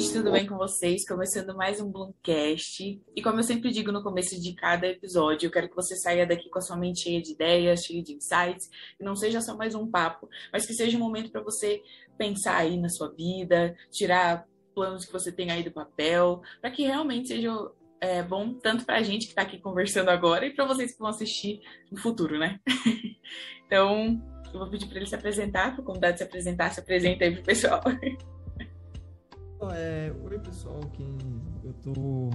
gente? Tudo bem com vocês? Começando mais um Bloomcast. E como eu sempre digo no começo de cada episódio, eu quero que você saia daqui com a sua mente cheia de ideias, cheia de insights, que não seja só mais um papo, mas que seja um momento para você pensar aí na sua vida, tirar planos que você tem aí do papel, para que realmente seja é, bom tanto para a gente que está aqui conversando agora e para vocês que vão assistir no futuro, né? então, eu vou pedir para ele se apresentar, para o convidado se apresentar, se apresenta aí pro pessoal. É, oi pessoal, quem eu tô.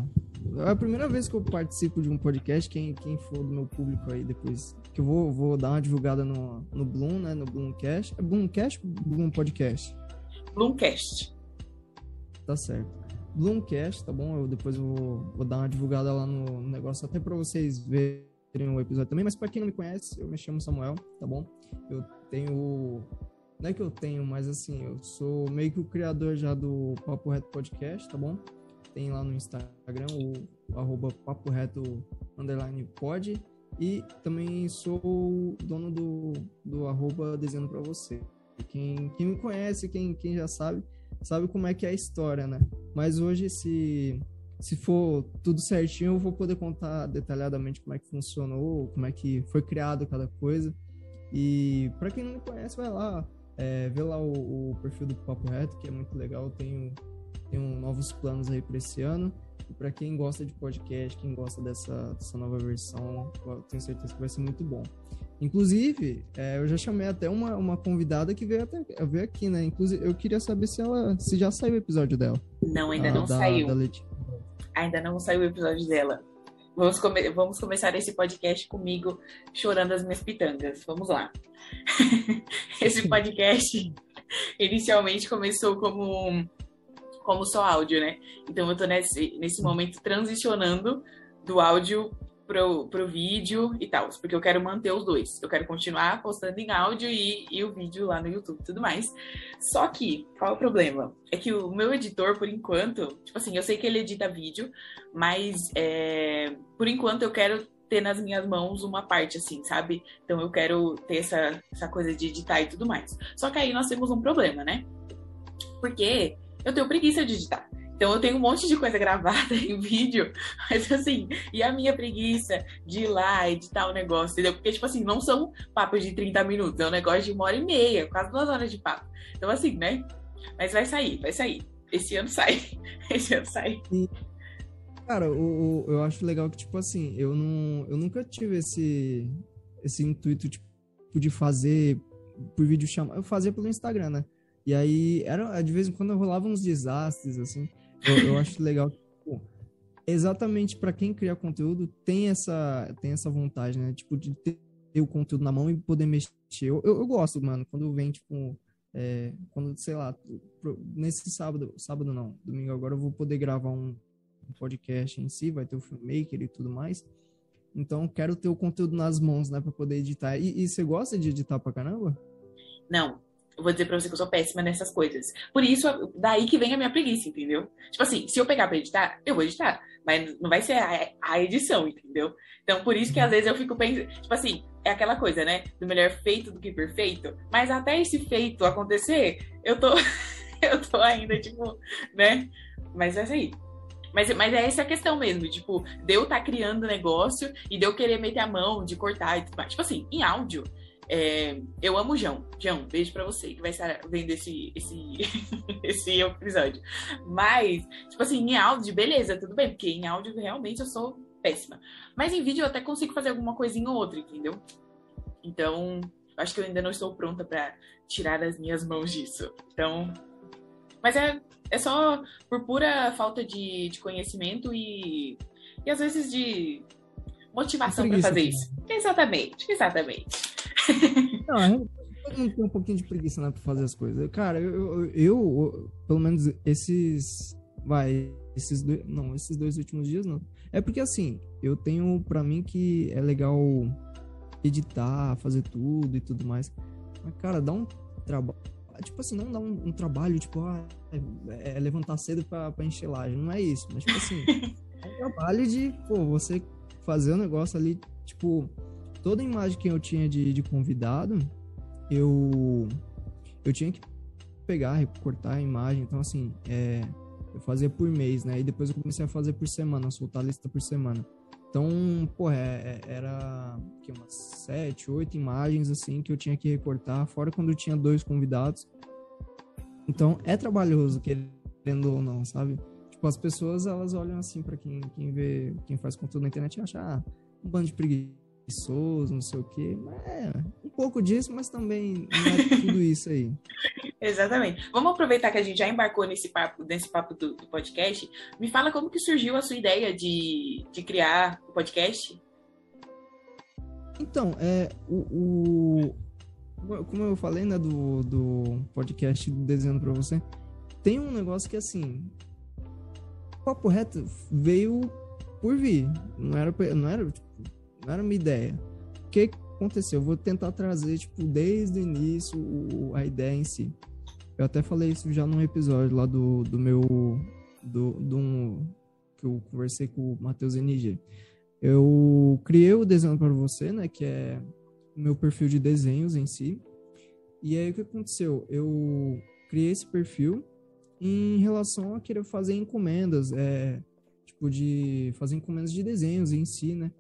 É a primeira vez que eu participo de um podcast. Quem, quem for do meu público aí depois, que eu vou, vou dar uma divulgada no, no Bloom, né? No Bloomcast. É Bloomcast ou Bloom Podcast? Bloomcast. Tá certo. Bloomcast, tá bom? Eu depois vou, vou dar uma divulgada lá no, no negócio, até para vocês verem o episódio também. Mas para quem não me conhece, eu me chamo Samuel, tá bom? Eu tenho não é que eu tenho, mas assim, eu sou meio que o criador já do Papo Reto Podcast, tá bom? Tem lá no Instagram o arroba Papo Reto underline pod. E também sou dono do, do arroba Você. Quem, quem me conhece, quem, quem já sabe, sabe como é que é a história, né? Mas hoje, se, se for tudo certinho, eu vou poder contar detalhadamente como é que funcionou, como é que foi criado cada coisa. E para quem não me conhece, vai lá, é, vê lá o, o, perfil do Papo Reto, que é muito legal. Tenho, tenho novos planos aí para esse ano. E para quem gosta de podcast, quem gosta dessa, dessa nova versão, eu tenho certeza que vai ser muito bom. Inclusive, é, eu já chamei até uma, uma convidada que veio, até, veio aqui, né? Inclusive, eu queria saber se ela se já saiu o episódio dela. Não, ainda não da, saiu. Da ainda não saiu o episódio dela. Vamos, come vamos começar esse podcast comigo chorando as minhas pitangas. Vamos lá. esse podcast inicialmente começou como, como só áudio, né? Então eu tô nesse, nesse momento transicionando do áudio pro, pro vídeo e tal, porque eu quero manter os dois. Eu quero continuar postando em áudio e, e o vídeo lá no YouTube e tudo mais. Só que, qual o problema? É que o meu editor, por enquanto, tipo assim, eu sei que ele edita vídeo, mas é, por enquanto eu quero ter nas minhas mãos uma parte assim, sabe? Então eu quero ter essa, essa coisa de editar e tudo mais. Só que aí nós temos um problema, né? Porque eu tenho preguiça de editar. Então eu tenho um monte de coisa gravada em vídeo, mas assim, e a minha preguiça de ir lá editar o negócio, entendeu? Porque, tipo assim, não são papos de 30 minutos, é um negócio de uma hora e meia, quase duas horas de papo. Então, assim, né? Mas vai sair, vai sair. Esse ano sai. Esse ano sai. Cara, o, o, eu acho legal que, tipo assim, eu, não, eu nunca tive esse, esse intuito, tipo, de fazer por vídeo chamada. Eu fazia pelo Instagram, né? E aí, era, de vez em quando rolava uns desastres, assim. Eu, eu acho legal pô, exatamente para quem cria conteúdo tem essa, tem essa vontade, né? Tipo, de ter o conteúdo na mão e poder mexer. Eu, eu, eu gosto, mano, quando vem, tipo, é, quando, sei lá, nesse sábado, sábado não, domingo agora eu vou poder gravar um, um podcast em si, vai ter o filmmaker e tudo mais. Então, quero ter o conteúdo nas mãos, né, para poder editar. E, e você gosta de editar pra caramba? Não, eu vou dizer pra você que eu sou péssima nessas coisas. Por isso, daí que vem a minha preguiça, entendeu? Tipo assim, se eu pegar pra editar, eu vou editar. Mas não vai ser a, a edição, entendeu? Então, por isso que às vezes eu fico pensando, tipo assim, é aquela coisa, né? Do melhor feito do que perfeito. Mas até esse feito acontecer, eu tô, eu tô ainda, tipo, né? Mas é isso aí. Mas, mas é essa a questão mesmo, tipo, de eu estar tá criando negócio e de eu querer meter a mão, de cortar e tudo mais. Tipo assim, em áudio, é, eu amo o João. João, beijo pra você que vai estar vendo esse, esse, esse episódio. Mas, tipo assim, em áudio, beleza, tudo bem, porque em áudio realmente eu sou péssima. Mas em vídeo eu até consigo fazer alguma coisinha ou outra, entendeu? Então, acho que eu ainda não estou pronta para tirar as minhas mãos disso. Então. Mas é, é só por pura falta de, de conhecimento e, e às vezes de motivação para fazer isso. Exatamente, exatamente. Não, todo mundo tem um pouquinho de preguiça né, pra fazer as coisas. Cara, eu, eu, eu, pelo menos esses. Vai, esses dois. Não, esses dois últimos dias não. É porque assim, eu tenho pra mim que é legal editar, fazer tudo e tudo mais. Mas, cara, dá um trabalho. Tipo assim, não dá um, um trabalho, tipo, ah, é, é levantar cedo pra, pra encher laje. Não é isso. Mas, tipo assim, é um trabalho de, pô, você fazer o um negócio ali, tipo, toda imagem que eu tinha de, de convidado, eu, eu tinha que pegar, recortar a imagem. Então, assim, é, Eu fazia por mês, né? E depois eu comecei a fazer por semana, soltar a lista por semana. Então, pô, é, é, era que, umas sete, oito imagens, assim, que eu tinha que recortar, fora quando eu tinha dois convidados. Então, é trabalhoso, querendo ou não, sabe? Tipo, as pessoas, elas olham assim para quem, quem vê, quem faz conteúdo na internet e acham, ah, um bando de preguiçoso, não sei o quê. É, um pouco disso, mas também não é tudo isso aí. Exatamente. Vamos aproveitar que a gente já embarcou nesse papo, nesse papo do, do, podcast. Me fala como que surgiu a sua ideia de, de criar o podcast? Então, é, o, o como eu falei, né, do, do podcast Desenhando para você, tem um negócio que, assim, o Papo Reto veio por vir, não era, não era, tipo, era uma ideia. O que aconteceu? Eu vou tentar trazer, tipo, desde o início o, a ideia em si. Eu até falei isso já num episódio lá do, do meu. Do, do um, que eu conversei com o Matheus NG. Eu criei o desenho para você, né? Que é o meu perfil de desenhos em si. E aí o que aconteceu? Eu criei esse perfil em relação a querer fazer encomendas, é, tipo de fazer encomendas de desenhos em si, né?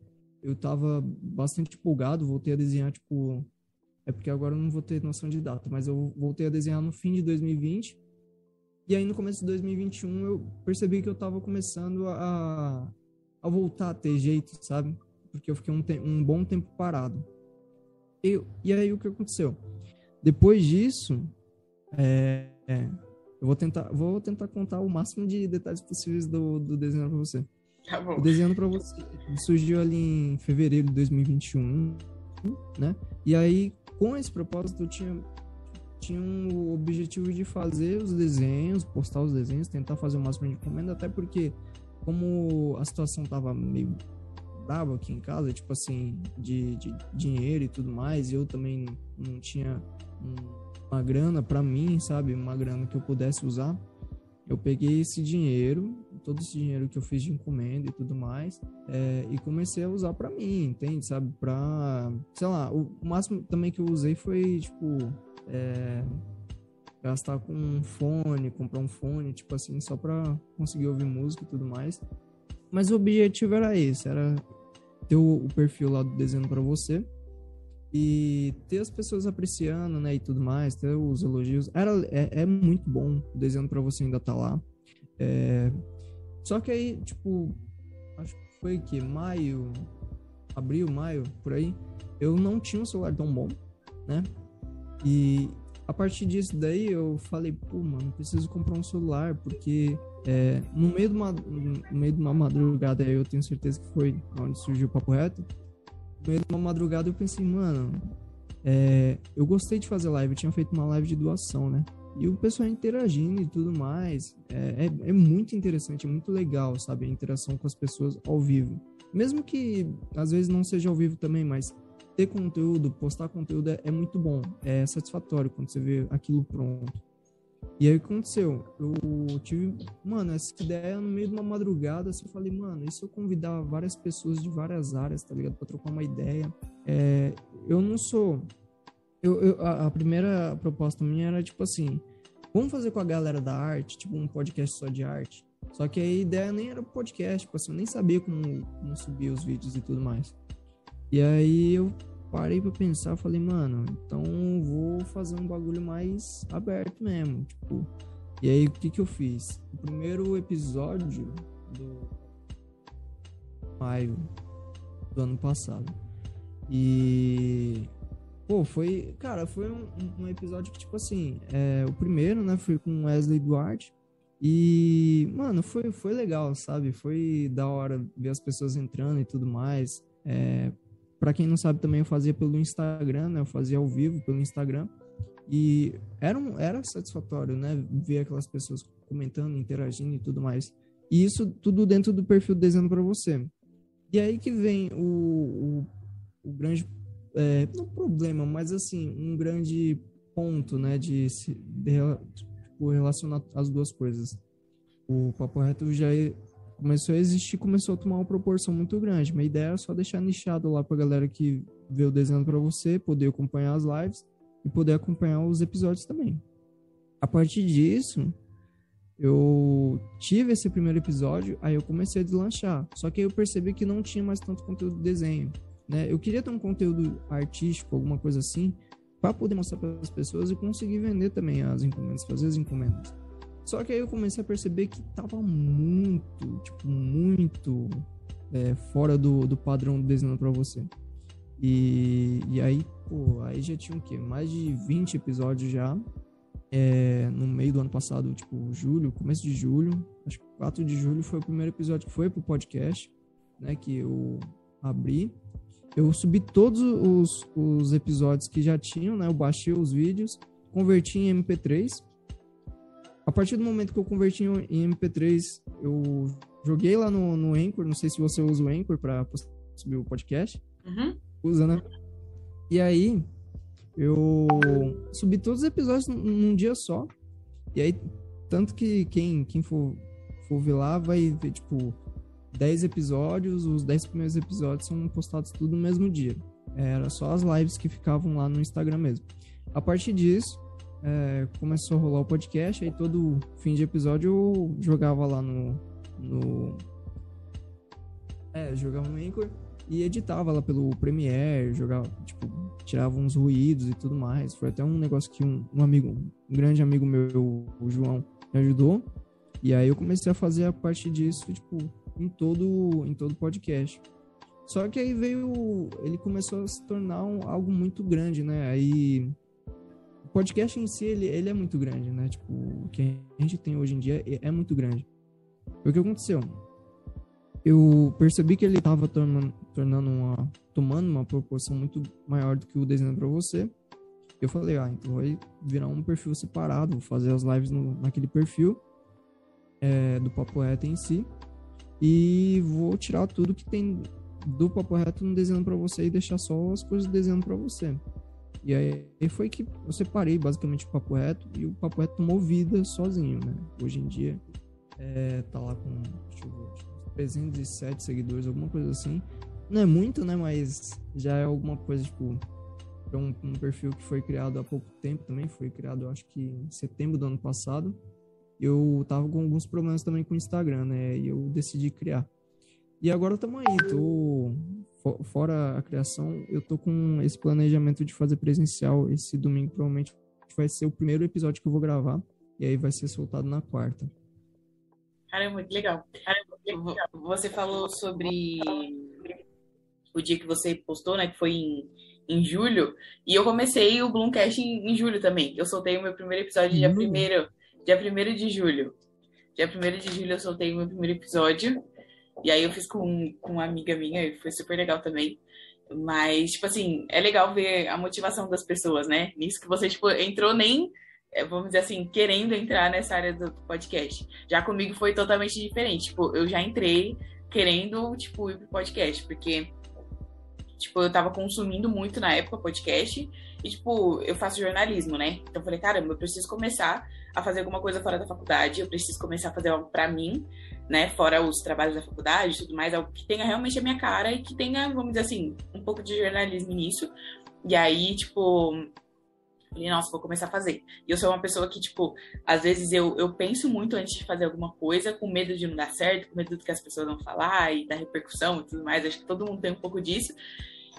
Eu tava bastante empolgado, voltei a desenhar tipo é porque agora eu não vou ter noção de data, mas eu voltei a desenhar no fim de 2020. E aí no começo de 2021 eu percebi que eu tava começando a, a voltar a ter jeito, sabe? Porque eu fiquei um, um bom tempo parado. E, e aí o que aconteceu? Depois disso, é, é, eu vou tentar, vou tentar contar o máximo de detalhes possíveis do, do desenho para você. Tá bom. O desenho para você surgiu ali em fevereiro de 2021, né? E aí com esse propósito, eu tinha, tinha um objetivo de fazer os desenhos, postar os desenhos, tentar fazer o máximo de encomenda, até porque, como a situação tava meio brava aqui em casa, tipo assim, de, de dinheiro e tudo mais, e eu também não tinha uma grana para mim, sabe? Uma grana que eu pudesse usar. Eu peguei esse dinheiro, todo esse dinheiro que eu fiz de encomenda e tudo mais, é, e comecei a usar para mim, entende? Sabe? Pra, sei lá, o máximo também que eu usei foi, tipo, é, gastar com um fone, comprar um fone, tipo assim, só pra conseguir ouvir música e tudo mais. Mas o objetivo era esse, era ter o, o perfil lá do desenho para você e ter as pessoas apreciando, né, e tudo mais, ter os elogios. Era, é, é muito bom o desenho para você ainda tá lá. É... Só que aí, tipo, acho que foi que maio, abril, maio, por aí, eu não tinha um celular tão bom, né? E a partir disso daí eu falei, pô, mano, preciso comprar um celular, porque é, no, meio de uma, no meio de uma madrugada, eu tenho certeza que foi onde surgiu o Papo Reto, meio de uma madrugada eu pensei, mano, é, eu gostei de fazer live, eu tinha feito uma live de doação, né? E o pessoal interagindo e tudo mais. É, é, é, muito interessante, é muito legal, sabe? A interação com as pessoas ao vivo. Mesmo que às vezes não seja ao vivo também, mas ter conteúdo, postar conteúdo é, é muito bom. É satisfatório quando você vê aquilo pronto. E aí o que aconteceu? Eu tive, mano, essa ideia no meio de uma madrugada, assim, eu falei, mano, e se eu convidar várias pessoas de várias áreas, tá ligado? Pra trocar uma ideia. É, eu não sou. Eu, eu, a, a, primeira proposta minha era tipo assim: vamos fazer com a galera da arte, tipo um podcast só de arte. Só que a ideia nem era podcast, tipo assim, eu nem sabia como, como subir os vídeos e tudo mais. E aí eu parei pra pensar, falei, mano, então vou fazer um bagulho mais aberto mesmo, tipo. E aí o que que eu fiz? O primeiro episódio do maio do ano passado. E pô, foi, cara, foi um, um episódio que tipo assim, é, o primeiro, né, foi com Wesley Duarte. E, mano, foi, foi legal, sabe? Foi da hora ver as pessoas entrando e tudo mais. É, para quem não sabe também eu fazia pelo Instagram, né? Eu fazia ao vivo pelo Instagram. E era, um, era satisfatório, né? Ver aquelas pessoas comentando, interagindo e tudo mais. E isso tudo dentro do perfil Desenho para você. E aí que vem o, o, o grande. É, não problema, mas assim, um grande ponto, né? De, se, de, tipo, relacionar as duas coisas. O Papo Reto já começou a existir, começou a tomar uma proporção muito grande. Minha ideia era só deixar nichado lá pra galera que vê o desenho para você, poder acompanhar as lives e poder acompanhar os episódios também. A partir disso, eu tive esse primeiro episódio, aí eu comecei a deslanchar. Só que aí eu percebi que não tinha mais tanto conteúdo de desenho, né? Eu queria ter um conteúdo artístico, alguma coisa assim, para poder mostrar para as pessoas e conseguir vender também as encomendas, fazer as encomendas. Só que aí eu comecei a perceber que tava muito, tipo, muito é, fora do, do padrão do desenho para você. E, e aí, pô, aí já tinha o quê? Mais de 20 episódios já. É, no meio do ano passado, tipo, julho, começo de julho, acho que 4 de julho foi o primeiro episódio que foi pro podcast, né? Que eu abri. Eu subi todos os, os episódios que já tinham, né? Eu baixei os vídeos, converti em MP3. A partir do momento que eu converti em MP3, eu joguei lá no, no Anchor. Não sei se você usa o Anchor para subir o podcast. Uhum. Usa, né? E aí, eu subi todos os episódios num dia só. E aí, tanto que quem, quem for, for ver lá vai ver, tipo, 10 episódios, os 10 primeiros episódios são postados tudo no mesmo dia. Era só as lives que ficavam lá no Instagram mesmo. A partir disso, é, começou a rolar o podcast, aí todo fim de episódio eu jogava lá no. no é, jogava no Anchor e editava lá pelo Premiere, jogava, tipo, tirava uns ruídos e tudo mais. Foi até um negócio que um, um amigo, um grande amigo meu, o João, me ajudou. E aí eu comecei a fazer a parte disso, tipo, em todo em todo podcast. Só que aí veio, ele começou a se tornar um, algo muito grande, né? Aí podcast em si ele, ele é muito grande, né? Tipo, o que a gente tem hoje em dia é, é muito grande. O que aconteceu? Eu percebi que ele estava tornando, tornando uma, tomando uma proporção muito maior do que o desenho para você. Eu falei, ah, então vai virar um perfil separado, vou fazer as lives no, naquele perfil é, do Papo Reto em si e vou tirar tudo que tem do papo reto no desenho para você e deixar só as coisas desenhando para você. E aí foi que eu separei basicamente o papo reto e o papo reto tomou vida sozinho, né? Hoje em dia é, tá lá com deixa eu ver, 307 seguidores, alguma coisa assim. Não é muito, né? Mas já é alguma coisa, tipo, é um, um perfil que foi criado há pouco tempo também, foi criado acho que em setembro do ano passado eu tava com alguns problemas também com o Instagram, né? E eu decidi criar. E agora estamos aí, tô fora a criação, eu tô com esse planejamento de fazer presencial esse domingo, provavelmente vai ser o primeiro episódio que eu vou gravar e aí vai ser soltado na quarta. Cara, é muito legal. Você falou sobre o dia que você postou, né, que foi em, em julho, e eu comecei o Bloomcast em, em julho também. Eu soltei o meu primeiro episódio dia primeiro dia 1 de julho. Dia 1 de julho eu soltei o meu primeiro episódio. E aí eu fiz com, com uma amiga minha e foi super legal também. Mas, tipo assim, é legal ver a motivação das pessoas, né? Nisso que você, tipo, entrou nem, é, vamos dizer assim, querendo entrar nessa área do podcast. Já comigo foi totalmente diferente. Tipo, eu já entrei querendo, tipo, ir pro podcast, porque, tipo, eu tava consumindo muito na época podcast e, tipo, eu faço jornalismo, né? Então eu falei, caramba, eu preciso começar a fazer alguma coisa fora da faculdade, eu preciso começar a fazer algo para mim, né, fora os trabalhos da faculdade e tudo mais, algo que tenha realmente a minha cara e que tenha, vamos dizer assim, um pouco de jornalismo nisso. E aí, tipo, falei, nossa, vou começar a fazer. E eu sou uma pessoa que, tipo, às vezes eu, eu penso muito antes de fazer alguma coisa, com medo de não dar certo, com medo do que as pessoas vão falar e da repercussão e tudo mais. Acho que todo mundo tem um pouco disso.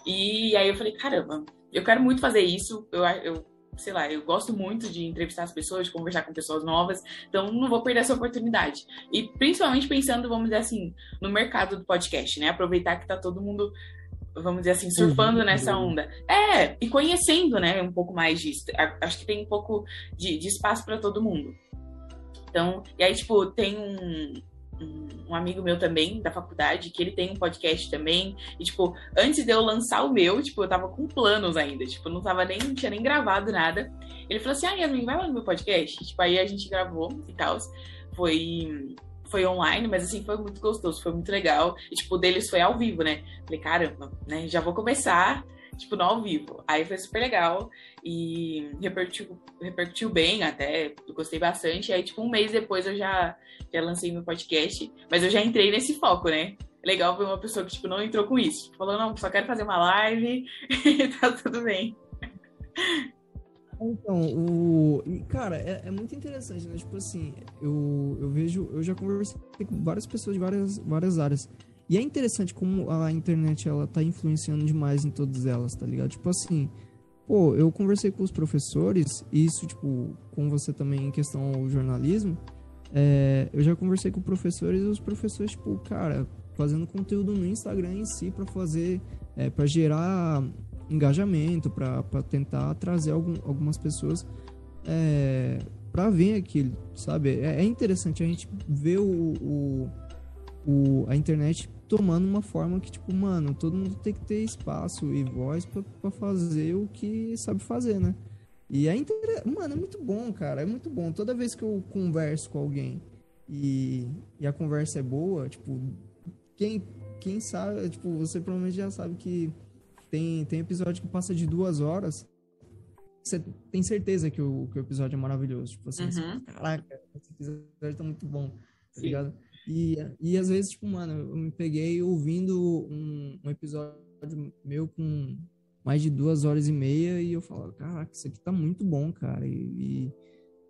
E aí eu falei, caramba, eu quero muito fazer isso. Eu, eu sei lá, eu gosto muito de entrevistar as pessoas, de conversar com pessoas novas, então não vou perder essa oportunidade. E principalmente pensando, vamos dizer assim, no mercado do podcast, né? Aproveitar que tá todo mundo, vamos dizer assim, surfando uhum, nessa onda. É, e conhecendo, né, um pouco mais disso. Acho que tem um pouco de, de espaço para todo mundo. Então, e aí, tipo, tem um, um, amigo meu também, da faculdade, que ele tem um podcast também. E, tipo, antes de eu lançar o meu, tipo, eu tava com planos ainda. Tipo, não tava nem, não tinha nem gravado nada. Ele falou assim, ah, Yasmin, vai lá no meu podcast. E, tipo, aí a gente gravou e tal. Foi foi online, mas assim, foi muito gostoso, foi muito legal. E, tipo, deles foi ao vivo, né? Falei, caramba, né? Já vou começar tipo, no ao vivo. Aí foi super legal e repercutiu, repercutiu bem até, gostei bastante. Aí, tipo, um mês depois eu já, já lancei meu podcast, mas eu já entrei nesse foco, né? Legal ver uma pessoa que, tipo, não entrou com isso. Tipo, falou, não, só quero fazer uma live e tá tudo bem. Então, o. Cara, é, é, muito interessante, né? Tipo assim, eu, eu vejo. Eu já conversei com várias pessoas de várias, várias áreas. E é interessante como a internet ela tá influenciando demais em todas elas, tá ligado? Tipo assim, pô, eu conversei com os professores, isso, tipo, com você também em questão ao jornalismo. É, eu já conversei com professores e os professores, tipo, cara, fazendo conteúdo no Instagram em si para fazer, é, para gerar engajamento, para tentar trazer algum, algumas pessoas é, para ver aquilo, sabe? É, é, interessante a gente ver o, o, o, a internet tomando uma forma que, tipo, mano, todo mundo tem que ter espaço e voz para fazer o que sabe fazer, né? E é inter... Mano, é muito bom, cara. É muito bom. Toda vez que eu converso com alguém e, e a conversa é boa, tipo, quem, quem sabe, tipo, você provavelmente já sabe que tem, tem episódio que passa de duas horas. Você tem certeza que o, que o episódio é maravilhoso. Tipo assim, uhum. caraca, esse episódio tá muito bom, tá ligado? E, e às vezes, tipo, mano, eu me peguei ouvindo um, um episódio meu com mais de duas horas e meia e eu falo, caraca, isso aqui tá muito bom, cara. E, e,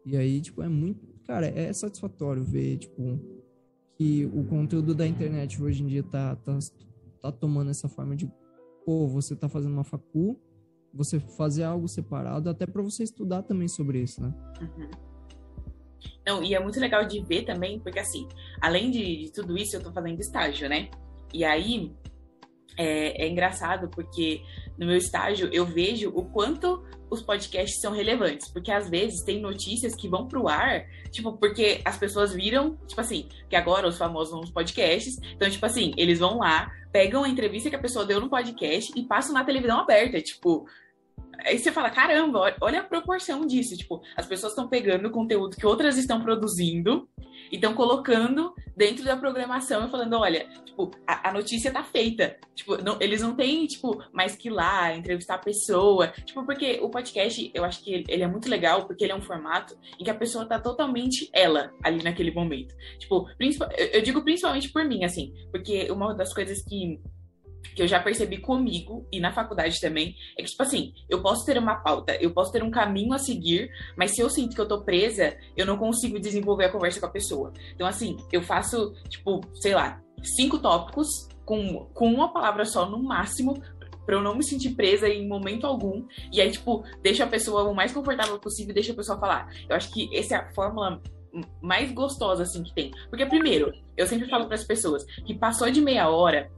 e aí, tipo, é muito. Cara, é satisfatório ver, tipo, que o conteúdo da internet hoje em dia tá, tá, tá tomando essa forma de, pô, você tá fazendo uma facu, você fazer algo separado, até para você estudar também sobre isso, né? Uhum. Não, e é muito legal de ver também, porque assim, além de, de tudo isso, eu tô fazendo estágio, né? E aí, é, é, engraçado porque no meu estágio eu vejo o quanto os podcasts são relevantes, porque às vezes tem notícias que vão pro ar, tipo, porque as pessoas viram, tipo assim, que agora os famosos vão nos podcasts, então, tipo assim, eles vão lá, pegam a entrevista que a pessoa deu no podcast e passam na televisão aberta, tipo, Aí você fala, caramba, olha a proporção disso. Tipo, as pessoas estão pegando o conteúdo que outras estão produzindo e estão colocando dentro da programação e falando, olha, tipo, a, a notícia tá feita. Tipo, não, eles não têm, tipo, mais que ir lá, entrevistar a pessoa. Tipo, porque o podcast, eu acho que ele, é muito legal, porque ele é um formato em que a pessoa tá totalmente ela ali naquele momento. Tipo, eu digo principalmente por mim, assim, porque uma das coisas que que eu já percebi comigo e na faculdade também, é que, tipo assim, eu posso ter uma pauta, eu posso ter um caminho a seguir, mas se eu sinto que eu tô presa, eu não consigo desenvolver a conversa com a pessoa. Então, assim, eu faço, tipo, sei lá, cinco tópicos com, com uma palavra só no máximo, para eu não me sentir presa em momento algum. E aí, tipo, deixa a pessoa o mais confortável possível e deixa a pessoa falar. Eu acho que essa é a fórmula mais gostosa, assim, que tem. Porque, primeiro, eu sempre falo para as pessoas que passou de meia hora,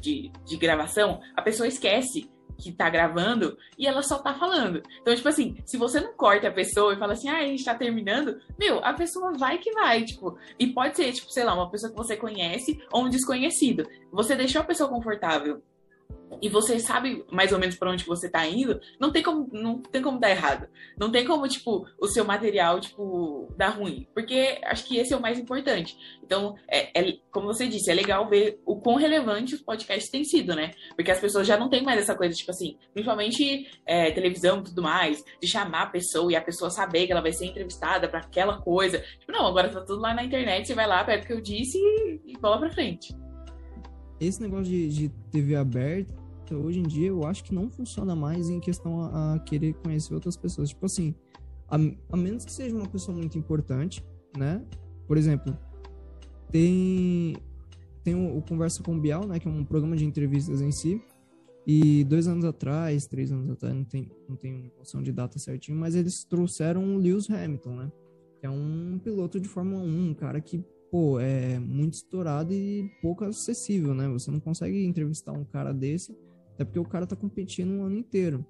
de, de gravação, a pessoa esquece que tá gravando e ela só tá falando. Então, tipo assim, se você não corta a pessoa e fala assim, ah, a gente tá terminando, meu, a pessoa vai que vai, tipo, e pode ser, tipo, sei lá, uma pessoa que você conhece ou um desconhecido. Você deixou a pessoa confortável e você sabe mais ou menos para onde você tá indo, não tem como não tem como dar errado. Não tem como tipo o seu material tipo dar ruim, porque acho que esse é o mais importante. Então, é, é como você disse, é legal ver o quão relevante os podcasts têm sido, né? Porque as pessoas já não têm mais essa coisa tipo assim, principalmente é, televisão e tudo mais, de chamar a pessoa e a pessoa saber que ela vai ser entrevistada para aquela coisa. Tipo, não, agora tá tudo lá na internet, você vai lá, pega o que eu disse e, e bola para frente esse negócio de, de TV aberta, hoje em dia, eu acho que não funciona mais em questão a, a querer conhecer outras pessoas. Tipo assim, a, a, menos que seja uma pessoa muito importante, né? Por exemplo, tem, tem o, o Conversa com o Bial, né? Que é um programa de entrevistas em si. E dois anos atrás, três anos atrás, não tem, não tenho noção de data certinho, mas eles trouxeram o Lewis Hamilton, né? Que é um piloto de Fórmula 1, um cara que pô, é muito estourado e pouco acessível, né? Você não consegue entrevistar um cara desse, até porque o cara tá competindo um ano inteiro.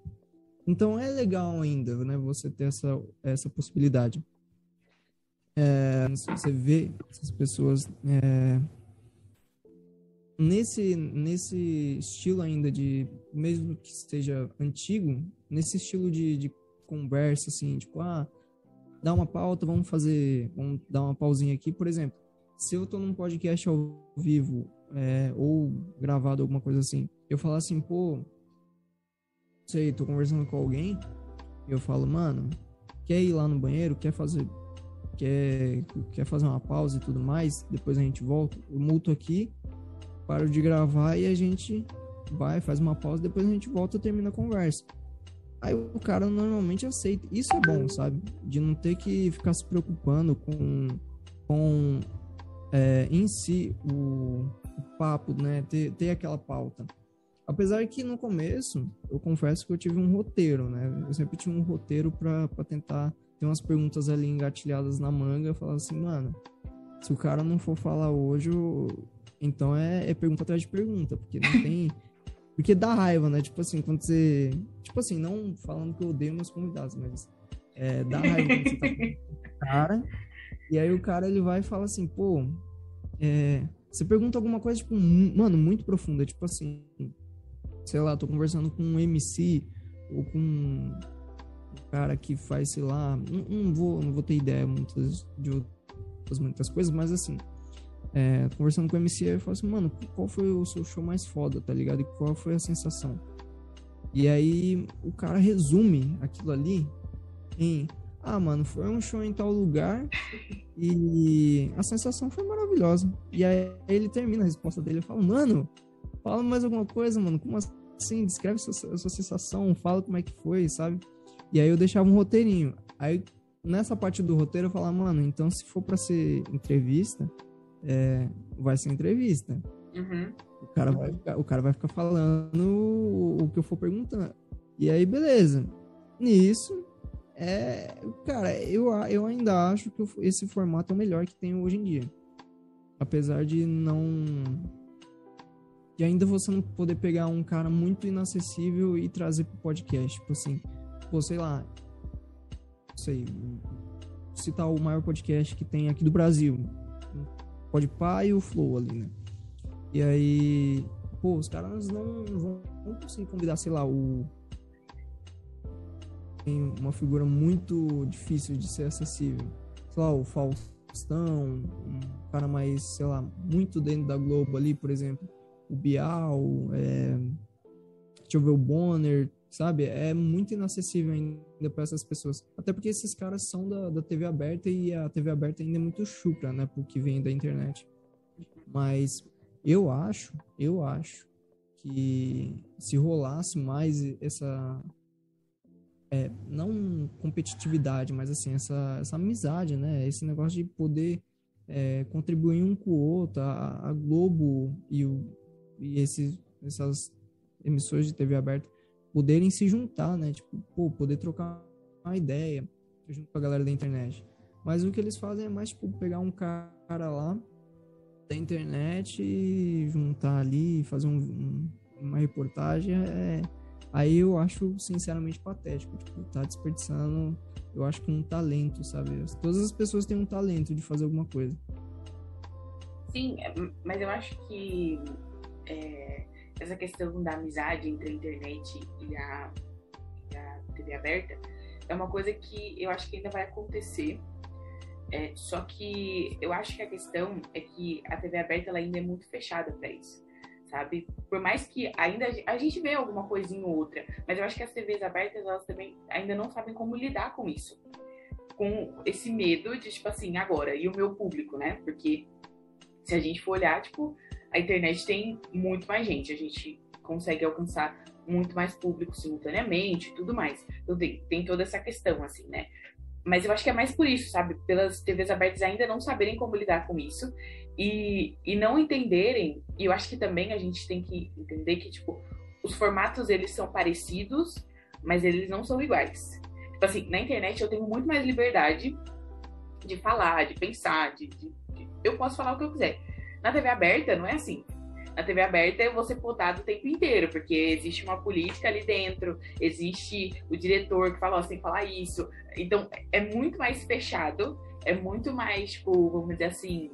Então é legal ainda, né? Você ter essa, essa possibilidade. É, você vê essas pessoas é, nesse nesse estilo ainda de mesmo que esteja antigo, nesse estilo de, de conversa assim, tipo ah dá uma pauta, vamos fazer, vamos dar uma pausinha aqui, por exemplo se eu tô num podcast ao vivo é, ou gravado alguma coisa assim, eu falar assim, pô, sei, tô conversando com alguém, eu falo, mano, quer ir lá no banheiro, quer fazer quer, quer fazer uma pausa e tudo mais, depois a gente volta, eu multo aqui, paro de gravar e a gente vai, faz uma pausa, depois a gente volta e termina a conversa. Aí o cara normalmente aceita. Isso é bom, sabe? De não ter que ficar se preocupando com, com é, em si o, o papo, né? Ter, ter aquela pauta. Apesar que no começo, eu confesso que eu tive um roteiro, né? Eu sempre tinha um roteiro para tentar ter umas perguntas ali engatilhadas na manga. Falar assim, mano, se o cara não for falar hoje, então é, é pergunta atrás de pergunta, porque não tem. Porque dá raiva, né? Tipo assim, quando você. Tipo assim, não falando que eu odeio meus convidados, mas. É, dá raiva quando você tá com o cara. E aí o cara ele vai e fala assim, pô. É, você pergunta alguma coisa, tipo, mano, muito profunda. Tipo assim. Sei lá, tô conversando com um MC ou com um cara que faz, sei lá. Não, não vou, não vou ter ideia muitas, de outras muitas coisas, mas assim é, conversando com o MC, eu falo assim, mano, qual foi o seu show mais foda, tá ligado? E qual foi a sensação? E aí o cara resume aquilo ali em, ah, mano, foi um show em tal lugar e a sensação foi maravilhosa. E aí ele termina a resposta dele, eu falo, mano, fala mais alguma coisa, mano, como assim? Descreve a sua, a sua sensação, fala como é que foi, sabe? E aí eu deixava um roteirinho. Aí nessa parte do roteiro eu falava, mano, então se for para ser entrevista, é, vai ser entrevista. Uhum. O, cara vai ficar, o cara vai ficar falando o que eu for perguntando. E aí, beleza. Nisso, é, cara, eu, eu ainda acho que esse formato é o melhor que tem hoje em dia. Apesar de não. De ainda você não poder pegar um cara muito inacessível e trazer pro podcast. Tipo assim, pô, sei lá. Sei. Citar o maior podcast que tem aqui do Brasil Podpah e o Flow ali, né? E aí, pô, os caras não, vão, conseguir convidar, sei lá, o. Tem uma figura muito difícil de ser acessível. Sei lá, o Faustão, um cara mais, sei lá, muito dentro da Globo ali, por exemplo. O Bial, é... deixa eu ver, o Bonner, sabe? É muito inacessível ainda para essas pessoas. Até porque esses caras são da, da TV aberta e a TV aberta ainda é muito chucra, né? Porque vem da internet. Mas eu acho, eu acho que se rolasse mais essa é, não competitividade, mas assim, essa, essa amizade, né? Esse negócio de poder é, contribuir um com o outro, a, a Globo e, o, e esses, essas emissoras de TV aberta poderem se juntar, né? Tipo, pô, poder trocar uma ideia junto com a galera da internet. Mas o que eles fazem é mais, tipo, pegar um cara lá da internet e juntar ali, fazer um, um, uma reportagem. É... Aí eu acho, sinceramente, patético. Tipo, tá desperdiçando, eu acho que um talento, sabe? Todas as pessoas têm um talento de fazer alguma coisa. Sim, é, mas eu acho que é, essa questão da amizade entre a internet e a, e a TV aberta é uma coisa que eu acho que ainda vai acontecer. É, só que eu acho que a questão é que a TV aberta ainda é muito fechada para isso, sabe? Por mais que ainda a gente vê alguma coisinha ou outra, mas eu acho que as TVs abertas elas também ainda não sabem como lidar com isso, com esse medo de tipo assim agora e o meu público, né? Porque se a gente for olhar, tipo, a internet tem muito mais gente, a gente consegue alcançar muito mais público simultaneamente e tudo mais. Então tem, tem toda essa questão, assim, né? Mas eu acho que é mais por isso, sabe? Pelas TVs abertas ainda não saberem como lidar com isso e, e não entenderem. E eu acho que também a gente tem que entender que, tipo, os formatos eles são parecidos, mas eles não são iguais. Tipo assim, na internet eu tenho muito mais liberdade de falar, de pensar, de, de, de eu posso falar o que eu quiser. Na TV aberta não é assim. Na TV aberta eu vou ser o tempo inteiro, porque existe uma política ali dentro, existe o diretor que fala, ó, que falar isso. Então é muito mais fechado, é muito mais, tipo, vamos dizer assim,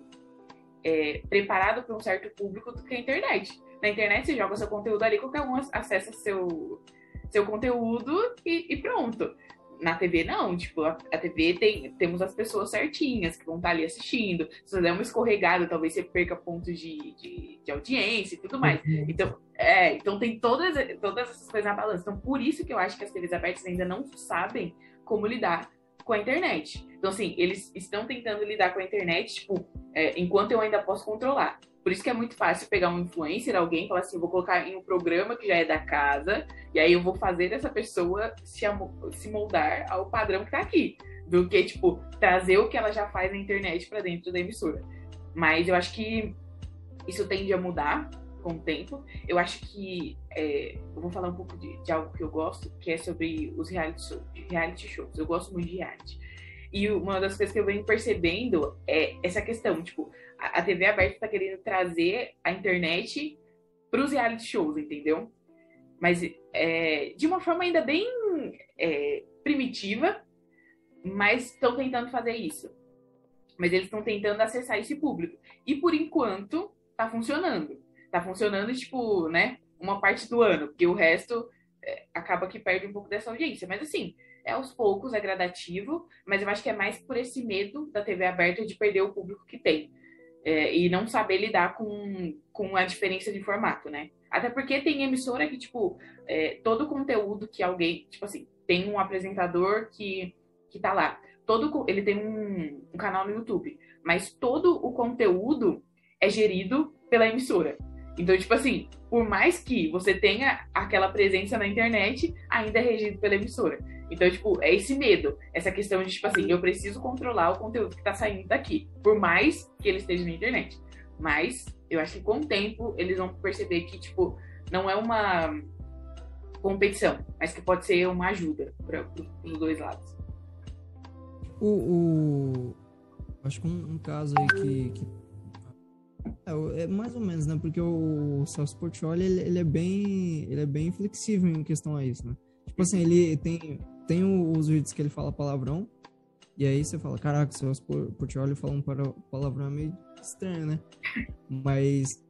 é, preparado para um certo público do que a internet. Na internet você joga seu conteúdo ali, qualquer um acessa seu, seu conteúdo e, e pronto. Na TV, não. Tipo, a, a, TV tem, temos as pessoas certinhas que vão estar ali assistindo. Se você der uma escorregada, talvez você perca pontos de, de, de audiência e tudo mais. Uhum. Então, é, então tem todas, todas essas coisas na balança. Então, por isso que eu acho que as TVs abertas ainda não sabem como lidar com a internet. Então, assim, eles estão tentando lidar com a internet, tipo, é, enquanto eu ainda posso controlar. Por isso que é muito fácil pegar um influencer, alguém, falar assim, vou colocar em um programa que já é da casa, e aí eu vou fazer essa pessoa se, se moldar ao padrão que tá aqui. Do que, tipo, trazer o que ela já faz na internet para dentro da emissora. Mas eu acho que isso tende a mudar com o tempo. Eu acho que é, eu vou falar um pouco de, de, algo que eu gosto, que é sobre os reality, reality shows. Eu gosto muito de reality. E uma das coisas que eu venho percebendo é essa questão, tipo, a, TV aberta está querendo trazer a internet para os reality shows, entendeu? Mas é, de uma forma ainda bem é, primitiva, mas estão tentando fazer isso. Mas eles estão tentando acessar esse público. E por enquanto, tá funcionando. Tá funcionando, tipo, né? Uma parte do ano, porque o resto é, acaba que perde um pouco dessa audiência. Mas assim, é aos poucos, é gradativo, mas eu acho que é mais por esse medo da TV aberta de perder o público que tem. É, e não saber lidar com, com a diferença de formato, né? Até porque tem emissora que, tipo, é, todo o conteúdo que alguém, tipo assim, tem um apresentador que, que tá lá. Todo, ele tem um, um canal no YouTube, mas todo o conteúdo é gerido pela emissora. Então, tipo assim, por mais que você tenha aquela presença na internet, ainda é regido pela emissora. Então, tipo, é esse medo, essa questão de, tipo assim, eu preciso controlar o conteúdo que tá saindo daqui, por mais que ele esteja na internet. Mas, eu acho que com o tempo, eles vão perceber que, tipo, não é uma competição, mas que pode ser uma ajuda para os dois lados. O, o... Acho que um, um caso aí que, que é, é, mais ou menos, né? Porque o Celso Portioli, ele, ele, é bem, ele é bem flexível em questão a isso, né? Tipo assim, ele tem, tem os vídeos que ele fala palavrão, e aí você fala, caraca, o Celso Portioli fala um palavrão meio estranho, né? Mas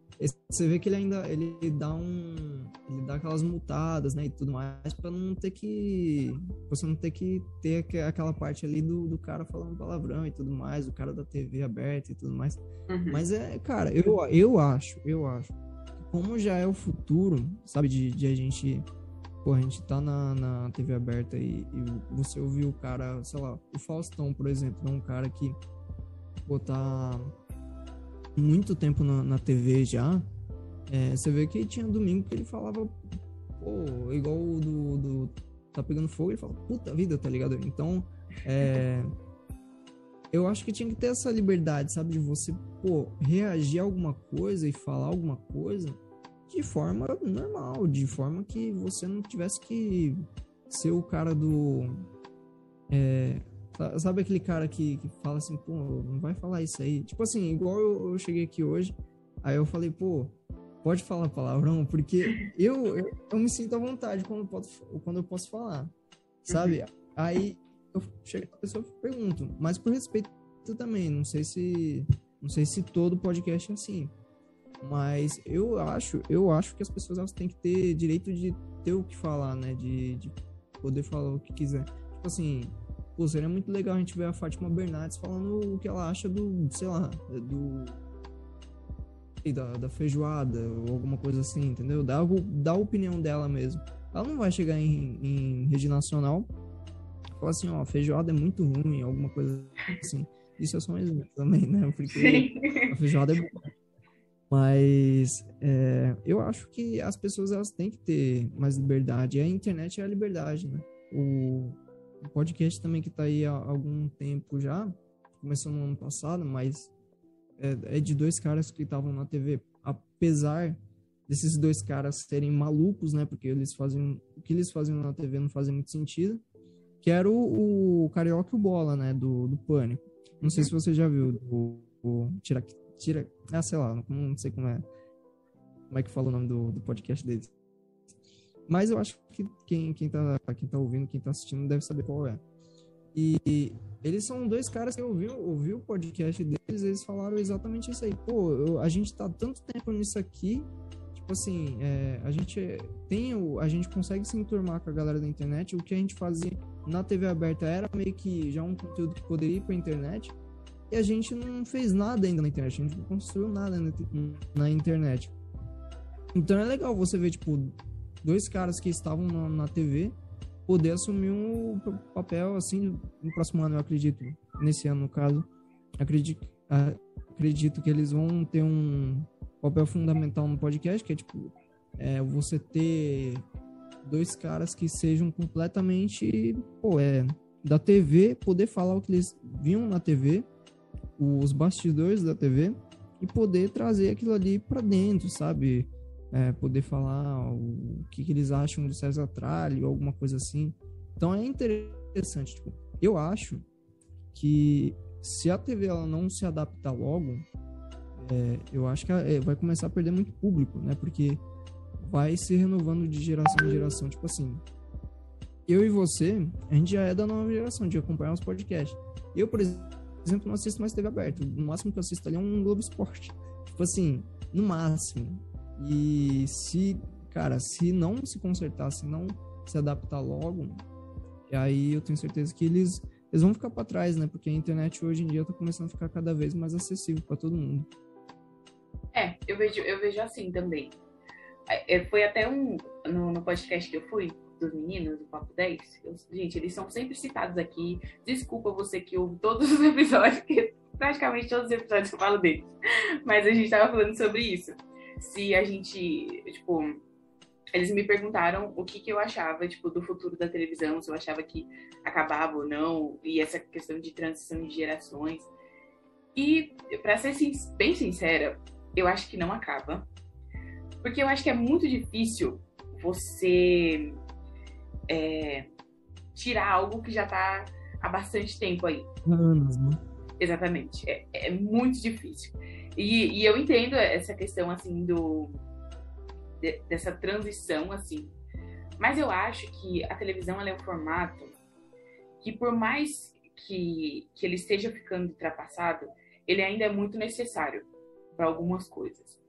você vê que ele ainda ele dá um ele dá aquelas multadas né e tudo mais para não ter que você não ter que ter aquela parte ali do, do cara falando palavrão e tudo mais o cara da TV aberta e tudo mais uhum. mas é cara eu, eu acho eu acho como já é o futuro sabe de, de a gente pô, a gente tá na, na TV aberta e, e você ouviu o cara sei lá o Faustão por exemplo é um cara que pô, tá muito tempo na, na TV já, é, você vê que tinha domingo que ele falava, pô, igual o do, do Tá Pegando Fogo, ele fala, puta vida, tá ligado? Então, é, eu acho que tinha que ter essa liberdade, sabe? De você, pô, reagir a alguma coisa e falar alguma coisa de forma normal, de forma que você não tivesse que ser o cara do. É, Sabe aquele cara que, que fala assim, pô, não vai falar isso aí? Tipo assim, igual eu, eu cheguei aqui hoje, aí eu falei, pô, pode falar palavrão, porque eu, eu, eu, me sinto à vontade quando eu posso, quando eu posso falar, sabe? Uhum. Aí eu chego pessoa e pergunto, mas por respeito também, não sei se não sei se todo podcast é assim, mas eu acho, eu acho que as pessoas elas têm que ter direito de ter o que falar, né? De, de poder falar o que quiser. Tipo assim, Pô, seria muito legal a gente ver a Fátima Bernardes falando o que ela acha do, sei lá, do. Da, da feijoada ou alguma coisa assim, entendeu? Dá, dá a opinião dela mesmo. Ela não vai chegar em, em rede nacional e falar assim, ó, feijoada é muito ruim, alguma coisa assim. Isso é só um exemplo também, né? Porque Sim. a feijoada é boa. Mas é, eu acho que as pessoas elas têm que ter mais liberdade. A internet é a liberdade, né? O, podcast também que está aí há algum tempo já, começou no ano passado, mas é, é de dois caras que estavam na TV. Apesar desses dois caras serem malucos, né? Porque eles fazem o que eles faziam na TV não fazia muito sentido. Que era o, o Carioca e o Bola, né? Do, do Pânico. Não sei se você já viu o, o tira, tira, ah, sei lá, não sei como é, como é que fala o nome do, do podcast deles. Mas eu acho que quem, quem, tá, quem tá ouvindo, quem tá assistindo, deve saber qual é. E eles são dois caras que eu ouvi, ouvi o podcast deles, eles falaram exatamente isso aí. Pô, eu, a gente tá tanto tempo nisso aqui, tipo assim, é, a gente tem o, a gente consegue se enturmar com a galera da internet. O que a gente fazia na TV aberta era meio que já um conteúdo que poderia ir pra internet. E a gente não fez nada ainda na internet, a gente não construiu nada na, internet. Então é legal você ver, tipo, dois caras que estavam na, na TV poder assumir um papel assim no próximo ano, eu acredito, nesse ano no caso. Acredito, acredito que eles vão ter um, papel fundamental no podcast, que é tipo é, você ter dois caras que sejam completamente pô, é, da TV, poder falar o que eles viam na TV, os bastidores da TV, e poder trazer aquilo ali para dentro, sabe? É, poder falar o que, que, eles acham do César Tralli ou alguma coisa assim. Então é interessante. Tipo, eu acho que se a TV ela não se adaptar logo, é, eu acho que é, vai começar a perder muito público, né? Porque vai se renovando de geração em geração. Tipo assim, eu e você, a gente já é da nova geração de acompanhar os podcasts. Eu, por exemplo, não assisto mais TV aberta. O máximo que eu assisto ali é um Globo Esporte. Tipo assim, no máximo. E se, cara, se não se consertar, se não se adaptar logo, aí eu tenho certeza que eles, eles vão ficar para trás, né? Porque a internet hoje em dia tá começando a ficar cada vez mais acessível para todo mundo. É, eu vejo, eu vejo assim também. É, foi até um. No, no, podcast que eu fui, dos meninos, do Papo 10. Eu, gente, eles são sempre citados aqui. Desculpa você que ouve todos os episódios, porque praticamente todos os episódios eu falo deles. Mas a gente tava falando sobre isso. Se a gente, tipo, eles me perguntaram o que, que eu achava, tipo, do futuro da televisão, se eu achava que acabava ou não, e essa questão de transição de gerações. E, para ser bem sincera, eu acho que não acaba. Porque eu acho que é muito difícil você é, tirar algo que já está há bastante tempo aí. Anos, né? Exatamente. É, é muito difícil. E, e, eu entendo essa questão, assim, do de, dessa transição, assim. Mas eu acho que a televisão é um formato que, por mais que, que ele esteja ficando ultrapassado, ele ainda é muito necessário para algumas coisas.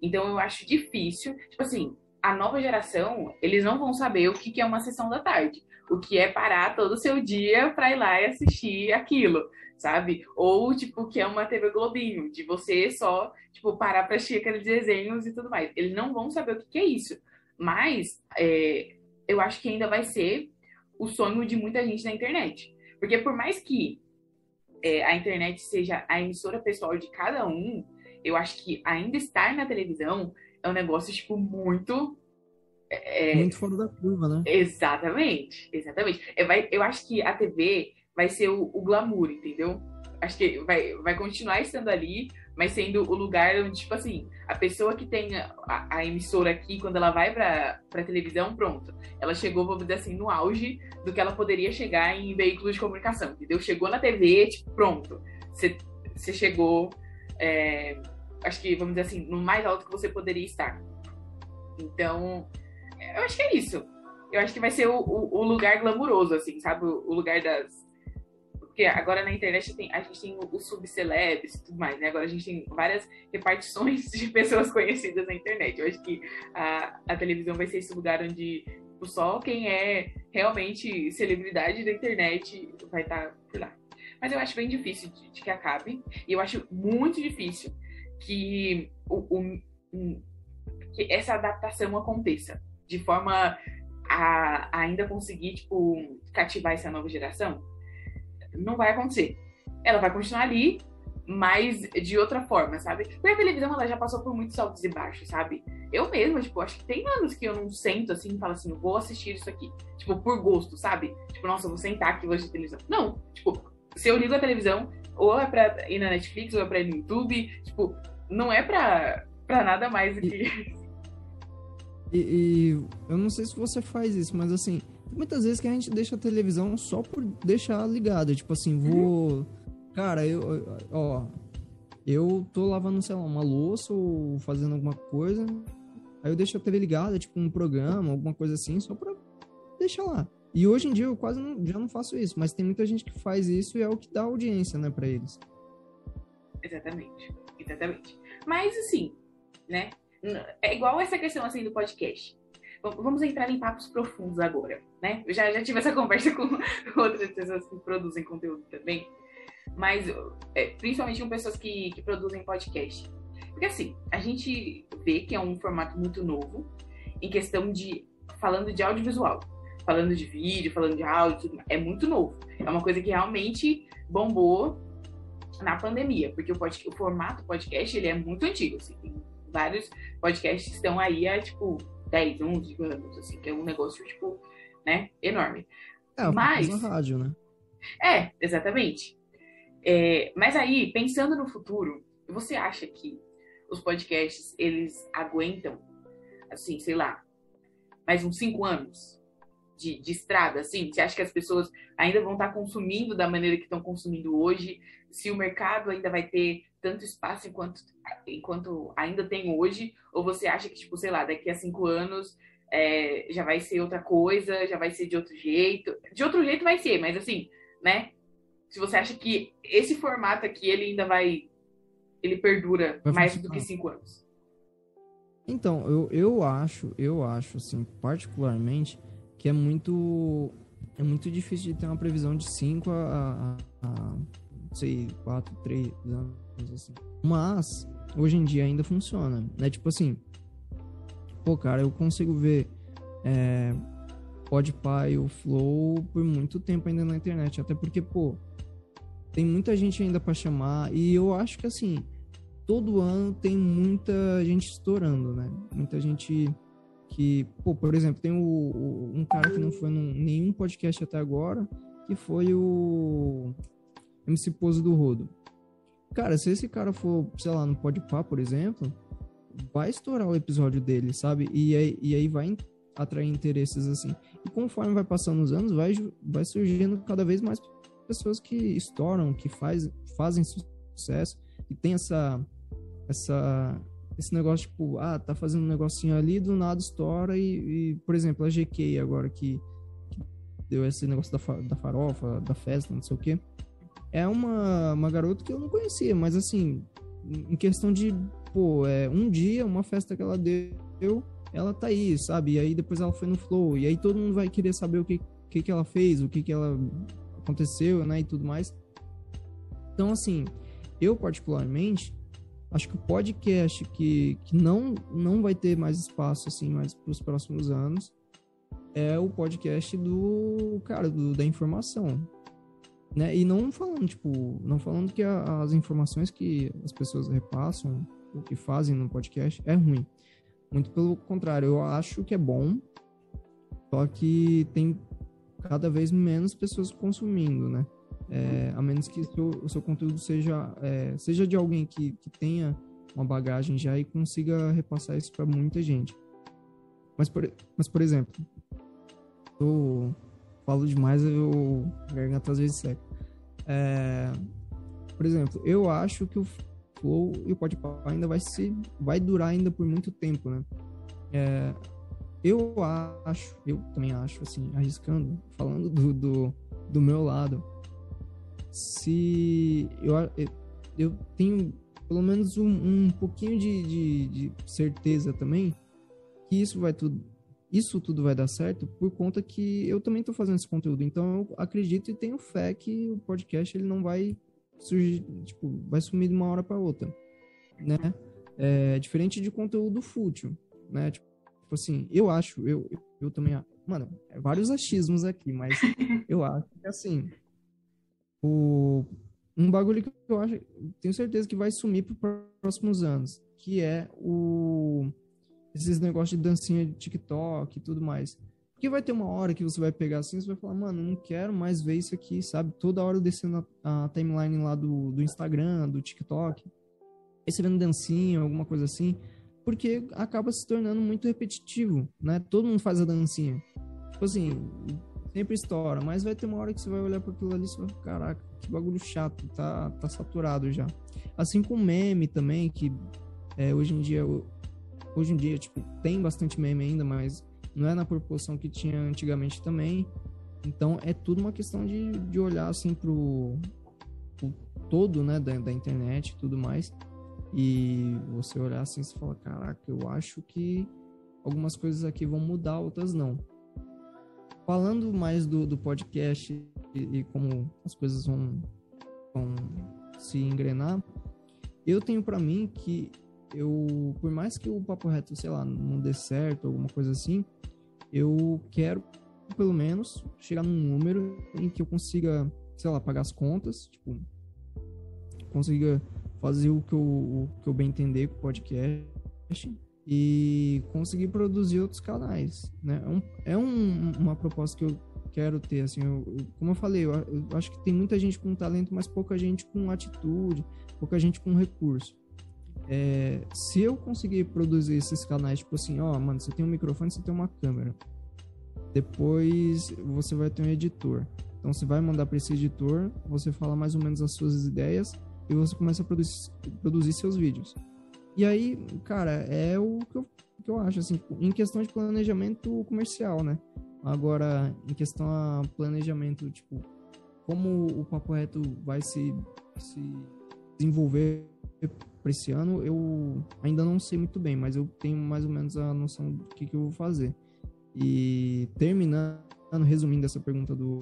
Então eu acho difícil, tipo assim, a nova geração, eles não vão saber o que é uma sessão da tarde, o que é parar todo o seu dia para ir lá e assistir aquilo, sabe? Ou tipo que é uma TV Globinho, de você só, tipo, parar para assistir aqueles desenhos e tudo mais. Eles não vão saber o que é isso. Mas é, eu acho que ainda vai ser o sonho de muita gente na internet. Porque por mais que é, a internet seja a emissora pessoal de cada um, eu acho que ainda estar na televisão é um negócio, tipo, muito. É... Muito fora da curva, né? Exatamente, exatamente. É, vai, eu acho que a TV vai ser o, o, glamour, entendeu? Acho que vai, vai continuar estando ali, mas sendo o lugar onde, tipo assim, a pessoa que tem a, a, emissora aqui, quando ela vai pra, pra televisão, pronto. Ela chegou, vamos dizer assim, no auge do que ela poderia chegar em veículos de comunicação, entendeu? Chegou na TV, tipo, pronto. Você chegou. É, acho que, vamos dizer assim, no mais alto que você poderia estar. Então, eu acho que é isso. Eu acho que vai ser o, o, o lugar glamuroso, assim, sabe? O, o, lugar das. Porque agora na internet tem, a gente tem os subcelebres e tudo mais, né? Agora a gente tem várias repartições de pessoas conhecidas na internet. Eu acho que a, a televisão vai ser esse lugar onde só quem é realmente celebridade da internet vai estar por lá. Mas eu acho bem difícil de, de que acabe. E eu acho muito difícil que, o, o, que essa adaptação aconteça de forma a, a ainda conseguir tipo, cativar essa nova geração, não vai acontecer. Ela vai continuar ali, mas de outra forma, sabe? Porque a televisão ela já passou por muitos altos e baixos, sabe? Eu mesma, tipo, acho que tem anos que eu não sento assim e falo assim, vou assistir isso aqui. Tipo, por gosto, sabe? Tipo, nossa, vou sentar aqui e vou assistir televisão. Não, tipo, se eu ligo a televisão, ou é pra ir na Netflix, ou é pra ir no YouTube, tipo, não é pra, pra nada mais do que. E, e, eu não sei se você faz isso, mas assim, muitas vezes que a gente deixa a televisão só por deixar ligada. Tipo assim, vou. Uhum. Cara, eu. Ó. Eu tô lavando, sei lá, uma louça ou fazendo alguma coisa. Aí eu deixo a TV ligada, tipo um programa, alguma coisa assim, só pra deixar lá. E hoje em dia eu quase não, já não faço isso, mas tem muita gente que faz isso e é o que dá audiência, né, pra eles. Exatamente. Exatamente. Mas, assim, né? É igual essa questão, assim, do podcast. Vamos entrar em papos profundos agora, né? Eu já, já tive essa conversa com outras pessoas que produzem conteúdo também. Mas, é, principalmente com pessoas que, que produzem podcast. Porque, assim, a gente vê que é um formato muito novo em questão de... Falando de audiovisual falando de vídeo, falando de áudio, é muito novo. É uma coisa que realmente bombou na pandemia, porque o, pod, o formato podcast ele é muito antigo, assim, tem vários podcasts estão aí há, tipo, 10, 11 anos, assim, que é um negócio, tipo, né, enorme. É, mas... rádio, né? É, exatamente. É, mas aí, pensando no futuro, você acha que os podcasts, eles aguentam, assim, sei lá, mais uns cinco anos de, de estrada, assim? Você acha que as pessoas ainda vão estar consumindo da maneira que estão consumindo hoje? Se o mercado ainda vai ter tanto espaço enquanto, enquanto ainda tem hoje? Ou você acha que, tipo, sei lá, daqui a cinco anos é, já vai ser outra coisa, já vai ser de outro jeito? De outro jeito vai ser, mas assim, né? Se você acha que esse formato aqui, ele ainda vai... Ele perdura vai mais do que cinco anos. Então, eu, eu acho, eu acho, assim, particularmente, que é muito é muito difícil de ter uma previsão de 5 a, a, a, sei, 4, 3 anos, assim. Mas, hoje em dia ainda funciona, né? Tipo assim, pô, cara, eu consigo ver é, Podpah o Flow por muito tempo ainda na internet, até porque, pô, tem muita gente ainda para chamar e eu acho que, assim, todo ano tem muita gente estourando, né? Muita gente que, pô, por exemplo, tem o, o, um cara que não foi em nenhum podcast até agora, que foi o MC Pose do Rodo. Cara, se esse cara for, sei lá, no Podpah, por exemplo, vai estourar o episódio dele, sabe? E aí, e aí vai atrair interesses assim. E conforme vai passando os anos, vai, vai surgindo cada vez mais pessoas que estouram, que faz, fazem sucesso, e tem essa, essa esse negócio, tipo, ah, tá fazendo um negocinho ali, do nada estoura e, e por exemplo, a GK agora que, que deu esse negócio da, da farofa, da festa, não sei o quê. É uma, uma garota que eu não conhecia, mas assim, em questão de, pô, é, um dia, uma festa que ela deu, ela tá aí, sabe? E aí depois ela foi no Flow, e aí todo mundo vai querer saber o que, que, que ela fez, o que, que ela aconteceu, né, e tudo mais. Então, assim, eu particularmente, acho que o podcast que, que não, não vai ter mais espaço assim mais para os próximos anos é o podcast do cara do, da informação né? E não falando tipo não falando que a, as informações que as pessoas repassam o que fazem no podcast é ruim. Muito pelo contrário eu acho que é bom só que tem cada vez menos pessoas consumindo né? É, a menos que seu, o seu conteúdo seja, é, seja de alguém que, que tenha uma bagagem já e consiga repassar isso para muita gente. Mas por, mas, por exemplo, eu falo demais, eu garganta às vezes seca. É, por exemplo, eu acho que o Flow e o Podpah ainda vai se vai durar ainda por muito tempo, né? É, eu acho, eu também acho, assim, arriscando, falando do, do, do meu lado, se eu, eu tenho pelo menos um, um pouquinho de, de, de, certeza também que isso vai tudo isso tudo vai dar certo por conta que eu também estou fazendo esse conteúdo. Então eu acredito e tenho fé que o podcast ele não vai surgir tipo vai sumir de uma hora para outra né? É, diferente de conteúdo fútil né? Tipo assim eu acho eu eu também mano é vários achismos aqui mas eu acho que assim o, um bagulho que eu acho, tenho certeza que vai sumir para os próximos anos, que é o esses negócios de dancinha de TikTok e tudo mais. Porque vai ter uma hora que você vai pegar assim, você vai falar, mano, não quero mais ver isso aqui, sabe? Toda hora descendo a, a timeline lá do, do Instagram, do TikTok, recebendo dancinha, alguma coisa assim, porque acaba se tornando muito repetitivo, né? Todo mundo faz a dancinha. Tipo assim, sempre estoura, mas vai ter uma hora que você vai olhar para aquilo ali e você vai, caraca, que bagulho chato, tá, tá saturado já. Assim com meme também, que é, hoje em dia, hoje em dia, tipo, tem bastante meme ainda, mas não é na proporção que tinha antigamente também. Então é tudo uma questão de, de olhar assim pro, pro todo, né, da, da internet e tudo mais. E você olhar assim e fala, caraca, eu acho que algumas coisas aqui vão mudar, outras não falando mais do, do podcast e, e, como as coisas vão, vão se engrenar, eu tenho para mim que eu, por mais que o papo reto, sei lá, não dê certo, alguma coisa assim, eu quero pelo menos chegar num número em que eu consiga, sei lá, pagar as contas, tipo, consiga fazer o que eu, o que eu bem entender com o podcast e conseguir produzir outros canais, né? É, um, é um, uma proposta que eu quero ter, assim, eu, eu, como eu falei, eu, eu, acho que tem muita gente com talento, mas pouca gente com atitude, pouca gente com recurso. É, se eu conseguir produzir esses canais, tipo assim, ó, mano, você tem um microfone, você tem uma câmera. Depois você vai ter um editor. Então você vai mandar para esse editor, você fala mais ou menos as suas ideias e você começa a produzir, produzir seus vídeos. E aí, cara, é o que eu, que eu acho, assim, em questão de planejamento comercial, né? Agora, em questão a planejamento, tipo, como o Papo Reto vai se, se desenvolver para esse ano, eu ainda não sei muito bem, mas eu tenho mais ou menos a noção do que, que eu vou fazer. E terminando, resumindo essa pergunta do.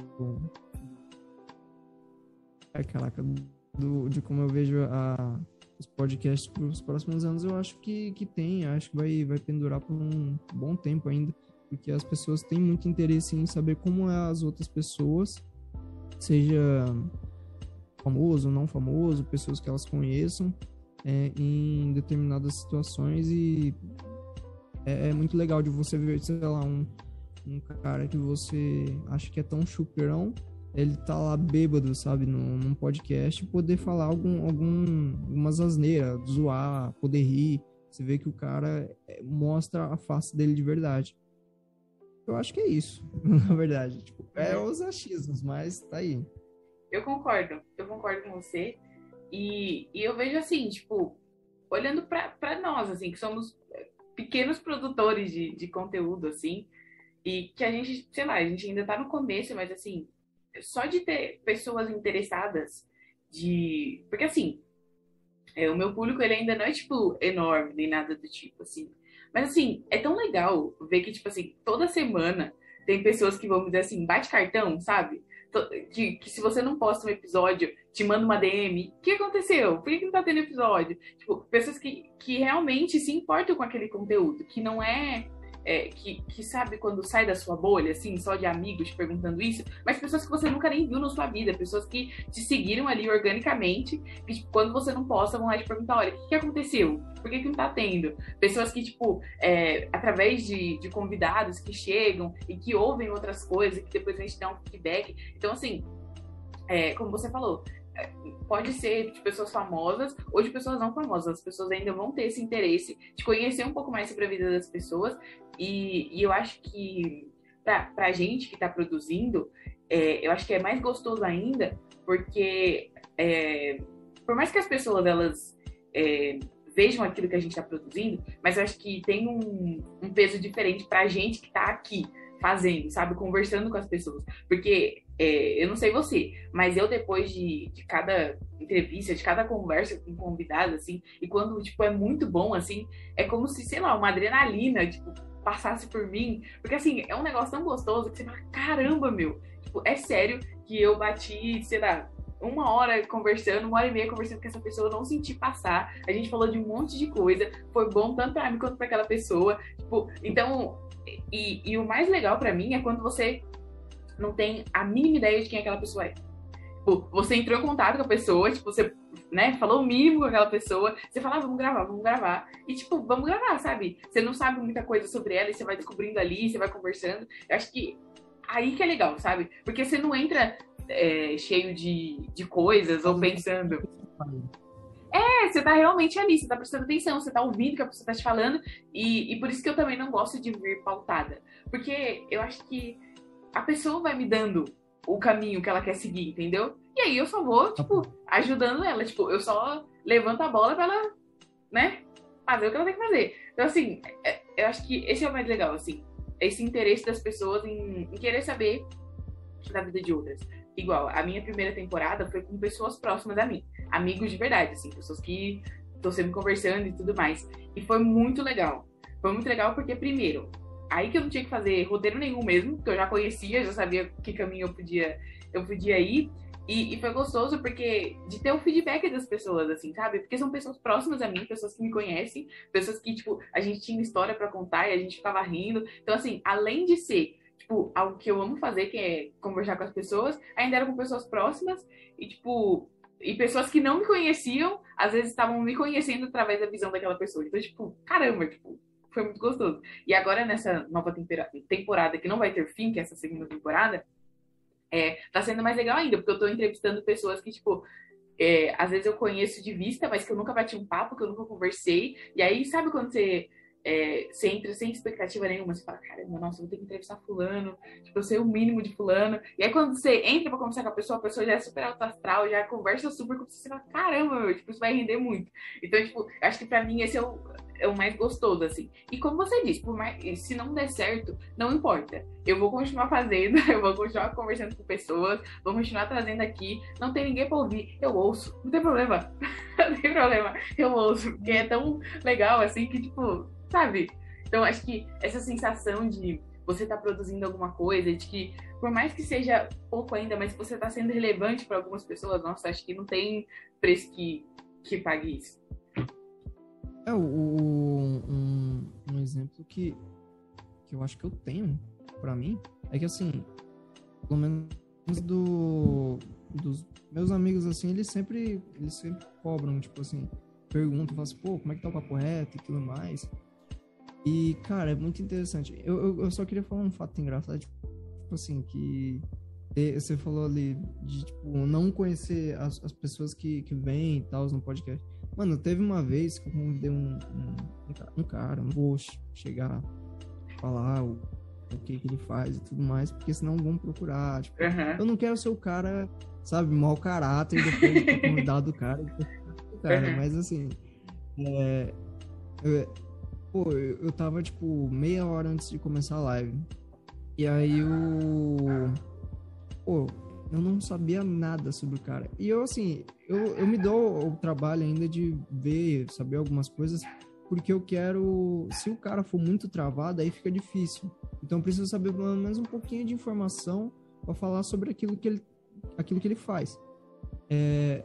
Ai, caraca, do, de como eu vejo a, os podcasts para os próximos anos, eu acho que, que tem, acho que vai, vai pendurar por um bom tempo ainda porque as pessoas têm muito interesse em saber como é as outras pessoas, seja famoso, não famoso, pessoas que elas conheçam é, em determinadas situações e é, é, muito legal de você ver, sei lá, um, um cara que você acha que é tão chuperão, ele tá lá bêbado, sabe, num, num podcast, poder falar algum, algum, algumas asneiras, zoar, poder rir. Você vê que o cara é, mostra a face dele de verdade. Eu acho que é isso, na verdade. Tipo, é, é os achismos, mas tá aí. Eu concordo, eu concordo com você. E, e eu vejo assim, tipo, olhando para nós, assim, que somos pequenos produtores de, de conteúdo, assim, e que a gente, sei lá, a gente ainda tá no começo, mas assim, só de ter pessoas interessadas de. Porque assim, é, o meu público ele ainda não é, tipo, enorme, nem nada do tipo, assim. Mas assim, é tão legal ver que, tipo assim, toda semana tem pessoas que vão dizer assim, bate cartão, sabe? Que, que se você não posta um episódio, te manda uma DM. O que aconteceu? Por que, não tá tendo episódio? Tipo, pessoas que, que realmente se importam com aquele conteúdo, que não é é, que, que sabe quando sai da sua bolha, assim, só de amigos perguntando isso, mas pessoas que você nunca nem viu na sua vida, pessoas que te seguiram ali organicamente, e tipo, quando você não posta, vão lá te perguntar, olha, o que, que aconteceu? Por que, que não tá tendo? Pessoas que, tipo, é, através de, de convidados que chegam e que ouvem outras coisas, que depois a gente dá um feedback. Então, assim, é, como você falou, pode ser de pessoas famosas ou de pessoas não famosas. As pessoas ainda vão ter esse interesse de conhecer um pouco mais sobre a vida das pessoas. E, e eu acho que para a gente que está produzindo, é, eu acho que é mais gostoso ainda, porque é, por mais que as pessoas elas é, vejam aquilo que a gente está produzindo, mas eu acho que tem um, um peso diferente para a gente que está aqui fazendo, sabe? Conversando com as pessoas. Porque é, eu não sei você, mas eu depois de, de cada entrevista, de cada conversa com convidado, assim, e quando, tipo, é muito bom, assim, é como se, sei lá, uma adrenalina, tipo, passasse por mim. Porque, assim, é um negócio tão gostoso que você fala, caramba, meu. Tipo, é sério que eu bati, sei lá, uma hora conversando, uma hora e meia conversando com essa pessoa, não senti passar. A gente falou de um monte de coisa, foi bom tanto pra mim quanto pra aquela pessoa. Tipo, então, e, e o mais legal para mim é quando você não tem a mínima ideia de quem aquela pessoa é. Tipo, você entrou em contato com a pessoa, tipo, você, né, falou o mínimo com aquela pessoa, você fala, ah, vamos gravar, vamos gravar. E, tipo, vamos gravar, sabe? Você não sabe muita coisa sobre ela e você vai descobrindo ali, você vai conversando. Eu acho que aí que é legal, sabe? Porque você não entra é, cheio de, de coisas ou pensando. É, você tá realmente ali, você tá prestando atenção, você tá ouvindo o que a pessoa tá te falando, e, e por isso que eu também não gosto de vir pautada. Porque eu acho que a pessoa vai me dando o caminho que ela quer seguir, entendeu? E aí eu só vou, tipo, ajudando ela. Tipo, eu só levanto a bola pra ela, né, fazer o que ela tem que fazer. Então, assim, é, eu acho que esse é o mais legal, assim. Esse interesse das pessoas em, em querer saber da vida de outras. Igual, a minha primeira temporada foi com pessoas próximas a mim. Amigos de verdade, assim, pessoas que estão sempre conversando e tudo mais. E foi muito legal. Foi muito legal porque, primeiro, aí que eu não tinha que fazer roteiro nenhum mesmo, porque eu já conhecia, já sabia que caminho eu podia, eu podia ir. E, e, foi gostoso porque de ter o feedback das pessoas, assim, sabe? Porque são pessoas próximas a mim, pessoas que me conhecem, pessoas que, tipo, a gente tinha história para contar e a gente ficava rindo. Então, assim, além de ser, tipo, algo que eu amo fazer, que é conversar com as pessoas, ainda era com pessoas próximas e, tipo, e pessoas que não me conheciam às vezes estavam me conhecendo através da visão daquela pessoa. Então, tipo, caramba, tipo, foi muito gostoso. E agora, nessa nova temporada, que não vai ter fim, que é essa segunda temporada, é, tá sendo mais legal ainda, porque eu tô entrevistando pessoas que, tipo, é, às vezes eu conheço de vista, mas que eu nunca bati um papo, que eu nunca conversei. E aí, sabe quando você é, você entra sem expectativa nenhuma, você fala, caramba, nossa, vou ter que entrevistar fulano, tipo, eu sei o mínimo de fulano. E aí quando você entra pra conversar com a pessoa, a pessoa já é super alto astral, já conversa super com você, você fala, caramba, meu, tipo, isso vai render muito. Então, tipo, acho que pra mim esse é o, é o mais gostoso, assim. E como você disse, por mais, se não der certo, não importa. Eu vou continuar fazendo, eu vou continuar conversando com pessoas, vou continuar trazendo aqui. Não tem ninguém pra ouvir, eu ouço, não tem problema. não tem problema, eu ouço, porque é tão legal, assim, que, tipo, sabe? Então, acho que essa sensação de você tá produzindo alguma coisa, de que, por mais que seja pouco ainda, mas você está sendo relevante para algumas pessoas, nossa, acho que não tem preço que, que pague isso. É, o, um, um exemplo que, que eu acho que eu tenho para mim é que, assim, pelo menos do, dos meus amigos, assim, eles sempre, eles sempre cobram, tipo assim, perguntam, falam assim, pô, como é que tá o papo reto e tudo mais. E, cara, é muito interessante. Eu, eu, eu, só queria falar um fato engraçado, tipo assim, que você falou ali de, tipo, não conhecer as, as pessoas que, que vêm e tal no podcast. Mano, teve uma vez que eu convidei um, um, um cara, não vou chegar falar o, o que, que ele faz e tudo mais, porque senão vão procurar. Tipo, uhum. Eu não quero ser o cara, sabe, mau caráter depois de ter convidado o cara. cara uhum. Mas assim, é, eu, Pô, eu, eu tava, tipo, meia hora antes de começar a live. E aí o. Pô, eu não sabia nada sobre o cara. E eu, assim, eu, eu me dou o trabalho ainda de ver, saber algumas coisas, porque eu quero. Se o cara for muito travado, aí fica difícil. Então eu preciso saber pelo menos um pouquinho de informação para falar sobre aquilo que ele, aquilo que ele faz. É...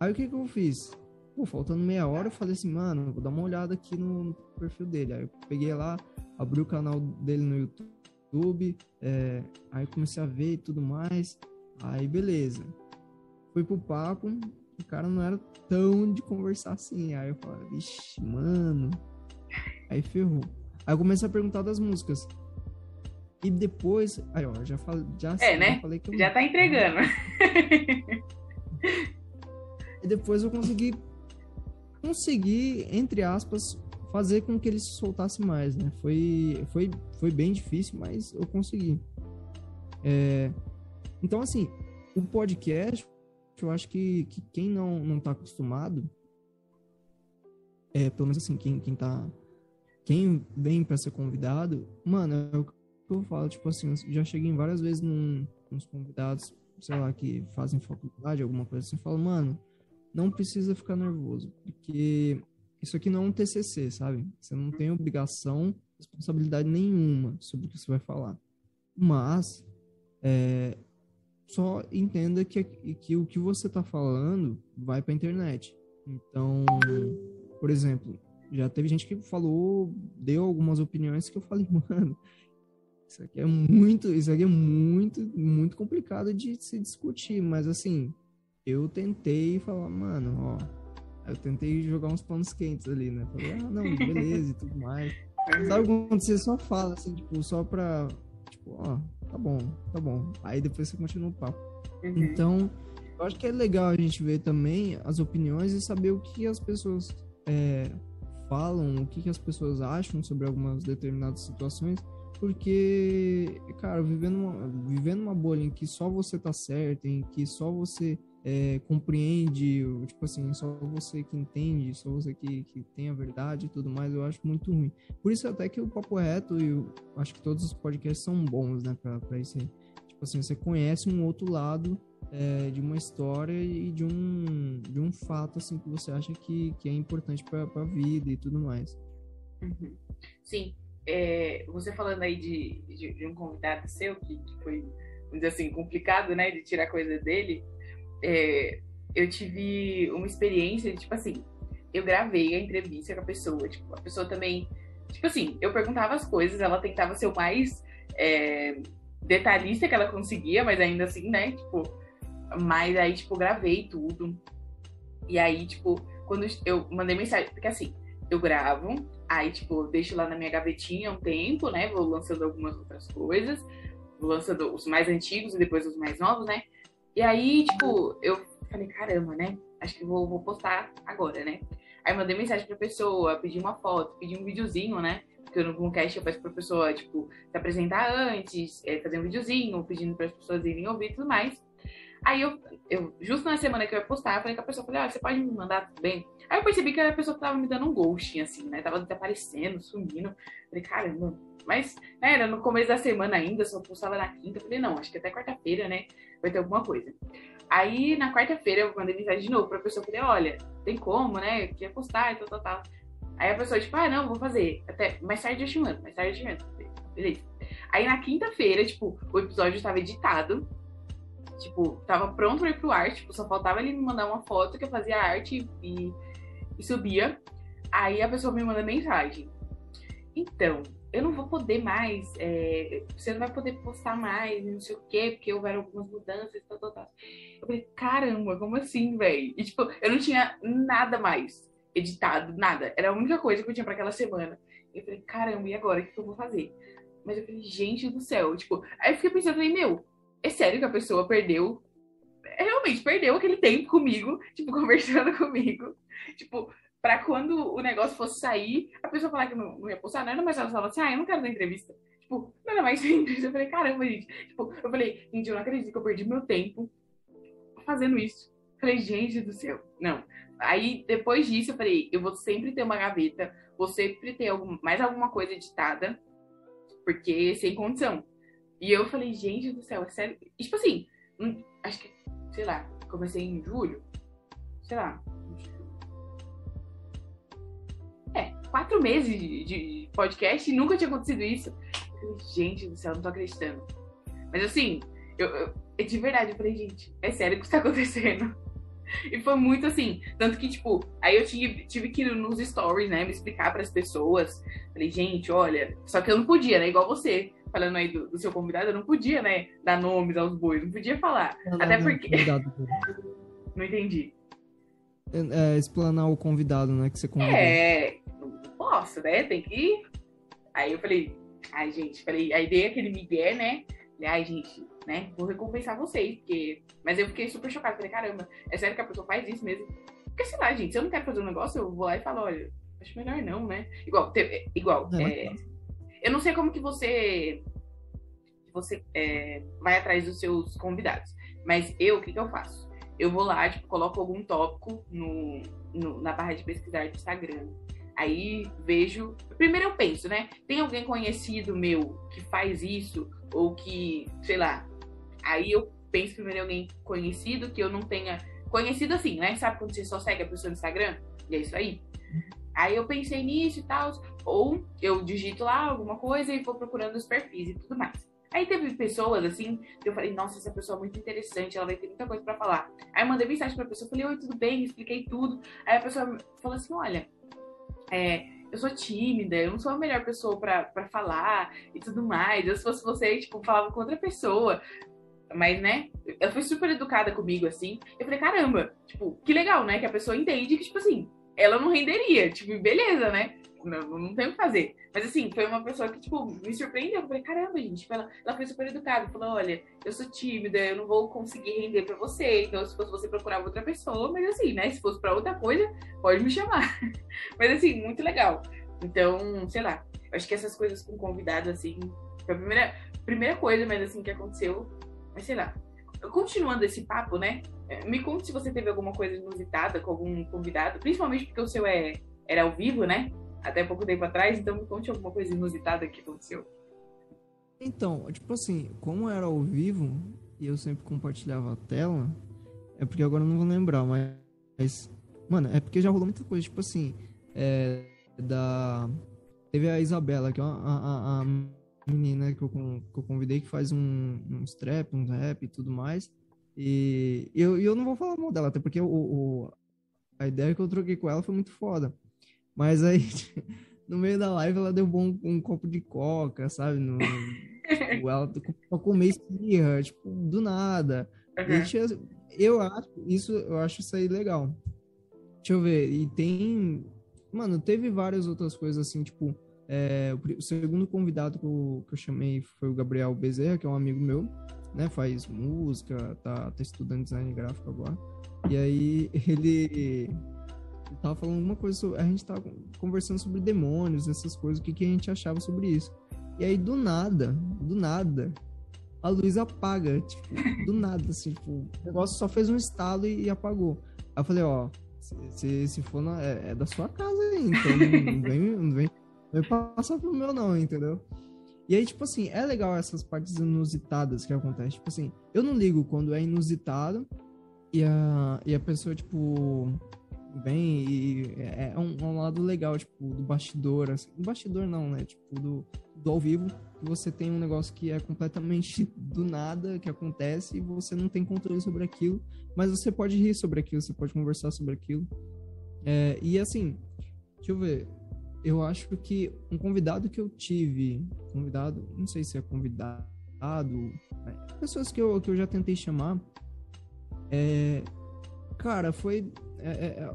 Aí o que, que eu fiz? Pô, faltando meia hora, eu falei assim, mano, vou dar uma olhada aqui no perfil dele. Aí eu peguei lá, abri o canal dele no YouTube, é, aí comecei a ver e tudo mais. Aí beleza. Fui pro papo, o cara não era tão de conversar assim. Aí eu falei, vixe, mano. Aí ferrou. Aí eu comecei a perguntar das músicas. E depois. Aí, ó, já falei. Já, é, né? Falei que eu... já tá entregando. e depois eu consegui consegui, entre aspas, fazer com que ele se soltasse mais, né? Foi, foi, foi bem difícil, mas eu consegui. É, então, assim, o podcast, eu acho que, que quem não, não tá acostumado, é, pelo menos assim, quem, quem tá. Quem vem para ser convidado, mano, é o que eu falo, tipo assim, já cheguei várias vezes num, nos convidados, sei lá, que fazem faculdade, alguma coisa assim, falo, mano, não precisa ficar nervoso, porque isso aqui não é um TCC, sabe? Você não tem obrigação, responsabilidade nenhuma sobre o que você vai falar. Mas, é, só entenda que, que o que você está falando vai para a internet. Então, por exemplo, já teve gente que falou, deu algumas opiniões que eu falei, mano, isso aqui é muito, isso aqui é muito, muito complicado de se discutir, mas assim, eu tentei falar, mano, ó. Eu tentei jogar uns panos quentes ali, né? Falei, ah, não, beleza e tudo mais. Sabe quando você só fala, assim, tipo, só pra. Tipo, ó, tá bom, tá bom. Aí depois você continua o papo. Uhum. Então, eu acho que é legal a gente ver também as opiniões e saber o que as pessoas é, falam, o que as pessoas acham sobre algumas determinadas situações. Porque, cara, vivendo uma, vivendo uma bolha em que só você tá certo, em que só você é, compreende, tipo assim, só você que entende, só você que, que tem a verdade e tudo mais, eu acho muito ruim. Por isso até que o Papo Reto e eu acho que todos os podcasts são bons, né, pra, pra isso aí. Tipo assim, você conhece um outro lado é, de uma história e de um, de um fato, assim, que você acha que, que é importante pra, pra vida e tudo mais. Uhum. Sim. É, você falando aí de, de, de, um convidado seu que, que foi, vamos dizer assim, complicado, né, de tirar coisa dele, é, eu tive uma experiência de, tipo assim, eu gravei a entrevista com a pessoa, tipo, a pessoa também, tipo assim, eu perguntava as coisas, ela tentava ser o mais é, detalhista que ela conseguia, mas ainda assim, né, tipo, mas aí, tipo, gravei tudo. E aí, tipo, quando eu mandei mensagem, porque assim, eu gravo, aí, tipo, deixo lá na minha gavetinha um tempo, né? Vou lançando algumas outras coisas, vou lançando os mais antigos e depois os mais novos, né? E aí, tipo, eu falei, caramba, né? Acho que vou, vou postar agora, né? Aí mandei mensagem pra pessoa, pedi uma foto, pedi um videozinho, né? Porque no Boomcast eu peço pra pessoa, tipo, se apresentar antes, é, fazer um videozinho, pedindo para as pessoas irem ouvir e tudo mais. Aí eu, eu, justo na semana que eu ia postar, eu falei com a pessoa, falei, ah, você pode me mandar tudo bem? Aí eu percebi que a pessoa tava me dando um ghosting, assim, né? Tava desaparecendo, sumindo. Falei, caramba. Mas, né, era no começo da semana ainda, só postava na quinta. Falei, não, acho que até quarta-feira, né? Vai ter alguma coisa. Aí, na quarta-feira, eu mandei mensagem de novo pra pessoa. Falei, olha, tem como, né? Eu queria postar e tal, tal, tal. Aí a pessoa, tipo, ah, não, vou fazer. Até mais tarde eu te mando, mais tarde eu te mando. Beleza. Aí na quinta-feira, tipo, o episódio estava editado. Tipo, tava pronto pra ir pro ar. Tipo, só faltava ele me mandar uma foto que eu fazia arte e, e subia. Aí a pessoa me manda mensagem. Então, eu não vou poder mais, é, você não vai poder postar mais, não sei o quê, porque houveram algumas mudanças, tal, tal, tal. Eu falei, caramba, como assim, velho? E, tipo, eu não tinha nada mais editado, nada. Era a única coisa que eu tinha para aquela semana. Eu falei, caramba, e agora? O que eu vou fazer? Mas eu falei, gente do céu, tipo, aí eu fiquei pensando, falei, meu, é sério que a pessoa perdeu, realmente perdeu aquele tempo comigo, tipo, conversando comigo, tipo, pra quando o negócio fosse sair, a pessoa falar que não, não ia postar, não era mais ela falava assim, ah, eu não quero dar entrevista. Tipo, era mais simples. Eu falei, caramba, gente. Tipo, eu falei, gente, eu não acredito que eu perdi meu tempo fazendo isso. Eu falei, gente do céu. Não. Aí, depois disso, eu falei, eu vou sempre ter uma gaveta, vou sempre ter algum, mais alguma coisa editada, porque sem condição. E eu falei, gente do céu, é sério. E, tipo assim, hum, acho que, sei lá, comecei em julho, sei lá. Quatro meses de, de podcast e nunca tinha acontecido isso. Falei, gente do céu, não tô acreditando. Mas assim, eu, eu, de verdade, eu falei, gente, é sério o que está acontecendo? E foi muito assim. Tanto que, tipo, aí eu tive, tive que ir nos stories, né? Me explicar para as pessoas. Falei, gente, olha. Só que eu não podia, né? Igual você, falando aí do, do seu convidado, eu não podia, né? Dar nomes aos bois. Não podia falar. Não, Até não, porque. não entendi. É, é, explanar o convidado, né? Que você convidou. É, não posso, né? Tem que. Aí eu falei, ai, gente, falei, aí dei aquele migué, né? Falei, ai, gente, né? Vou recompensar vocês, porque. Mas eu fiquei super chocada. Falei, caramba, é sério que a pessoa faz isso mesmo? Porque, sei lá, gente, se eu não quero fazer um negócio, eu vou lá e falo, olha, acho melhor não, né? Igual, te, igual, é, é, eu não sei como que você você é, vai atrás dos seus convidados, mas eu, o que que eu faço? Eu vou lá, tipo, coloco algum tópico no, no na barra de pesquisar do Instagram. Aí vejo. Primeiro eu penso, né? Tem alguém conhecido meu que faz isso? Ou que, sei lá, Aí eu penso primeiro em alguém conhecido, que eu não tenha. Conhecido assim, né? Sabe quando você só segue a pessoa no Instagram? E é isso aí. Aí eu pensei nisso e tal. Ou eu digito lá alguma coisa e vou procurando os perfis e tudo mais. Aí teve pessoas assim, que eu falei, nossa, essa pessoa é muito interessante, ela vai ter muita coisa para falar. Aí eu mandei mensagem pra pessoa, falei, oi, tudo bem? Expliquei tudo. Aí a pessoa falou assim, olha, é, eu sou tímida, eu não sou a melhor pessoa para falar e tudo mais. Eu, se fosse você, tipo, falava com outra pessoa. Mas, né, ela foi super educada comigo, assim. Eu falei, caramba, tipo, que legal, né? Que a pessoa entende que, tipo assim, ela não renderia. Tipo, beleza, né? Não, não tem o que fazer. Mas assim, foi uma pessoa que, tipo, me surpreendeu. Eu falei, caramba, gente, ela, ela foi super educada. Falou, olha, eu sou tímida, eu não vou conseguir render pra você. Então, se fosse você procurar outra pessoa, mas assim, né? Se fosse pra outra coisa, pode me chamar. mas assim, muito legal. Então, sei lá, acho que essas coisas com convidado, assim, foi a primeira, primeira coisa, mas assim, que aconteceu mas sei lá. Continuando esse papo, né? É, me conte se você teve alguma coisa inusitada com algum convidado, principalmente porque o seu é, era ao vivo, né? Até pouco tempo atrás, então me conte alguma coisa inusitada que aconteceu. Então, tipo assim, como era ao vivo e eu sempre compartilhava a tela, é porque agora eu não vou lembrar, mas. Mano, é porque já rolou muita coisa, tipo assim, é, da. Teve a Isabela, que é uma, a, a menina que eu, que eu convidei que faz um, uns trap, um rap e tudo mais. E eu, eu não vou falar mal dela, até porque o, o, a ideia que eu troquei com ela foi muito foda. Mas aí, no meio da live, ela deu um, um copo de coca, sabe? No, tipo, ela pra comer espirra, tipo, do nada. Uhum. Tinha, eu acho isso, eu acho isso aí legal. Deixa eu ver. E tem. Mano, teve várias outras coisas assim, tipo. É, o segundo convidado que eu, que eu, chamei foi o Gabriel Bezerra, que é um amigo meu, né? Faz música, tá, tá estudando design gráfico agora. E aí ele tava falando uma coisa sobre, a gente tava conversando sobre demônios, essas coisas, o que, que a gente achava sobre isso. E aí do nada, do nada, a luz apaga, tipo, do nada, assim, tipo, o negócio só fez um estalo e, e apagou. Aí eu falei, ó, se, se for na, é, é, da sua casa aí, então não vem, não vem, não vem passar pro meu não, entendeu? E aí, tipo assim, é legal essas partes inusitadas que acontecem. Tipo assim, eu não ligo quando é inusitado e a, e a pessoa, tipo, vem e é, é um, um lado legal, tipo, do bastidor. Assim. Do bastidor não, né? Tipo, do, do ao vivo, que você tem um negócio que é completamente do nada, que acontece, e você não tem controle sobre aquilo, mas você pode rir sobre aquilo, você pode conversar sobre aquilo. É, e assim, deixa eu ver eu acho que um convidado que eu tive, convidado, não sei se é convidado, né, pessoas que eu, que eu já tentei chamar, é, cara, foi é, é, é,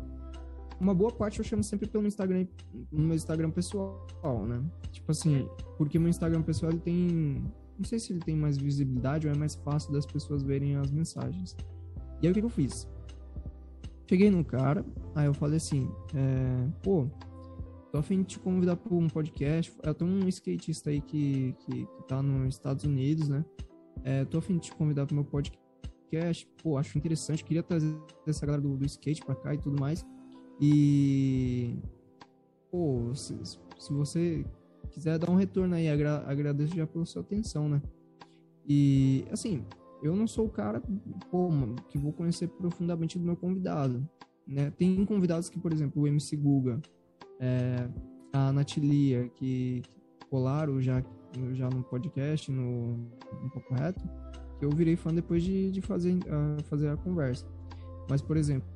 uma boa parte eu chamo sempre pelo Instagram, meu Instagram pessoal, né? Tipo assim, porque meu Instagram pessoal ele tem, não sei se ele tem mais visibilidade ou é mais fácil das pessoas verem as mensagens. E aí o que, eu fiz? Cheguei no cara, aí eu falei assim, é, pô, Tô a fim de te convidar para um podcast. Eu tenho um skatista aí que, que, que tá nos Estados Unidos, né? É, tô a fim de te convidar para meu podcast. Pô, acho interessante. Queria trazer essa galera do, do skate para cá e tudo mais. E. Pô, se, se você quiser dar um retorno aí, agra agradeço já pela sua atenção, né? E, assim, eu não sou o cara, pô, que vou conhecer profundamente do meu convidado, né? Tem convidados que, por exemplo, o MC Guga, é, a Natilia, que, colaram já, já no podcast, no, no Papo Reto, que eu virei fã depois de, de fazer, uh, fazer a conversa. Mas, por exemplo,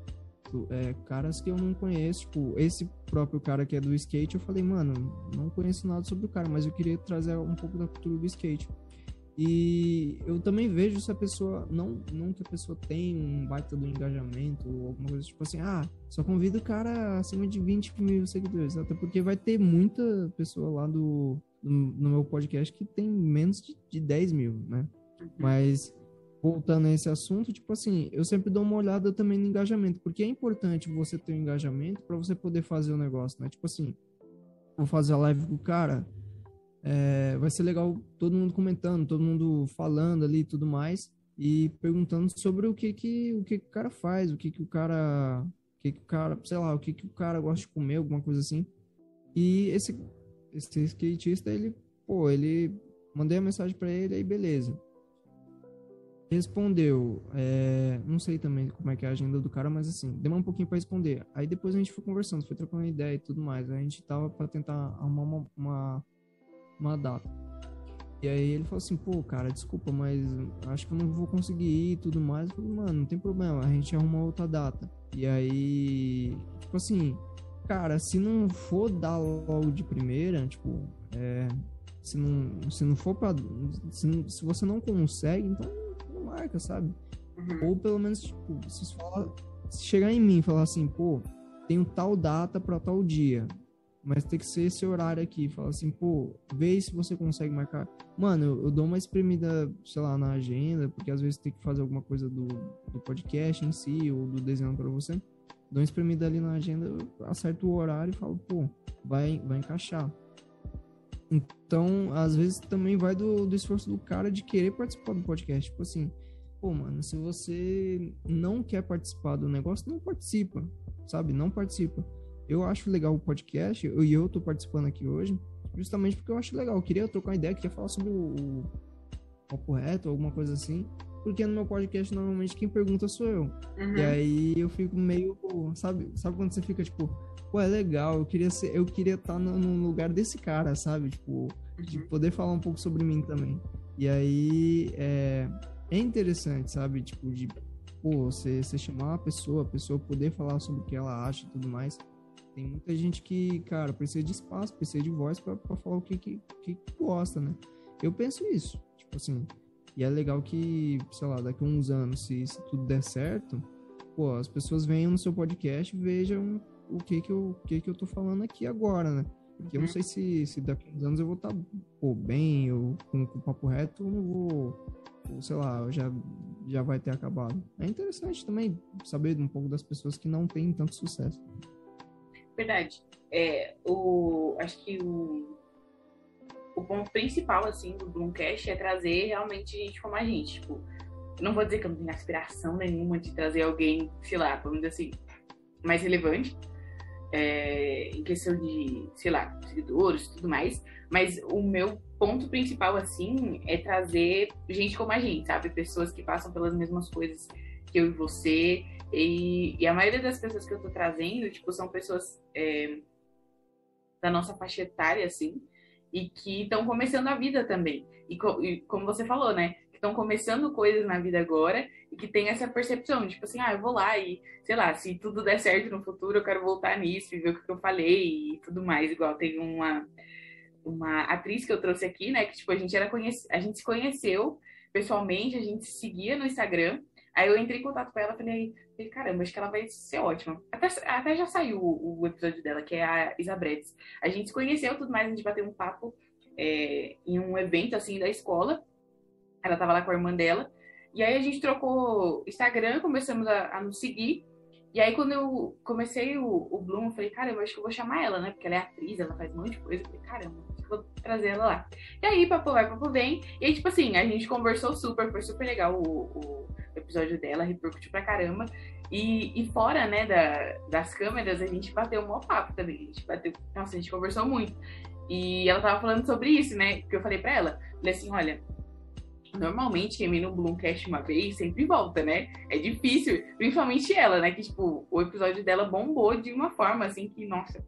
é, caras que eu não conheço, tipo, esse próprio cara que é do skate, eu falei, mano, não conheço nada sobre o cara, mas eu queria trazer um pouco da cultura do skate. E eu também vejo se a pessoa, não, não que a pessoa tem um baita do engajamento ou alguma coisa tipo assim, ah, só convido o cara acima de 20 mil seguidores. Até porque vai ter muita pessoa lá do, no, no meu podcast que tem menos de, de 10 mil, né? Mas voltando a esse assunto, tipo assim, eu sempre dou uma olhada também no engajamento, porque é importante você ter um engajamento para você poder fazer o negócio, né? Tipo assim, vou fazer a live com o cara é, vai ser legal todo mundo comentando, todo mundo falando ali e tudo mais e perguntando sobre o que que o que, que o cara faz, o que que o cara, o que que o cara, sei lá, o que que o cara gosta de comer, alguma coisa assim. E esse esse skatista, ele, pô, ele mandei a mensagem para ele aí beleza. Respondeu, é, não sei também como é que é a agenda do cara, mas assim, demorou um pouquinho para responder. Aí depois a gente foi conversando, foi trocando ideia e tudo mais. A gente tava para tentar arrumar uma, uma uma data. E aí ele falou assim, pô, cara, desculpa, mas acho que eu não vou conseguir ir e tudo mais. Eu falei, mano, não tem problema, a gente arruma outra data. E aí, tipo assim, cara, se não for dar logo de primeira, tipo, é, se não, se não for pra. Se, não, se você não consegue, então marca, sabe? Uhum. Ou pelo menos, tipo, se, fala, se chegar em mim e falar assim, pô, tenho tal data para tal dia mas tem que ser esse horário aqui. Fala assim, pô, vê se você consegue marcar. Mano, eu, eu, dou uma espremida, sei lá, na agenda, porque às vezes tem que fazer alguma coisa do, do podcast em si, ou do desenho para você. Dou uma espremida ali na agenda, acerto o horário e falo, pô, vai, vai encaixar. Então, às vezes também vai do, do esforço do cara de querer participar do podcast. Tipo assim, pô, mano, se você não quer participar do negócio, não participa, sabe? Não participa eu acho legal o podcast, e eu, tô participando aqui hoje, justamente porque eu acho legal. Eu queria trocar uma ideia, queria falar sobre o, o papo reto, alguma coisa assim. Porque no meu podcast, normalmente, quem pergunta sou eu. Uhum. E aí eu fico meio, sabe? Sabe quando você fica, tipo, pô, é legal, eu queria ser, eu queria estar tá no, no lugar desse cara, sabe? Tipo, de uhum. poder falar um pouco sobre mim também. E aí é, é interessante, sabe? Tipo, de pô, você, você chamar a pessoa, a pessoa poder falar sobre o que ela acha e tudo mais. Tem muita gente que, cara, precisa de espaço, precisa de voz para falar o que, que, que gosta, né? Eu penso isso, tipo assim. E é legal que, sei lá, daqui a uns anos, se, se tudo der certo, pô, as pessoas venham no seu podcast e vejam o que que eu, o que que eu tô falando aqui agora, né? Porque eu não uhum. sei se, se daqui a uns anos eu vou estar tá, pô, bem, ou com, com o papo reto, ou não vou, sei lá, já, já vai ter acabado. É interessante também saber um pouco das pessoas que não têm tanto sucesso. Verdade. É, o, acho que o, o ponto principal, assim, do Bloomcast é trazer realmente gente como a gente. Tipo, não vou dizer que eu não tenho aspiração nenhuma de trazer alguém, sei lá, vamos dizer assim, mais relevante, é, em questão de, sei lá, seguidores e tudo mais, mas o meu ponto principal, assim, é trazer gente como a gente, sabe? Pessoas que passam pelas mesmas coisas que eu e você, e, e a maioria das pessoas que eu tô trazendo, tipo, são pessoas é, da nossa faixa etária, assim, e que estão começando a vida também. E, co e como você falou, né? estão começando coisas na vida agora e que tem essa percepção, tipo assim, ah, eu vou lá e, sei lá, se tudo der certo no futuro, eu quero voltar nisso e ver o que eu falei e tudo mais. Igual tem uma, uma atriz que eu trouxe aqui, né, que, tipo, a gente era conhece... a gente se conheceu pessoalmente, a gente se seguia no Instagram. Aí eu entrei em contato com ela e falei, caramba, acho que ela vai ser ótima. Até, até já saiu o, o episódio dela, que é a Isabretes. A gente se conheceu tudo mais, a gente bateu um papo é, em um evento, assim, da escola. Ela tava lá com a irmã dela. E aí a gente trocou Instagram, começamos a, a nos seguir. E aí, quando eu comecei o, o Bloom, eu falei, caramba, acho que eu vou chamar ela, né? Porque ela é atriz, ela faz um monte de coisa. Eu falei, caramba, vou trazer ela lá. E aí, papo vai, papo vem. E aí, tipo assim, a gente conversou super, foi super legal o, o episódio dela, repercutiu pra caramba. E, e fora, né, da, das câmeras, a gente bateu um papo também. A gente bateu, nossa, a gente conversou muito. E ela tava falando sobre isso, né? Que eu falei pra ela, falei assim, olha, normalmente quem vem no Bloomcast uma vez sempre volta, né? É difícil, principalmente ela, né? Que, tipo, o episódio dela bombou de uma forma, assim, que, nossa.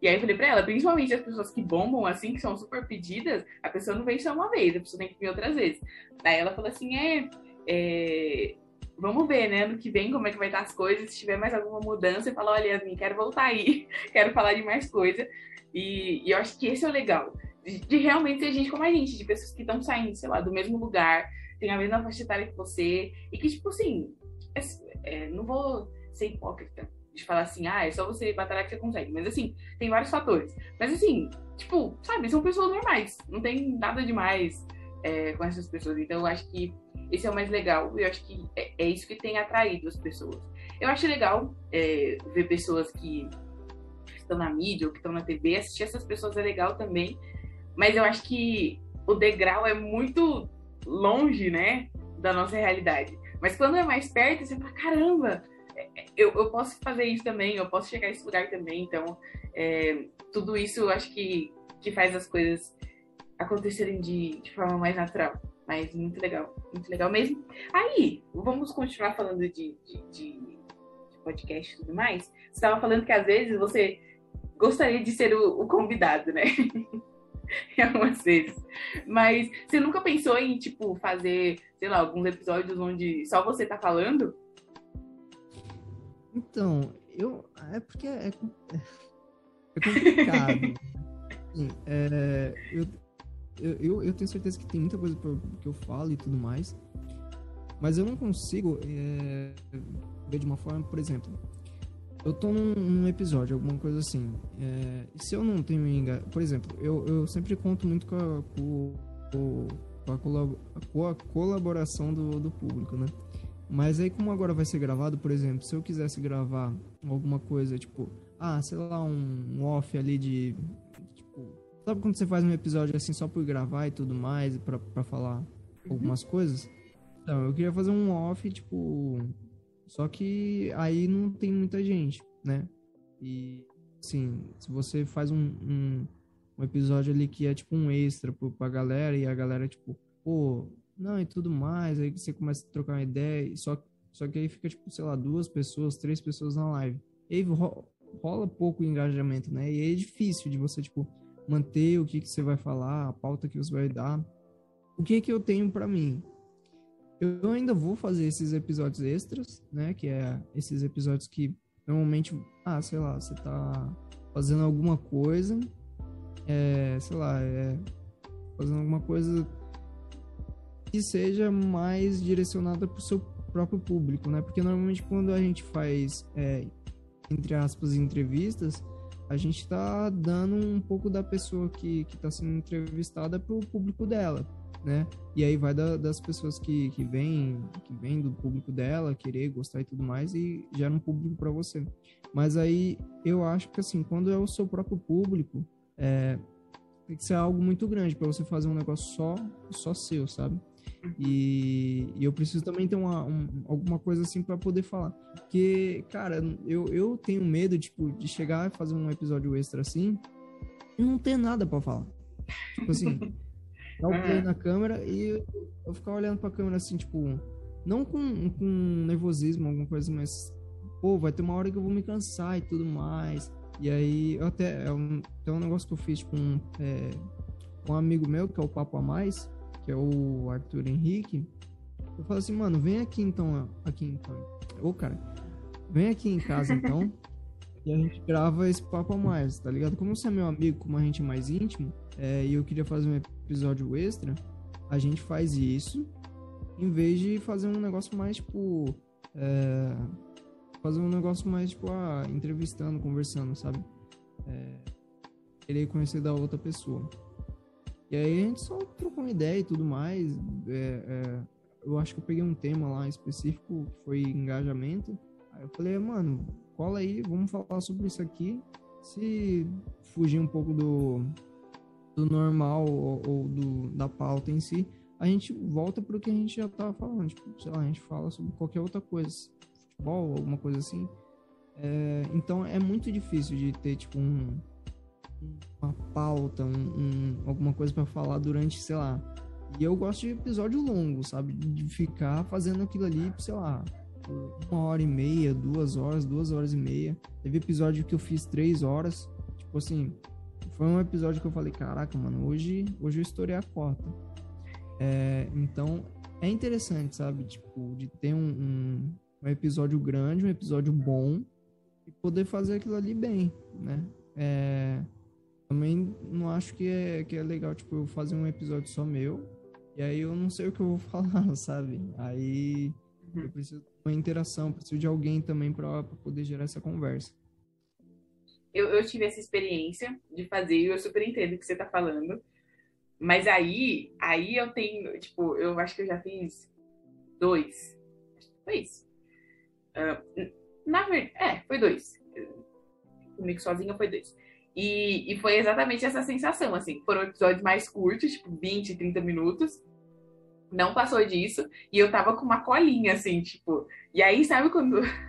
E aí eu falei pra ela, principalmente as pessoas que bombam, assim, que são super pedidas, a pessoa não vem só uma vez, a pessoa tem que vir outras vezes. Daí ela falou assim, é... é... Vamos ver, né, ano que vem como é que vai estar as coisas, se tiver mais alguma mudança, eu falo, olha, Yasmin, quero voltar aí, quero falar de mais coisa. E, e eu acho que esse é o legal de, de realmente ter gente como a gente, de pessoas que estão saindo, sei lá, do mesmo lugar, tem a mesma faixa etária que você, e que, tipo assim, é, é, não vou ser hipócrita de falar assim, ah, é só você batalhar que você consegue. Mas assim, tem vários fatores. Mas assim, tipo, sabe, são pessoas normais. Não tem nada demais é, com essas pessoas. Então eu acho que esse é o mais legal. Eu acho que é, é isso que tem atraído as pessoas. Eu acho legal é, ver pessoas que estão na mídia ou que estão na TV. Assistir essas pessoas é legal também. Mas eu acho que o degrau é muito longe, né, da nossa realidade. Mas quando é mais perto, você fala, caramba, é, eu, eu posso fazer isso também, eu posso chegar a esse lugar também. Então, é, tudo isso eu acho que, que faz as coisas acontecerem de, de forma mais natural. Mas muito legal, muito legal mesmo. Aí, vamos continuar falando de, de, de, de podcast e tudo mais. Você estava falando que às vezes você gostaria de ser o, o convidado, né? algumas vezes. Mas você nunca pensou em, tipo, fazer, sei lá, alguns episódios onde só você tá falando? Então, eu. É porque é, é complicado. Sim, é, eu, eu, eu tenho certeza que tem muita coisa que eu falo e tudo mais. Mas eu não consigo é, ver de uma forma, por exemplo, eu tô num, num, episódio, alguma coisa assim. É, se eu não tenho enga... Por exemplo, eu, eu sempre conto muito com a, com, com a, colab... com a colaboração do, do público, né? Mas aí, como agora vai ser gravado, por exemplo, se eu quisesse gravar alguma coisa, tipo, ah, sei lá, um, um off ali de. Tipo, sabe quando você faz um episódio assim só por gravar e tudo mais, pra, pra falar uhum. algumas coisas? Então, eu queria fazer um off, tipo, só que aí não tem muita gente, né? E, assim, se você faz um, um, um episódio ali que é tipo um extra pro, pra galera e a galera, tipo, pô, não, e tudo mais, aí você começa a trocar uma ideia, só, só que aí fica, tipo, sei lá, duas pessoas, três pessoas na live. E aí rola pouco engajamento, né? E aí é difícil de você, tipo, manter o que, que você vai falar, a pauta que você vai dar. O que que eu tenho para mim? Eu ainda vou fazer esses episódios extras, né? Que é esses episódios que normalmente, ah, sei lá, você tá fazendo alguma coisa, é, sei lá, é, fazendo alguma coisa que seja mais direcionada pro seu próprio público, né? Porque normalmente quando a gente faz, é, entre aspas, entrevistas, a gente está dando um pouco da pessoa que está sendo entrevistada para o público dela, né? E aí vai da, das pessoas que, que vêm que vem do público dela, querer, gostar e tudo mais, e gera um público para você. Mas aí eu acho que assim, quando é o seu próprio público, é, tem que ser algo muito grande para você fazer um negócio só, só seu, sabe? E, e, eu preciso também ter uma, um, alguma coisa assim para poder falar. Porque, cara, eu, eu tenho medo, tipo, de chegar e fazer um episódio extra assim e não ter nada para falar. Tipo assim, dar o play na câmera e eu ficar olhando pra câmera assim, tipo, não com, com nervosismo, alguma coisa, mas, pô, vai ter uma hora que eu vou me cansar e tudo mais. E aí, eu até, é um, tem um negócio que eu fiz com um, é, um amigo meu, que é o Papo a Mais, que é o Arthur Henrique, eu falo assim, mano, vem aqui então, aqui então. Ô, cara, vem aqui em casa então. e a gente grava esse papo a mais, tá ligado? Como você é meu amigo, como a gente é mais íntimo, é, e eu queria fazer um episódio extra, a gente faz isso, em vez de fazer um negócio mais, tipo. É, fazer um negócio mais, tipo, ah, entrevistando, conversando, sabe? É, querer conhecer da outra pessoa. E aí a gente só trocou uma ideia e tudo mais. É, é, eu acho que eu peguei um tema lá específico, que foi engajamento. Aí eu falei, mano, cola aí, vamos falar sobre isso aqui. Se fugir um pouco do, do normal ou, ou do, da pauta em si, a gente volta para o que a gente já tava falando. Tipo, sei lá, a gente fala sobre qualquer outra coisa. Futebol, alguma coisa assim. É, então é muito difícil de ter, tipo, um, uma pauta, um, um, alguma coisa para falar durante, sei lá. E eu gosto de episódio longo, sabe? De ficar fazendo aquilo ali, sei lá, uma hora e meia, duas horas, duas horas e meia. Teve episódio que eu fiz três horas. Tipo assim, foi um episódio que eu falei, caraca, mano, hoje, hoje eu estourei a cota. É, então, é interessante, sabe? Tipo, de ter um, um, um episódio grande, um episódio bom e poder fazer aquilo ali bem, né? É, também não acho que é, que é legal, tipo, eu fazer um episódio só meu, e aí eu não sei o que eu vou falar, sabe? Aí uhum. eu preciso de uma interação, preciso de alguém também para poder gerar essa conversa. Eu, eu tive essa experiência de fazer, e eu super entendo o que você tá falando. Mas aí, aí eu tenho, tipo, eu acho que eu já fiz dois. Foi isso. Uh, na verdade, é, foi dois. Comigo sozinha foi dois. E, e foi exatamente essa sensação, assim. Foram episódios mais curtos, tipo 20, 30 minutos. Não passou disso. E eu tava com uma colinha, assim, tipo. E aí, sabe quando.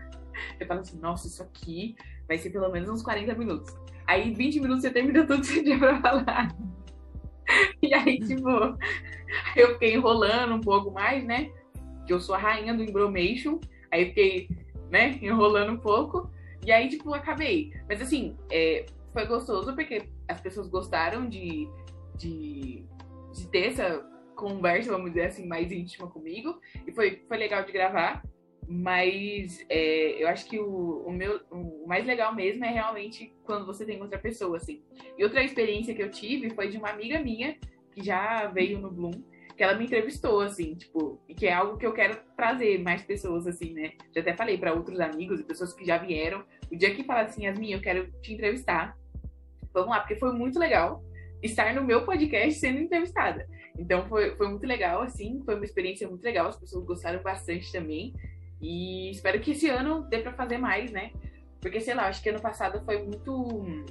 Eu falo assim, nossa, isso aqui vai ser pelo menos uns 40 minutos. Aí, 20 minutos você termina tudo que você tinha pra falar. E aí, tipo, eu fiquei enrolando um pouco mais, né? Que eu sou a rainha do embromation. Aí fiquei, né, enrolando um pouco. E aí, tipo, acabei. Mas assim, é, foi gostoso porque as pessoas gostaram de, de, de ter essa conversa, vamos dizer assim, mais íntima comigo. E foi, foi legal de gravar. Mas é, eu acho que o, o, meu, o mais legal mesmo é realmente quando você tem outra pessoa, assim. E outra experiência que eu tive foi de uma amiga minha, que já veio no Bloom, que ela me entrevistou, assim, tipo, e que é algo que eu quero trazer mais pessoas, assim, né? Já até falei para outros amigos e pessoas que já vieram. O dia que fala assim, Yasmin, eu quero te entrevistar, vamos lá, porque foi muito legal estar no meu podcast sendo entrevistada. Então foi, foi muito legal, assim, foi uma experiência muito legal, as pessoas gostaram bastante também. E espero que esse ano dê para fazer mais, né? Porque, sei lá, acho que ano passado foi muito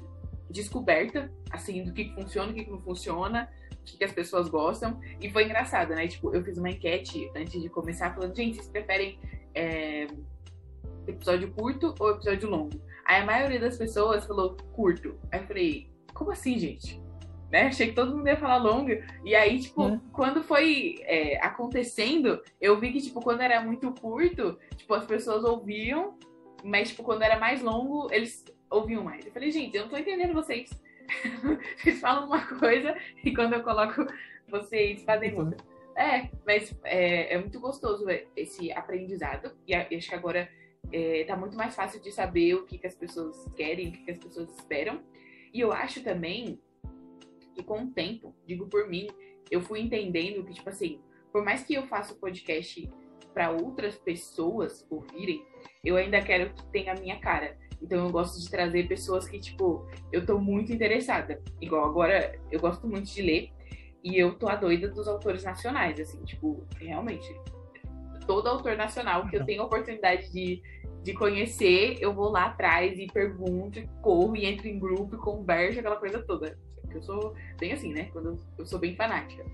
descoberta, assim, do que funciona, o que não funciona, o que as pessoas gostam. E foi engraçado, né? Tipo, eu fiz uma enquete antes de começar falando, gente, vocês preferem é, episódio curto ou episódio longo? Aí a maioria das pessoas falou curto. Aí eu falei, como assim, gente? Né? Achei que todo mundo ia falar longo. E aí, tipo, é. quando foi é, acontecendo, eu vi que, tipo, quando era muito curto, tipo, as pessoas ouviam, mas, tipo, quando era mais longo, eles ouviam mais. Eu falei, gente, eu não tô entendendo vocês. vocês falam uma coisa e quando eu coloco, vocês fazem outra. É, mas é, é muito gostoso esse aprendizado. E acho que agora é, tá muito mais fácil de saber o que, que as pessoas querem, o que, que as pessoas esperam. E eu acho também que com o tempo, digo por mim, eu fui entendendo que, tipo assim, por mais que eu faça o podcast para outras pessoas ouvirem, eu ainda quero que tenha a minha cara. Então eu gosto de trazer pessoas que, tipo, eu tô muito interessada. Igual agora, eu gosto muito de ler e eu tô a doida dos autores nacionais, assim, tipo, realmente. Todo autor nacional que eu tenho a oportunidade de, de conhecer, eu vou lá atrás e pergunto, e corro e entro em grupo e converso, aquela coisa toda. Eu sou bem assim, né? Quando eu sou bem fanática.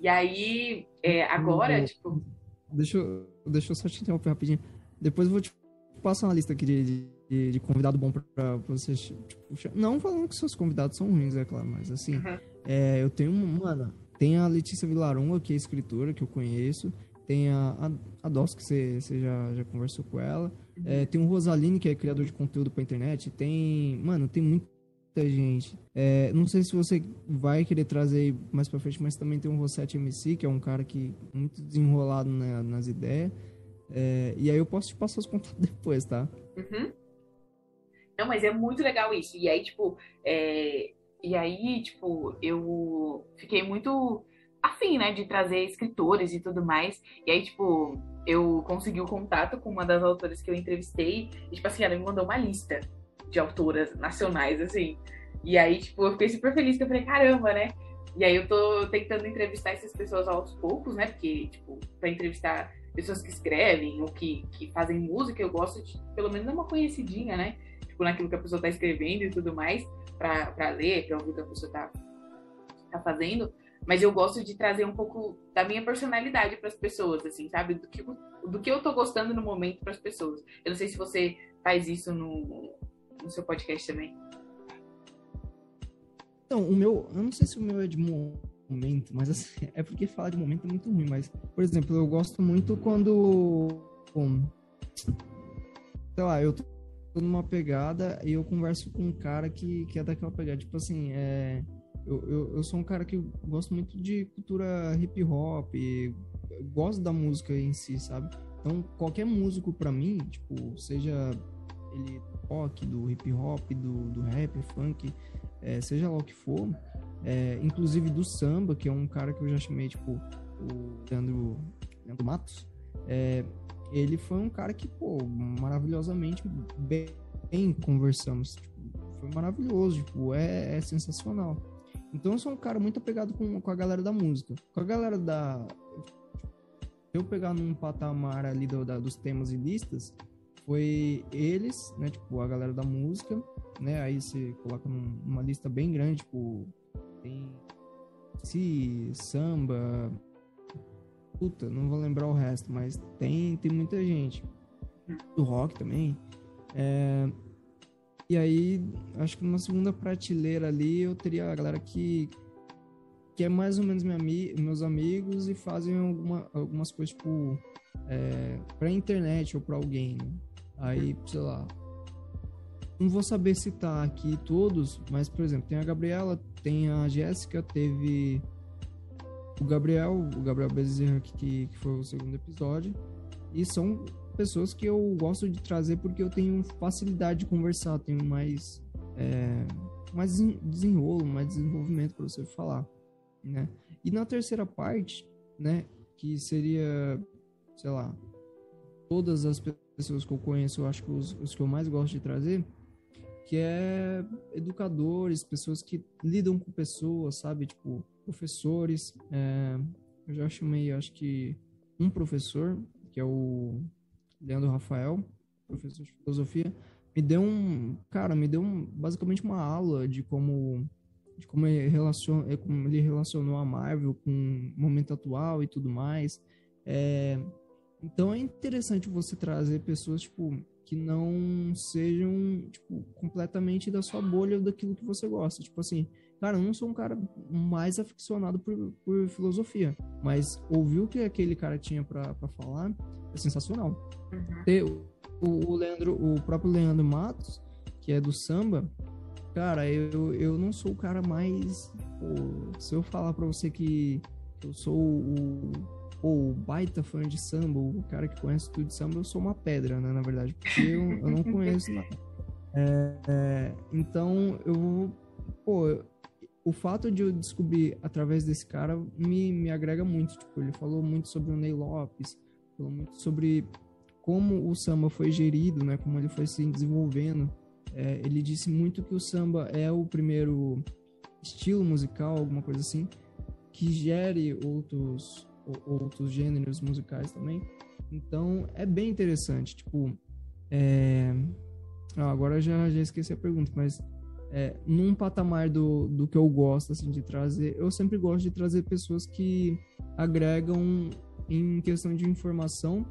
E aí, é, agora, eu, tipo. Deixa eu, deixa eu só te interromper rapidinho. Depois eu vou te passar uma lista aqui de, de, de convidado bom pra, pra vocês. Tipo, não falando que seus convidados são ruins, é claro, mas assim, uhum. é, eu tenho, mano, tem a Letícia Vilaronga, que é escritora, que eu conheço. Tem a, a, a Dos, que você, você já, já conversou com ela. Uhum. É, tem o Rosaline, que é criador de conteúdo pra internet. Tem. Mano, tem muita gente. É, não sei se você vai querer trazer mais pra frente, mas também tem o Rosette MC, que é um cara que muito desenrolado né, nas ideias. É, e aí eu posso te passar os contatos depois, tá? Uhum. Não, mas é muito legal isso. E aí, tipo, é... e aí, tipo, eu fiquei muito afim, né, de trazer escritores e tudo mais. E aí, tipo, eu consegui o contato com uma das autoras que eu entrevistei. E, tipo assim, ela me mandou uma lista de autoras nacionais, assim. E aí, tipo, eu fiquei super feliz, que eu falei, caramba, né? E aí eu tô tentando entrevistar essas pessoas aos poucos, né? Porque, tipo, pra entrevistar pessoas que escrevem ou que, que fazem música, eu gosto de, pelo menos, dar uma conhecidinha, né? Tipo, naquilo que a pessoa tá escrevendo e tudo mais, pra, pra ler, pra ouvir o que a pessoa tá, tá fazendo. Mas eu gosto de trazer um pouco da minha personalidade para as pessoas, assim, sabe? Do que, do que eu tô gostando no momento para as pessoas. Eu não sei se você faz isso no, no seu podcast também. Então, o meu, eu não sei se o meu é de momento, mas assim, é porque falar de momento é muito ruim, mas, por exemplo, eu gosto muito quando, bom, sei lá, eu tô numa pegada e eu converso com um cara que, que é daquela pegada, tipo assim, é, eu, eu, eu sou um cara que gosto muito de cultura hip hop, gosto da música em si, sabe? Então, qualquer músico para mim, tipo, seja ele rock, do hip hop, do, do rap, funk, é, seja lá o que for, é, inclusive do samba, que é um cara que eu já chamei, tipo, o Leandro, Leandro Matos, é, ele foi um cara que, pô, maravilhosamente bem, bem conversamos. Tipo, foi maravilhoso, tipo, é, é, sensacional. Então eu sou um cara muito apegado com, com a galera da música. Com a galera da. Se eu pegar num patamar ali do, da, dos temas e listas, foi eles, né? Tipo, a galera da música, né? Aí você coloca num, numa lista bem grande, tipo, tem samba, puta, não vou lembrar o resto, mas tem, tem muita gente. Do rock também. É, e aí, acho que numa segunda prateleira ali, eu teria a galera que, que é mais ou menos minha, meus amigos e fazem alguma, algumas coisas, tipo, é, pra internet ou pra alguém. Né? Aí, sei lá, não vou saber citar aqui todos, mas, por exemplo, tem a Gabriela, tem a Jéssica, teve o Gabriel, o Gabriel Bezerra, que, que foi o segundo episódio. E são pessoas que eu gosto de trazer porque eu tenho facilidade de conversar, tenho mais, é, mais desenrolo, mais desenvolvimento para você falar, né? E na terceira parte, né, que seria, sei lá, todas as pessoas que eu conheço, eu acho que os, os que eu mais gosto de trazer, que é educadores, pessoas que lidam com pessoas, sabe? Tipo, professores. É, eu já chamei, acho que, um professor, que é o Leandro Rafael, professor de filosofia, me deu um, cara, me deu um, basicamente uma aula de como de como ele, relaciona, como ele relacionou a Marvel com o momento atual e tudo mais. É, então é interessante você trazer pessoas, tipo, que não sejam, tipo, completamente da sua bolha daquilo que você gosta. Tipo assim, cara, eu não sou um cara mais aficionado por, por filosofia, mas ouvir o que aquele cara tinha para falar é sensacional. Uhum. Ter o, o Leandro, o próprio Leandro Matos, que é do samba, cara, eu, eu não sou o cara mais. Pô, se eu falar para você que eu sou o ou baita fã de samba, o cara que conhece tudo de samba, eu sou uma pedra, né, na verdade, porque eu, eu não conheço nada. É, é, então, eu, pô, o fato de eu descobrir através desse cara me, me agrega muito. Tipo, ele falou muito sobre o Ney Lopes, falou muito sobre como o samba foi gerido, né? Como ele foi se desenvolvendo. É, ele disse muito que o samba é o primeiro estilo musical, alguma coisa assim, que gere outros outros gêneros musicais também. Então é bem interessante. Tipo, é... ah, agora já já esqueci a pergunta, mas é, num patamar do, do que eu gosto assim de trazer, eu sempre gosto de trazer pessoas que agregam em questão de informação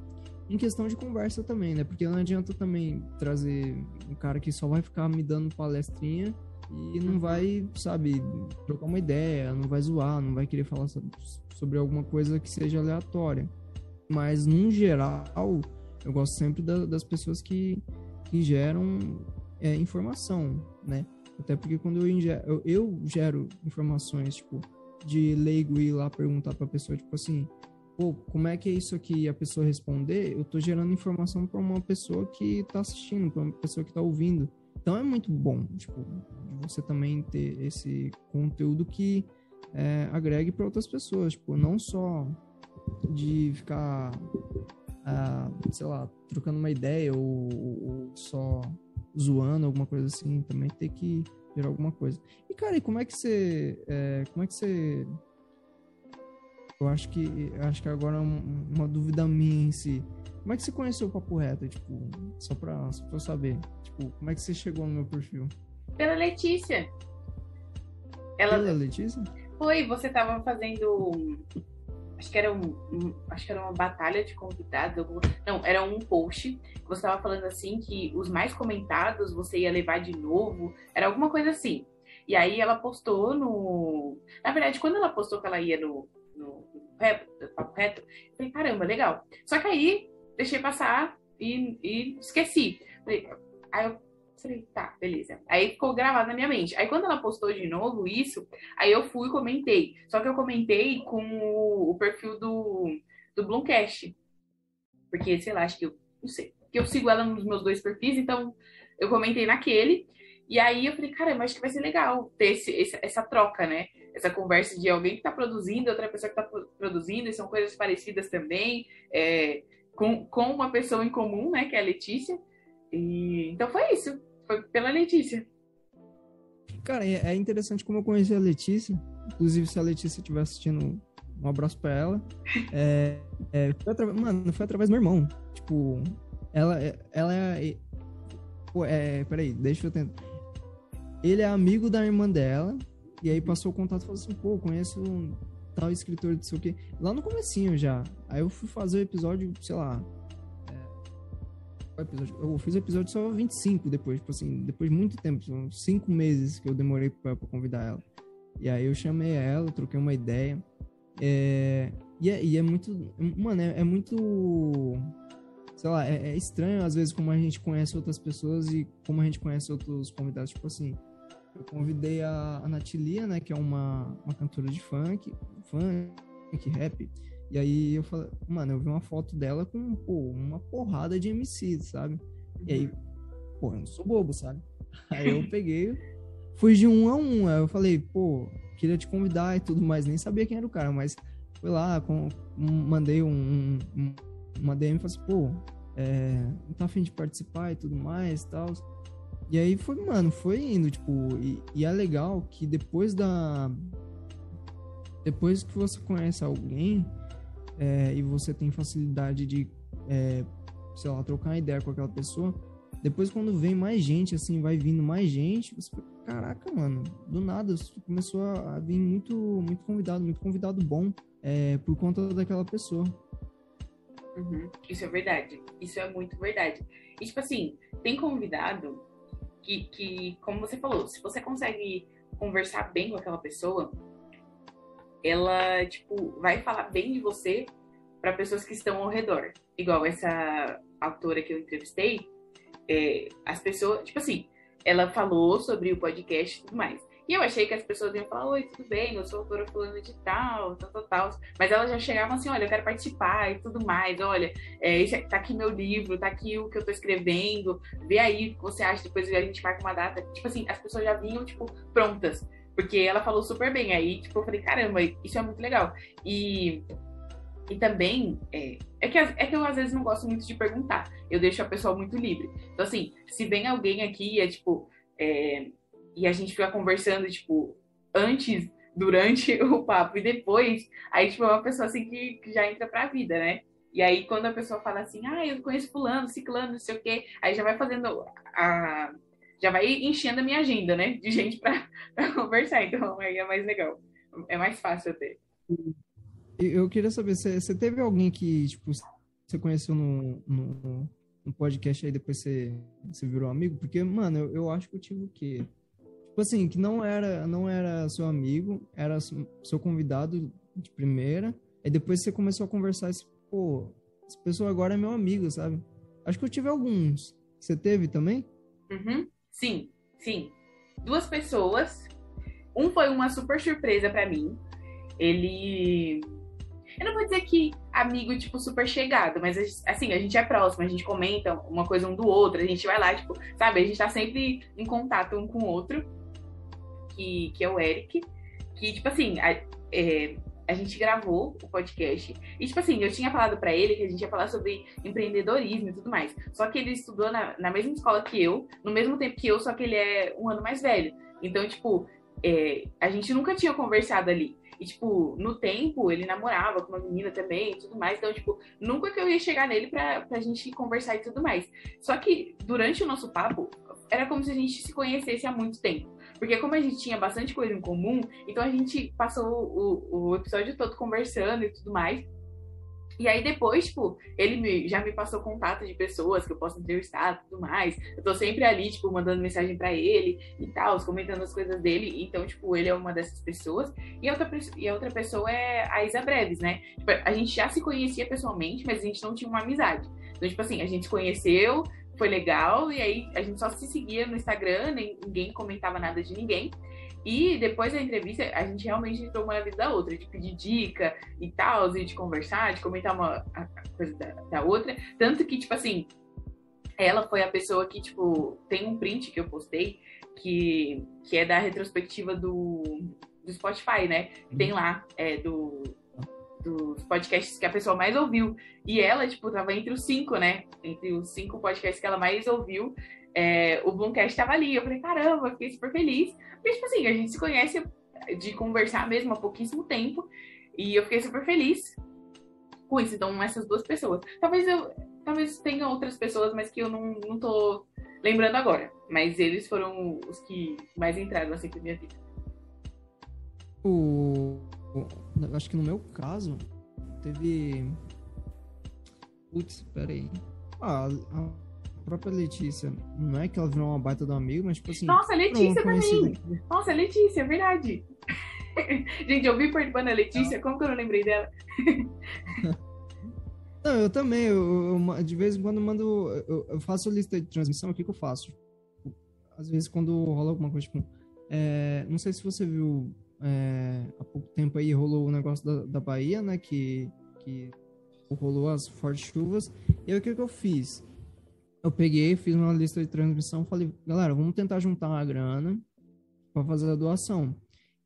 em questão de conversa também, né? Porque não adianta também trazer um cara que só vai ficar me dando palestrinha e não vai, sabe, trocar uma ideia, não vai zoar, não vai querer falar sobre alguma coisa que seja aleatória. Mas, no geral, eu gosto sempre da, das pessoas que, que geram é, informação, né? Até porque quando eu, eu, eu gero informações, tipo, de leigo ir lá perguntar pra pessoa, tipo assim, pô, como é que é isso aqui? E a pessoa responder, eu tô gerando informação para uma pessoa que tá assistindo, para uma pessoa que tá ouvindo. Então é muito bom, tipo, você também ter esse conteúdo que é, agregue para outras pessoas, tipo, não só de ficar, ah, sei lá, trocando uma ideia ou, ou, só zoando alguma coisa assim, também ter que gerar alguma coisa. E cara, e como é que você, é, como é que você eu acho que acho que agora é uma dúvida minha em si. Como é que você conheceu o Papo Reto? Tipo, só pra, só pra eu saber. Tipo, como é que você chegou no meu perfil? Pela Letícia. Ela... Pela Letícia? Foi, você tava fazendo. Acho que era um, um, acho que era uma batalha de convidados. Não, era um post. Você tava falando assim que os mais comentados você ia levar de novo. Era alguma coisa assim. E aí ela postou no. Na verdade, quando ela postou que ela ia no, no, no papo reto, eu falei, caramba, legal. Só que aí deixei passar e, e esqueci. Aí eu falei, tá, beleza. Aí ficou gravado na minha mente. Aí quando ela postou de novo isso, aí eu fui e comentei. Só que eu comentei com o, o perfil do, do Bloomcast. Porque, sei lá, acho que eu não sei. Porque eu sigo ela nos meus dois perfis, então eu comentei naquele. E aí eu falei, caramba, acho que vai ser legal ter esse, esse, essa troca, né? Essa conversa de alguém que está produzindo, outra pessoa que está produzindo, e são coisas parecidas também, é, com, com uma pessoa em comum, né? Que é a Letícia. E, então foi isso. Foi pela Letícia. Cara, é, é interessante como eu conheci a Letícia. Inclusive, se a Letícia estiver assistindo, um abraço pra ela. É, é, foi através, mano, foi através do meu irmão. Tipo, ela, ela é. Pô, é. Peraí, deixa eu tentar ele é amigo da irmã dela, e aí passou o contato e falou assim, pô, conheço tal escritor de sei o quê. Lá no comecinho já. Aí eu fui fazer o episódio, sei lá. É, episódio? Eu fiz o episódio só 25 depois, tipo assim, depois de muito tempo, são cinco meses que eu demorei pra, pra convidar ela. E aí eu chamei ela, troquei uma ideia. É, e, é, e é muito. Mano, é, é muito sei lá, é, é, estranho às vezes como a gente conhece outras pessoas e como a gente conhece outros convidados. Tipo assim, eu convidei a, a Natilia, né, que é uma, uma cantora de funk, funk, rap. E aí eu falei, mano, eu vi uma foto dela com, pô, uma porrada de MC, sabe? E aí, pô, eu não sou bobo, sabe? Aí eu peguei, fui de um a um. Aí eu falei, pô, queria te convidar e tudo mais. Nem sabia quem era o cara, mas fui lá, com, mandei um, um, uma DM e falei assim, pô, é, não tá afim de participar e tudo mais e tal. E aí foi, mano, foi indo, tipo, e, e é legal que depois da. Depois que você conhece alguém é, e você tem facilidade de, é, sei lá, trocar ideia com aquela pessoa, depois quando vem mais gente, assim, vai vindo mais gente, você caraca, mano, do nada começou a, vir muito, muito convidado, muito convidado bom é, por conta daquela pessoa. Uhum. Isso é verdade. Isso é muito verdade. E, tipo assim, tem convidado que, que, como você falou, se você consegue conversar bem com aquela pessoa, ela, tipo, vai falar bem de você para pessoas que estão ao redor. Igual essa autora que eu entrevistei, é, as pessoas, tipo assim, ela falou sobre o podcast e tudo mais. E eu achei que as pessoas iam falar, oi, tudo bem, eu sou autora fulano de tal, tal, tal, tal. Mas elas já chegavam assim, olha, eu quero participar e tudo mais, olha, é, tá aqui meu livro, tá aqui o que eu tô escrevendo, vê aí o que você acha, depois a gente marca uma data. Tipo assim, as pessoas já vinham, tipo, prontas. Porque ela falou super bem. Aí, tipo, eu falei, caramba, isso é muito legal. E e também, é, é, que, é que eu às vezes não gosto muito de perguntar. Eu deixo a pessoa muito livre. Então, assim, se vem alguém aqui é tipo. É, e a gente fica conversando, tipo, antes, durante o papo e depois, aí, tipo, é uma pessoa assim que, que já entra pra vida, né? E aí, quando a pessoa fala assim, ah, eu conheço fulano, ciclano, não sei o quê, aí já vai fazendo a. Já vai enchendo a minha agenda, né? De gente pra, pra conversar. Então aí é mais legal. É mais fácil até. Eu queria saber, você teve alguém que, tipo, você conheceu no, no, podcast aí, depois você, você virou amigo? Porque, mano, eu, eu acho que eu tive o quê? Tipo assim, que não era, não era seu amigo, era seu convidado de primeira, aí depois você começou a conversar e pô, essa pessoa agora é meu amigo, sabe? Acho que eu tive alguns. Você teve também? Uhum. Sim, sim. Duas pessoas. Um foi uma super surpresa para mim. Ele eu não vou dizer que amigo, tipo, super chegado, mas assim, a gente é próximo, a gente comenta uma coisa um do outro, a gente vai lá, tipo, sabe, a gente tá sempre em contato um com o outro, que, que é o Eric, que, tipo assim, a, é, a gente gravou o podcast. E, tipo assim, eu tinha falado para ele que a gente ia falar sobre empreendedorismo e tudo mais. Só que ele estudou na, na mesma escola que eu, no mesmo tempo que eu, só que ele é um ano mais velho. Então, tipo, é, a gente nunca tinha conversado ali. E, tipo, no tempo, ele namorava com uma menina também e tudo mais. Então, tipo, nunca que eu ia chegar nele pra, pra gente conversar e tudo mais. Só que, durante o nosso papo, era como se a gente se conhecesse há muito tempo. Porque como a gente tinha bastante coisa em comum, então a gente passou o, o episódio todo conversando e tudo mais. E aí depois, tipo, ele me, já me passou contato de pessoas que eu posso entrevistar e tudo mais. Eu tô sempre ali, tipo, mandando mensagem para ele e tal, comentando as coisas dele. Então, tipo, ele é uma dessas pessoas. E a outra, e a outra pessoa é a Isa Breves, né? Tipo, a gente já se conhecia pessoalmente, mas a gente não tinha uma amizade. Então, tipo assim, a gente se conheceu, foi legal, e aí a gente só se seguia no Instagram, nem, ninguém comentava nada de ninguém. E depois da entrevista, a gente realmente entrou uma na vida da outra, de pedir dica e tal, e de conversar, de comentar uma coisa da, da, outra. Tanto que, tipo assim, ela foi a pessoa que, tipo, tem um print que eu postei, que, que é da retrospectiva do, do Spotify, né? Tem lá, é, do, dos podcasts que a pessoa mais ouviu. E ela, tipo, tava entre os cinco, né? Entre os cinco podcasts que ela mais ouviu é, o Boomcast estava ali. Eu falei, caramba, fiquei super feliz. Porque, tipo assim, a gente se conhece de conversar mesmo há pouquíssimo tempo. E eu fiquei super feliz com isso. Então, essas duas pessoas. Talvez eu. Talvez tenha outras pessoas, mas que eu não, não tô lembrando agora. Mas eles foram os que mais entraram assim na minha vida. O. Acho que no meu caso, teve. Putz, peraí. Ah, a própria Letícia, não é que ela virou uma baita do amigo, mas tipo assim. Nossa, Letícia também! Nossa, Letícia, é verdade. Gente, eu vi perturbando a Letícia, como que eu não lembrei dela? não, eu também, eu, eu, de vez em quando mando. Eu, eu, faço lista de transmissão, o que, que eu faço? Às vezes quando rola alguma coisa, tipo. É, não sei se você viu é, há pouco tempo aí rolou o negócio da, da Bahia, né? Que, que rolou as fortes chuvas. E aí o que, que eu fiz? eu peguei, fiz uma lista de transmissão, falei, galera, vamos tentar juntar uma grana para fazer a doação.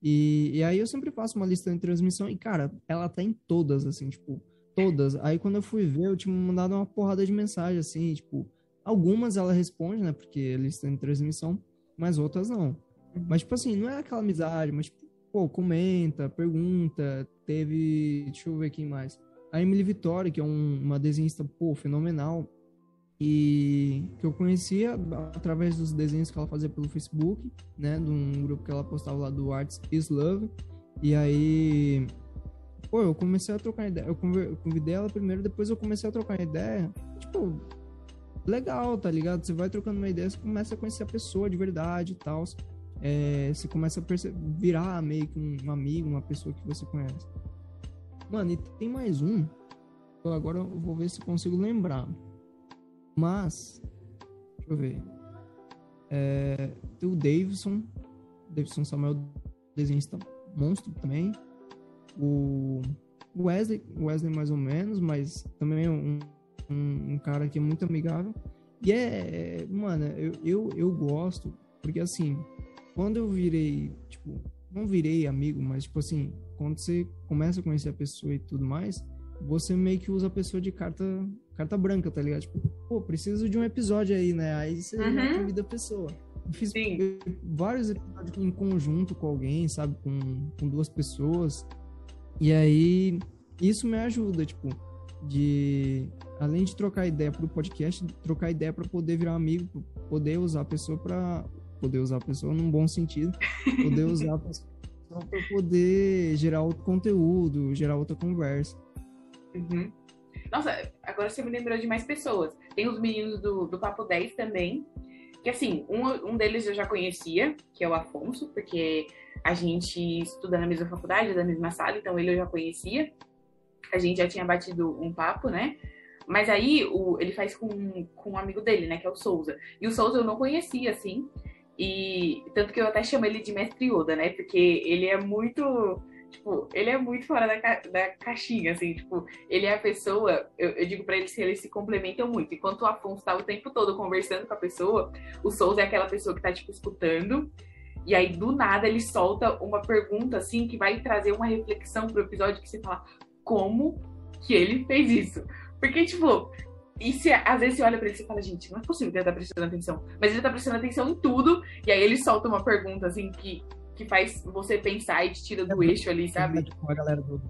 E, e aí eu sempre faço uma lista de transmissão e, cara, ela tá em todas, assim, tipo, todas. Aí quando eu fui ver, eu tinha mandado uma porrada de mensagem, assim, tipo, algumas ela responde, né, porque é lista de transmissão, mas outras não. Uhum. Mas, tipo assim, não é aquela amizade, mas, tipo, pô, comenta, pergunta, teve, deixa eu ver quem mais. A Emily Vitória, que é um, uma desenhista, pô, fenomenal, e que eu conhecia através dos desenhos que ela fazia pelo Facebook, né, de um grupo que ela postava lá do Arts is Love. E aí, pô, eu comecei a trocar ideia. Eu convidei ela primeiro, depois eu comecei a trocar ideia. Tipo, legal, tá ligado? Você vai trocando uma ideia, você começa a conhecer a pessoa de verdade e tal. É, você começa a virar meio que um amigo, uma pessoa que você conhece. Mano, e tem mais um. Agora eu vou ver se consigo lembrar. Mas, deixa eu ver. É, tem o Davidson, Davidson Samuel, desenhista monstro também. O Wesley, Wesley mais ou menos, mas também é um, um, um cara que é muito amigável. E é, mano, eu, eu, eu gosto, porque assim, quando eu virei, tipo, não virei amigo, mas tipo assim, quando você começa a conhecer a pessoa e tudo mais, você meio que usa a pessoa de carta, carta branca, tá ligado? Tipo, pô, preciso de um episódio aí, né? Aí você uhum. convida a pessoa. Eu fiz Sim. vários episódios em conjunto com alguém, sabe? Com, com duas pessoas. E aí, isso me ajuda, tipo, de além de trocar ideia pro podcast, trocar ideia para poder virar amigo, poder usar a pessoa para poder usar a pessoa num bom sentido, poder usar a pessoa para poder gerar outro conteúdo, gerar outra conversa. Uhum. Nossa, agora você me lembrou de mais pessoas. Tem os meninos do, do Papo 10 também, que assim, um, um deles eu já conhecia, que é o Afonso, porque a gente estuda na mesma faculdade, da mesma sala, então ele eu já conhecia. A gente já tinha batido um papo, né? Mas aí o, ele faz com, com um amigo dele, né? Que é o Souza. E o Souza eu não conhecia, assim. E tanto que eu até chamo ele de mestre Yoda, né? Porque ele é muito. Tipo, ele é muito fora da, ca da caixinha, assim, tipo, ele é a pessoa, eu, eu digo para eles que eles se complementam muito. Enquanto o Afonso tá o tempo todo conversando com a pessoa, o Souza é aquela pessoa que tá, tipo, escutando, e aí, do nada, ele solta uma pergunta, assim, que vai trazer uma reflexão pro episódio que você fala, como que ele fez isso? Porque, tipo, e se às vezes você olha pra ele e fala, gente, não é possível que ele tá prestando atenção. Mas ele tá prestando atenção em tudo, e aí ele solta uma pergunta, assim, que, que faz você pensar e te tira do é, eixo ali, sabe? Com a galera do.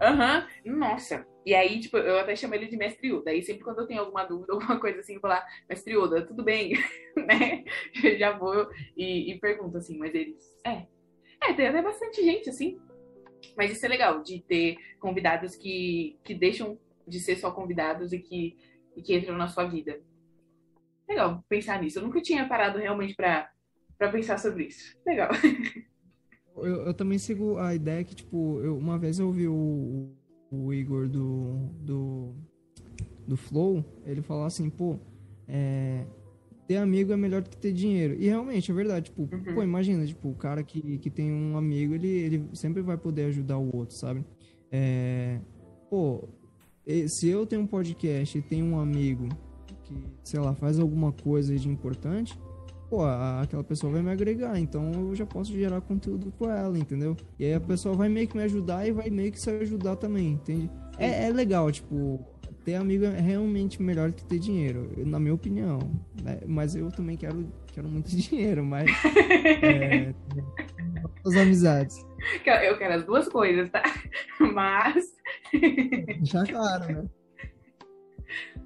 Aham, uhum. nossa. E aí, tipo, eu até chamo ele de mestre Uda. Aí sempre quando eu tenho alguma dúvida, alguma coisa assim, eu vou lá, mestre Uda, tudo bem? né? Eu já vou e, e pergunto assim, mas eles. É. É, tem até bastante gente, assim. Mas isso é legal, de ter convidados que, que deixam de ser só convidados e que, e que entram na sua vida. Legal pensar nisso. Eu nunca tinha parado realmente para pensar sobre isso. Legal. Eu, eu, também sigo a ideia que, tipo, eu, uma vez eu ouvi o, o Igor do, do, do Flow, ele falou assim, pô, é, ter amigo é melhor do que ter dinheiro. E realmente, é verdade. Tipo, uhum. pô, imagina, tipo, o cara que, que tem um amigo, ele, ele sempre vai poder ajudar o outro, sabe? É, pô, se eu tenho um podcast e tenho um amigo que, sei lá, faz alguma coisa de importante, pô, aquela pessoa vai me agregar, então eu já posso gerar conteúdo com ela, entendeu? E aí a pessoa vai meio que me ajudar e vai meio que se ajudar também, entende? É, é legal, tipo, ter amigo é realmente melhor que ter dinheiro, na minha opinião. Né? Mas eu também quero, quero muito dinheiro, mas. é, as amizades. Eu quero as duas coisas, tá? Mas. Já claro, né?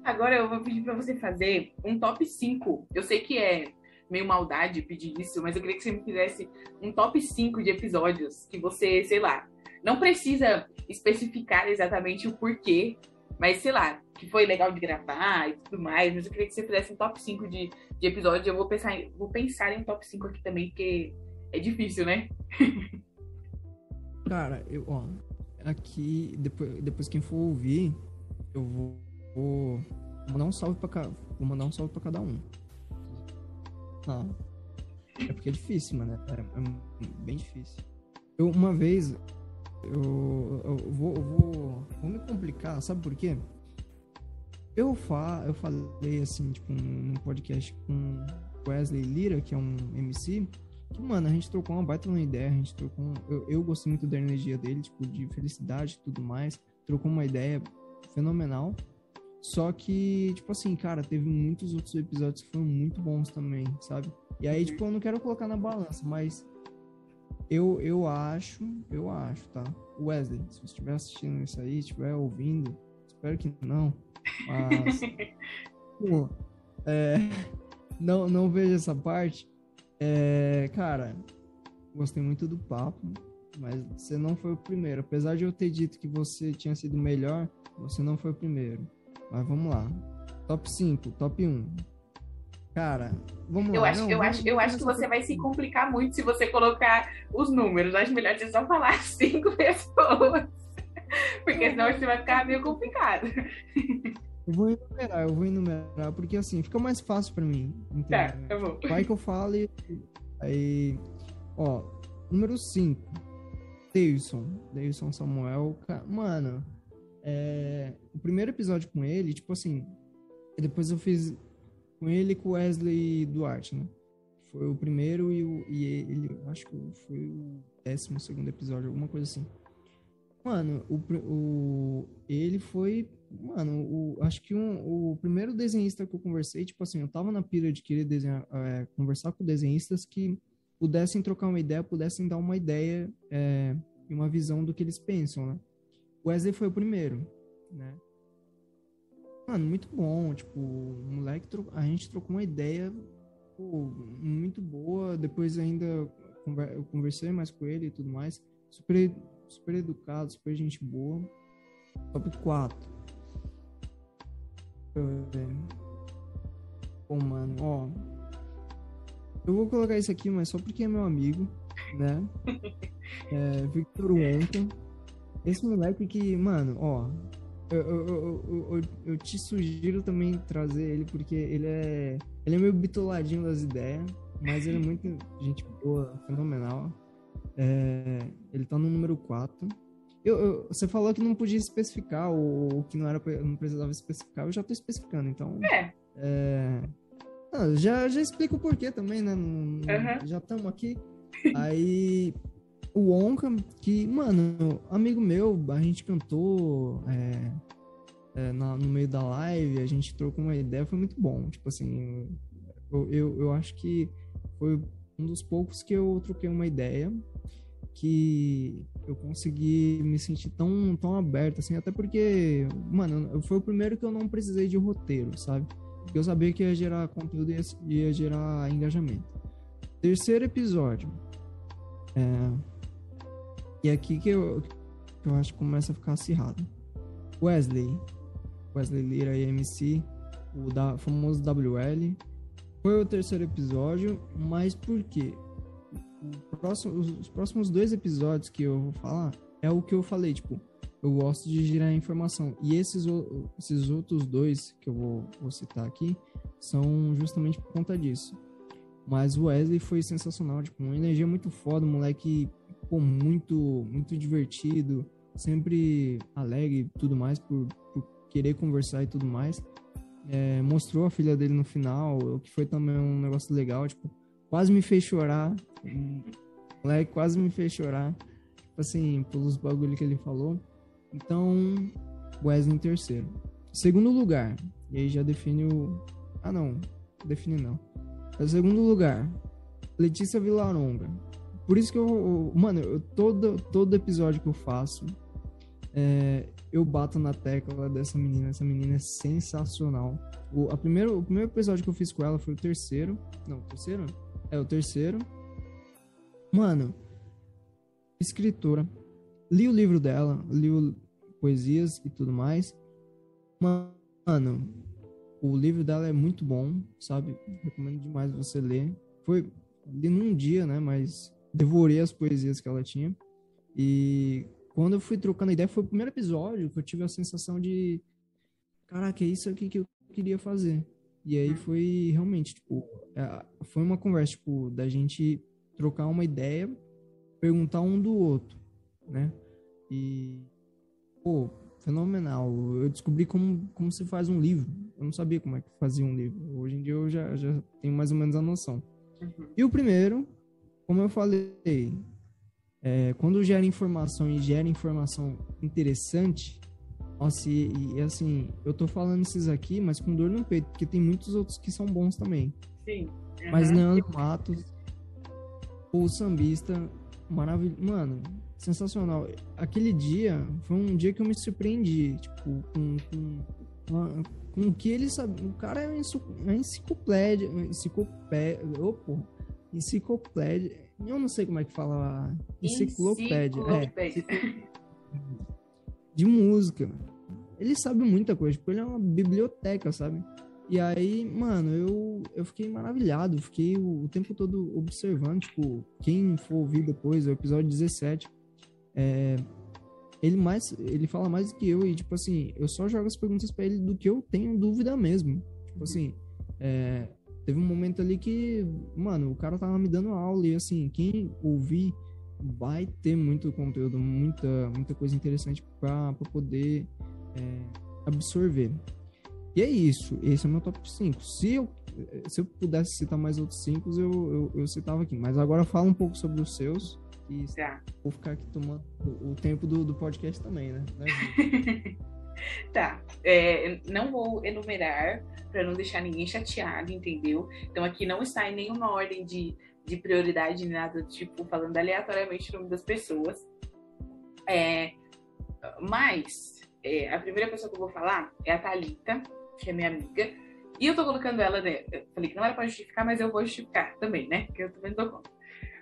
Agora eu vou pedir para você fazer um top 5. Eu sei que é meio maldade pedir isso, mas eu queria que você me fizesse um top 5 de episódios que você, sei lá, não precisa especificar exatamente o porquê, mas sei lá, que foi legal de gravar e tudo mais, mas eu queria que você fizesse um top 5 de, de episódios. Eu vou pensar, em, vou pensar em top 5 aqui também, porque é difícil, né? Cara, eu, ó, aqui, depois, depois quem for ouvir, eu vou, vou mandar um salve pra cada, vou mandar um salve pra cada um. Ah, é porque é difícil, mano, é, é bem difícil. Eu, uma vez, eu, eu, vou, eu vou, vou me complicar, sabe por quê? Eu, fa, eu falei assim, tipo, num podcast com Wesley Lira, que é um MC, que, mano, a gente trocou uma baita uma ideia, a gente trocou. Um, eu, eu gostei muito da energia dele, tipo, de felicidade e tudo mais. Trocou uma ideia fenomenal. Só que, tipo assim, cara, teve muitos outros episódios que foram muito bons também, sabe? E aí, tipo, eu não quero colocar na balança, mas eu, eu acho, eu acho, tá? Wesley, se você estiver assistindo isso aí, estiver ouvindo, espero que não, mas. pô, é, não, não vejo essa parte. É, cara, gostei muito do papo, mas você não foi o primeiro. Apesar de eu ter dito que você tinha sido melhor, você não foi o primeiro. Mas vamos lá. Top 5, top 1. Cara, vamos eu lá. Acho, não, eu, acho, eu acho que você vai se complicar muito se você colocar os números. Acho melhor você só falar cinco pessoas. Porque senão você vai ficar meio complicado. Eu vou enumerar, eu vou enumerar, porque assim, fica mais fácil pra mim. Entender, tá, tá bom. Vai que eu fale. Aí. Ó, número 5. Deilson. Deilson Samuel. Mano, é, o primeiro episódio com ele, tipo assim. Depois eu fiz com ele e com Wesley Duarte, né? Foi o primeiro e, o, e ele, acho que foi o décimo segundo episódio, alguma coisa assim. Mano, o, o, ele foi. Mano, o, acho que um, o primeiro desenhista que eu conversei, tipo assim, eu tava na pira de querer desenhar, é, conversar com desenhistas que pudessem trocar uma ideia, pudessem dar uma ideia é, e uma visão do que eles pensam, né? O Wesley foi o primeiro, né? Mano, muito bom. Tipo, o moleque, a gente trocou uma ideia pô, muito boa. Depois ainda eu conversei mais com ele e tudo mais. Super, super educado, super gente boa. Top 4. Bom, mano, ó. Eu vou colocar isso aqui, mas só porque é meu amigo, né? É, Victor Wonka. Esse moleque que, mano, ó, eu, eu, eu, eu, te sugiro também trazer ele, porque ele é. Ele é meio bitoladinho das ideias, mas ele é muito gente boa, fenomenal. É, ele tá no número 4. Eu, eu, você falou que não podia especificar, ou, que não, era, não precisava especificar, eu já tô especificando, então. É. é não, já, já explico o porquê também, né? Uhum. Já estamos aqui. Aí, o Onka, que, mano, amigo meu, a gente cantou é, é, na, no meio da live, a gente trocou uma ideia, foi muito bom. Tipo assim, eu, eu, eu acho que foi um dos poucos que eu troquei uma ideia que eu consegui me sentir tão, tão aberto, assim, até porque, mano, foi o primeiro que eu não precisei de roteiro, sabe? Eu sabia que ia gerar conteúdo e ia, ia gerar engajamento. Terceiro episódio. É, e é aqui que eu, que eu acho que começa a ficar acirrado. Wesley. Wesley Lira e MC. O da, famoso WL. Foi o terceiro episódio, mas por quê? Próximo, os próximos dois episódios que eu vou falar é o que eu falei, tipo, eu gosto de girar informação. E esses, esses outros dois que eu vou, vou citar aqui são justamente por conta disso. Mas o Wesley foi sensacional, tipo, uma energia muito foda, o moleque pô, muito, muito divertido, sempre alegre e tudo mais, por, por querer conversar e tudo mais. É, mostrou a filha dele no final, o que foi também um negócio legal, tipo, quase me fez chorar. O moleque quase me fez chorar, tipo assim, pelos bagulho que ele falou. Então, Wesley em terceiro. Segundo lugar, e aí já define o. Ah, não, define não. É segundo lugar, Letícia Vilaronga. Por isso que eu, mano, eu, todo, todo episódio que eu faço, é, eu bato na tecla dessa menina. Essa menina é sensacional. O, a primeiro, o primeiro episódio que eu fiz com ela foi o terceiro. Não, o terceiro? É, o terceiro. Mano, escritora. Li o livro dela, li o, poesias e tudo mais. Mano, o livro dela é muito bom, sabe? Recomendo demais você ler. Foi li num dia, né? Mas devorei as poesias que ela tinha. E quando eu fui trocando ideia, foi o primeiro episódio que eu tive a sensação de. Caraca, é isso aqui que eu queria fazer. E aí foi realmente, tipo, foi uma conversa, tipo, da gente trocar uma ideia, perguntar um do outro, né? E, pô, fenomenal. Eu descobri como, como se faz um livro. Eu não sabia como é que fazia um livro. Hoje em dia eu já, já tenho mais ou menos a noção. Uhum. E o primeiro como eu falei, é, quando gera informação e gera informação interessante, nossa, e, e, assim, eu tô falando esses aqui, mas com dor no peito, porque tem muitos outros que são bons também. Sim. Uhum. Mas Leandro Matos, o sambista, maravilhoso. Mano, sensacional. Aquele dia foi um dia que eu me surpreendi, tipo, com, com, com o que ele sabe. O cara é uma enciclopédia. Enciclopédia. Porra enciclopédia. Eu não sei como é que fala. Enciclopédia. É, de música. Ele sabe muita coisa. Tipo, ele é uma biblioteca, sabe? E aí, mano, eu, eu fiquei maravilhado. Fiquei o, o tempo todo observando. Tipo, quem for ouvir depois, o episódio 17. É, ele mais ele fala mais do que eu e tipo assim eu só jogo as perguntas para ele do que eu tenho dúvida mesmo tipo assim é, teve um momento ali que, mano, o cara tava me dando aula e assim, quem ouvir vai ter muito conteúdo, muita, muita coisa interessante para poder é, absorver. E é isso, esse é o meu top 5. Se eu, se eu pudesse citar mais outros 5, eu, eu, eu citava aqui. Mas agora fala um pouco sobre os seus que tá. vou ficar aqui tomando o, tempo do, do podcast também, né? né tá. É, não vou enumerar para não deixar ninguém chateado, entendeu? Então aqui não está em nenhuma ordem de, de prioridade, nada tipo, falando aleatoriamente o nome das pessoas. É, mas é, a primeira pessoa que eu vou falar é a Thalita, que é minha amiga. E eu tô colocando ela, né? Eu falei que não era pra justificar, mas eu vou justificar também, né? Porque eu também não dou conta.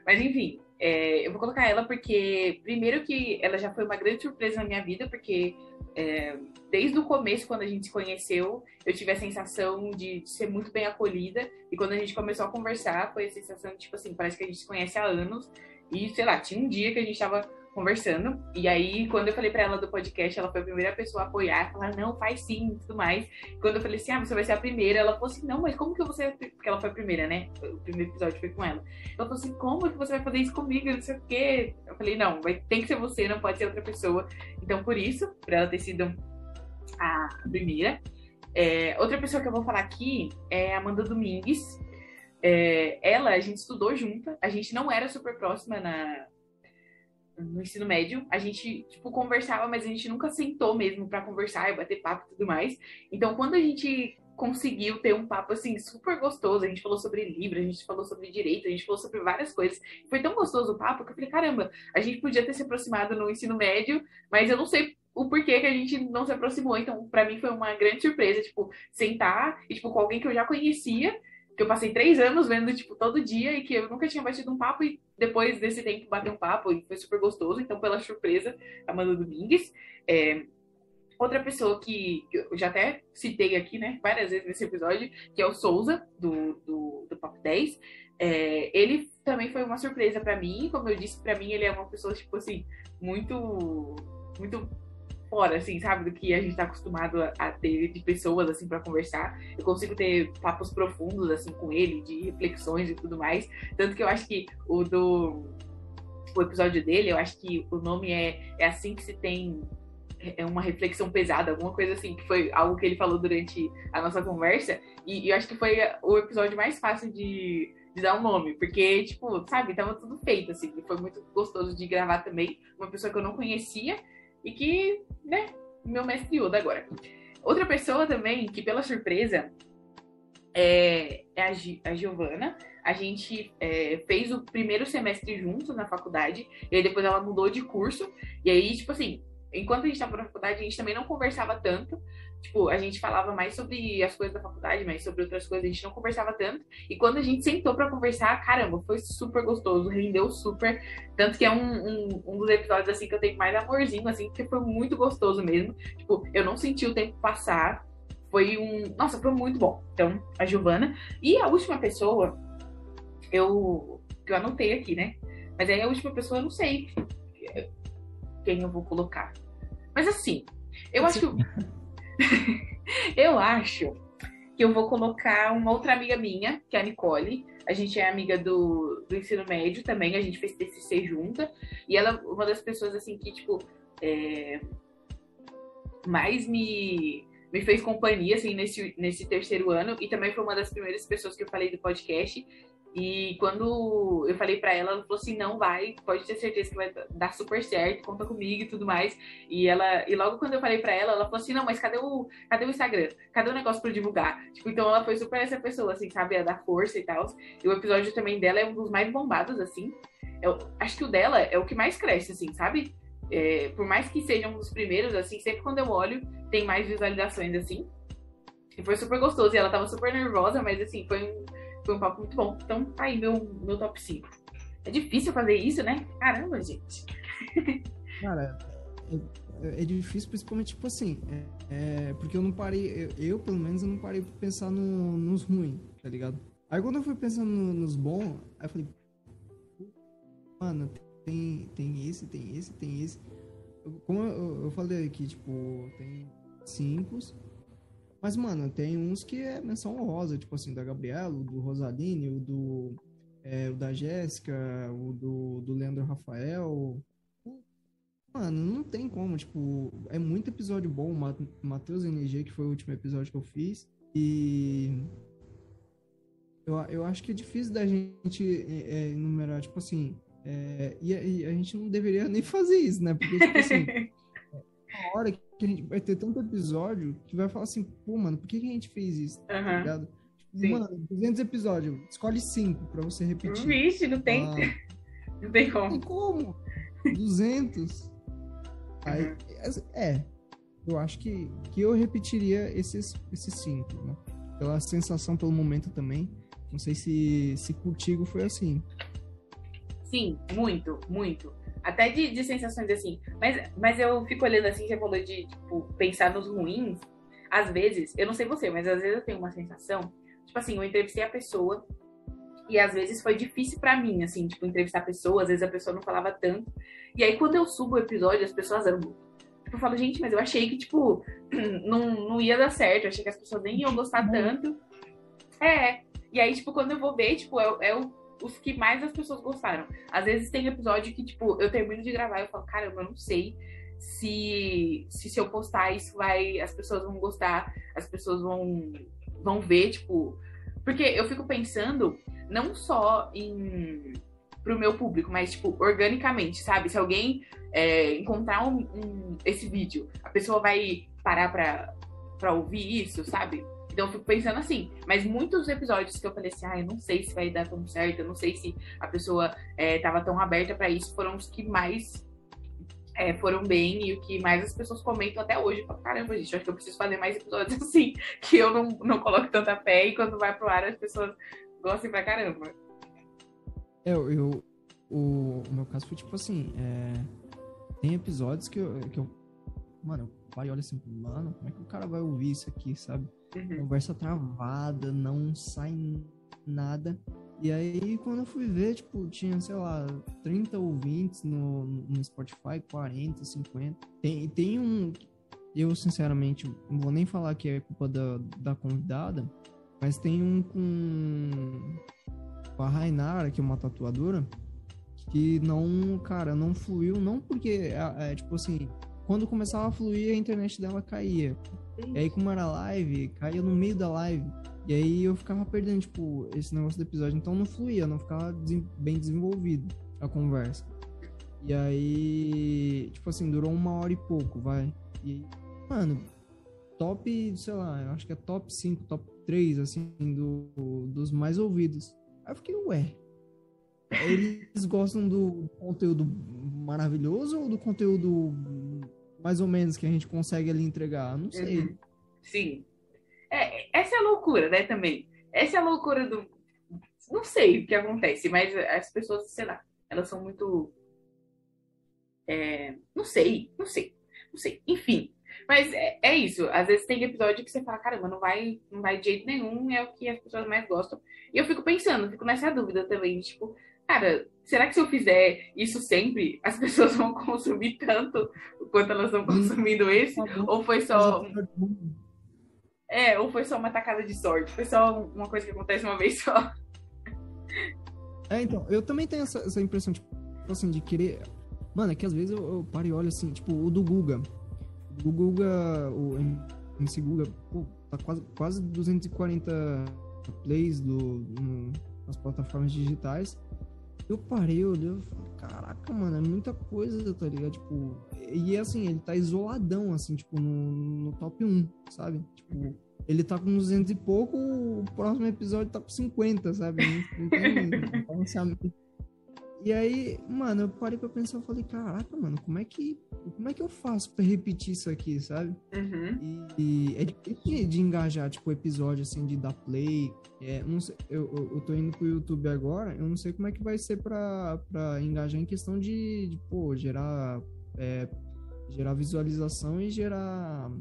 Mas enfim, é, eu vou colocar ela porque, primeiro, que ela já foi uma grande surpresa na minha vida, porque é, desde o começo, quando a gente se conheceu, eu tive a sensação de, de, ser muito bem acolhida. E quando a gente começou a conversar, foi a sensação de, tipo assim, parece que a gente se conhece há anos. E, sei lá, tinha um dia que a gente tava conversando. E aí, quando eu falei para ela do podcast, ela foi a primeira pessoa a apoiar, falar, não, faz sim e tudo mais. Quando eu falei assim, ah, você vai ser a primeira, ela falou assim, não, mas como que você. Porque ela foi a primeira, né? O primeiro episódio foi com ela. Ela falou assim, como que você vai fazer isso comigo? Não sei o quê. Eu falei, não, vai, tem que ser você, não pode ser outra pessoa. Então, por isso, para ela ter sido a primeira. É, outra pessoa que eu vou falar aqui é a Amanda Domingues. É, ela, a gente estudou junta, a gente não era super próxima na, no ensino médio, a gente, tipo, conversava, mas a gente nunca sentou mesmo para conversar e bater papo e tudo mais. Então, quando a gente conseguiu ter um papo, assim, super gostoso, a gente falou sobre livro, a gente falou sobre direito, a gente falou sobre várias coisas. Foi tão gostoso o papo que eu falei, caramba, a gente podia ter se aproximado no ensino médio, mas eu não sei o porquê que a gente não se aproximou. Então, para mim foi uma grande surpresa, tipo, sentar e, tipo, com alguém que eu já conhecia, que eu passei três anos vendo, tipo, todo dia e que eu nunca tinha batido um papo e depois desse tempo bater um papo e foi super gostoso. Então, pela surpresa, Amanda Domingues. É, outra pessoa que, que, eu já até citei aqui, né, várias vezes nesse episódio, que é o Souza, do, do, do Papo 10. É, ele também foi uma surpresa para mim. Como eu disse, para mim, ele é uma pessoa, tipo assim, muito muito fora, assim, sabe? Do que a gente tá acostumado a, ter de pessoas, assim, para conversar. Eu consigo ter papos profundos, assim, com ele, de reflexões e tudo mais. Tanto que eu acho que o do... O episódio dele, eu acho que o nome é, é assim que se tem é uma reflexão pesada, alguma coisa assim, que foi algo que ele falou durante a nossa conversa. E, e eu acho que foi o episódio mais fácil de, de dar um nome, porque, tipo, sabe, tava tudo feito, assim. Foi muito gostoso de gravar também. Uma pessoa que eu não conhecia e que, né, meu mestre Yoda agora. Outra pessoa também que, pela surpresa, é, é a, a Giovana. A gente é, fez o primeiro semestre juntos na faculdade, e aí depois ela mudou de curso. E aí, tipo assim, enquanto a gente estava na faculdade, a gente também não conversava tanto. Tipo, a gente falava mais sobre as coisas da faculdade, mas sobre outras coisas a gente não conversava tanto. E quando a gente sentou para conversar, caramba, foi super gostoso, rendeu super. Tanto que é um, um, um, dos episódios, assim, que eu tenho mais amorzinho, assim, porque foi muito gostoso mesmo. Tipo, eu não senti o tempo passar. Foi um. Nossa, foi muito bom. Então, a Giovana. E a última pessoa, eu. que eu anotei aqui, né? Mas aí a última pessoa eu não sei quem eu vou colocar. Mas assim, eu acho que. eu acho que eu vou colocar uma outra amiga minha, que é a Nicole. A gente é amiga do, do ensino médio também, a gente fez TCC junta. E ela é uma das pessoas, assim, que, tipo, é... mais me, me fez companhia, assim, nesse, nesse terceiro ano. E também foi uma das primeiras pessoas que eu falei do podcast. E quando eu falei para ela, ela falou assim: não vai, pode ter certeza que vai dar super certo, conta comigo e tudo mais. E ela, e logo quando eu falei para ela, ela falou assim: não, mas cadê o, cadê o Instagram? Cadê o negócio para divulgar? Tipo, então ela foi super essa pessoa, assim, sabe, a dar força e tal. E o episódio também dela é um dos mais bombados, assim. Eu acho que o dela é o que mais cresce, assim, sabe? É, por mais que seja um dos primeiros, assim, sempre quando eu olho, tem mais visualizações, assim. E foi super gostoso. E ela tava super nervosa, mas assim, foi um foi um papo muito bom. Então, tá aí meu, meu top 5. É difícil fazer isso, né? Caramba, gente. Cara, é, é difícil, principalmente, tipo assim, é, é, porque eu não parei, eu, eu, pelo menos, eu não parei pra pensar no, nos ruins, tá ligado? Aí quando eu fui pensando no, nos bons, aí eu falei, mano, tem, tem esse, tem esse, tem esse. Como eu, eu falei aqui, tipo, tem cinco, mas, mano, tem uns que é menção honrosa, tipo assim, da Gabriela, o do Rosaline, o do. É, o da Jéssica, o do, do Leandro Rafael. Mano, não tem como, tipo, é muito episódio bom. Matheus NG, que foi o último episódio que eu fiz. E. Eu, eu acho que é difícil da gente é, é, enumerar, tipo assim. É, e, e, a gente não deveria nem fazer isso, né? Porque, tipo assim, uma hora que a gente vai ter tanto episódio que vai falar assim, pô, mano, por que, que a gente fez isso? Uhum. Tá ligado? Tipo, Sim. Mano, 200 episódios, escolhe 5 pra você repetir. Vixe, não tem. Ah, não tem como. Não tem como. 200. Aí, uhum. é, eu acho que, que eu repetiria esses, esses cinco, né? Pela sensação, pelo momento também. Não sei se, se contigo foi assim. Sim, muito, muito. Até de, de sensações assim. Mas, mas eu fico olhando assim, você falou de, tipo, pensar nos ruins. Às vezes, eu não sei você, mas às vezes eu tenho uma sensação. Tipo assim, eu entrevistei a pessoa e às vezes foi difícil para mim, assim, tipo, entrevistar a pessoa, às vezes a pessoa não falava tanto. E aí, quando eu subo o episódio, as pessoas amam. Tipo, eu falo, gente, mas eu achei que, tipo, não, não ia dar certo, eu achei que as pessoas nem iam gostar tanto. É. E aí, tipo, quando eu vou ver, tipo, é, é o os que mais as pessoas gostaram. Às vezes tem episódio que, tipo, eu termino de gravar e eu falo, caramba, eu não sei se, se se eu postar isso vai. As pessoas vão gostar, as pessoas vão, vão ver, tipo. Porque eu fico pensando não só em pro meu público, mas, tipo, organicamente, sabe? Se alguém é, encontrar um, um, esse vídeo, a pessoa vai parar pra, pra ouvir isso, sabe? Então eu fico pensando assim, mas muitos episódios que eu falei assim, ah, eu não sei se vai dar tão certo, eu não sei se a pessoa é, tava tão aberta para isso, foram os que mais é, foram bem e o que mais as pessoas comentam até hoje. Falo, caramba, gente, acho que eu preciso fazer mais episódios assim, que eu não, não coloco tanta fé e quando vai pro ar as pessoas gostem pra caramba. É, eu, eu o, o, meu caso foi tipo assim, é, tem episódios que eu, que eu mano, eu paro e olho assim, mano, como é que o cara vai ouvir isso aqui, sabe? Uhum. Conversa travada, não sai nada. E aí, quando eu fui ver, tipo, tinha, sei lá, 30 ouvintes no, no Spotify, 40, 50. Tem, tem um. Eu, sinceramente, não vou nem falar que é culpa da, da convidada, mas tem um com, com a Rainara, que é uma tatuadora, que não, cara, não fluiu, não porque, é, é tipo assim, quando começava a fluir, a internet dela caía. E aí, como era live, caía no meio da live. E aí eu ficava perdendo, tipo, esse negócio do episódio. Então não fluía, não ficava bem desenvolvido a conversa. E aí, tipo assim, durou uma hora e pouco, vai. E, mano, top, sei lá, eu acho que é top 5, top 3, assim, do, dos mais ouvidos. Aí eu fiquei, ué. Eles gostam do conteúdo maravilhoso ou do conteúdo mais ou menos que a gente consegue ali entregar? Não sei. Uhum. Sim. É, essa é a loucura, né, também. Essa é a loucura do. Não sei o que acontece, mas as pessoas, sei lá, elas são muito. É... Não sei, não sei, não sei. Enfim. Mas é, é, isso. Às vezes tem episódio que você fala, caramba, não vai, não vai de jeito nenhum, é o que as pessoas mais gostam. E eu fico pensando, fico nessa dúvida também, tipo, cara, será que se eu fizer isso sempre, as pessoas vão consumir tanto quanto elas estão consumindo esse? Ou foi só. É, ou foi só uma tacada de sorte? Foi só uma coisa que acontece uma vez só? É, então, eu também tenho essa, essa impressão, tipo, assim, de querer. Mano, é que às vezes eu, eu paro e olho assim, tipo, o do Guga. O Guga, o MC Guga, pô, tá quase, quase 240 plays do, no, nas plataformas digitais. Eu parei, eu olhei, eu falei, caraca, mano, é muita coisa, tá ligado? Tipo, e assim, ele tá isoladão, assim, tipo, no, no top 1, sabe? Tipo, ele tá com 200 e pouco, o próximo episódio tá com 50, sabe? Não, não tem E aí, mano, eu parei pra pensar, eu falei, caraca, mano, como é que, como é que eu faço pra repetir isso aqui, sabe? Uhum. E, e, é difícil de engajar, tipo, episódio, assim, de dar play. É, não sei, eu, eu, eu tô indo pro YouTube agora, eu não sei como é que vai ser pra, pra engajar em questão de, de pô, gerar, é, gerar visualização e gerar,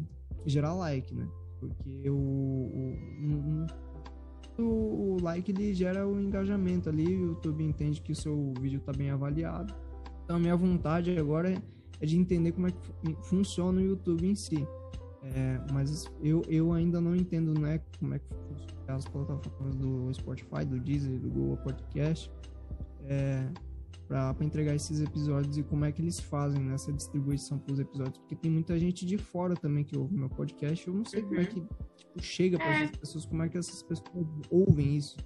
gerar like, né? Porque o, o, o like ele gera o engajamento ali, o YouTube entende que o seu vídeo está bem avaliado. Então, a minha vontade agora é, é de entender como é que funciona o YouTube em si. É, mas eu, eu ainda não entendo né, como é que funcionam as plataformas do Spotify, do Deezer, do Google Podcast. É, para entregar esses episódios e como é que eles fazem nessa distribuição para os episódios, porque tem muita gente de fora também que ouve meu podcast, eu não sei uhum. como é que tipo, chega para é. essas pessoas, como é que essas pessoas ouvem isso.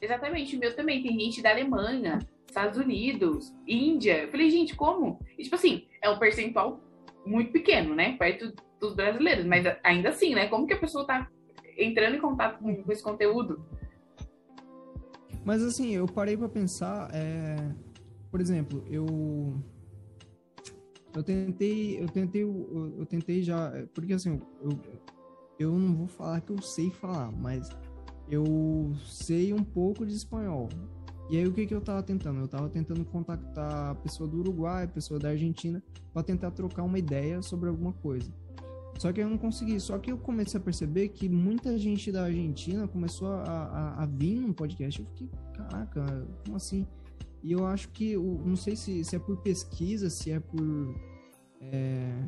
Exatamente, o meu também tem gente da Alemanha, Estados Unidos, Índia. Eu falei, gente, como? E, tipo assim, é um percentual muito pequeno, né? Perto dos brasileiros, mas ainda assim, né? Como que a pessoa tá entrando em contato com, com esse conteúdo? Mas assim, eu parei para pensar, é... por exemplo, eu eu tentei, eu tentei, eu, eu tentei já, porque assim, eu, eu não vou falar que eu sei falar, mas eu sei um pouco de espanhol. E aí o que que eu tava tentando? Eu tava tentando contactar a pessoa do Uruguai, a pessoa da Argentina, para tentar trocar uma ideia sobre alguma coisa. Só que eu não consegui. Só que eu comecei a perceber que muita gente da Argentina começou a, a, a vir no podcast. Eu fiquei, caraca, como assim? E eu acho que, não sei se, se é por pesquisa, se é por, é,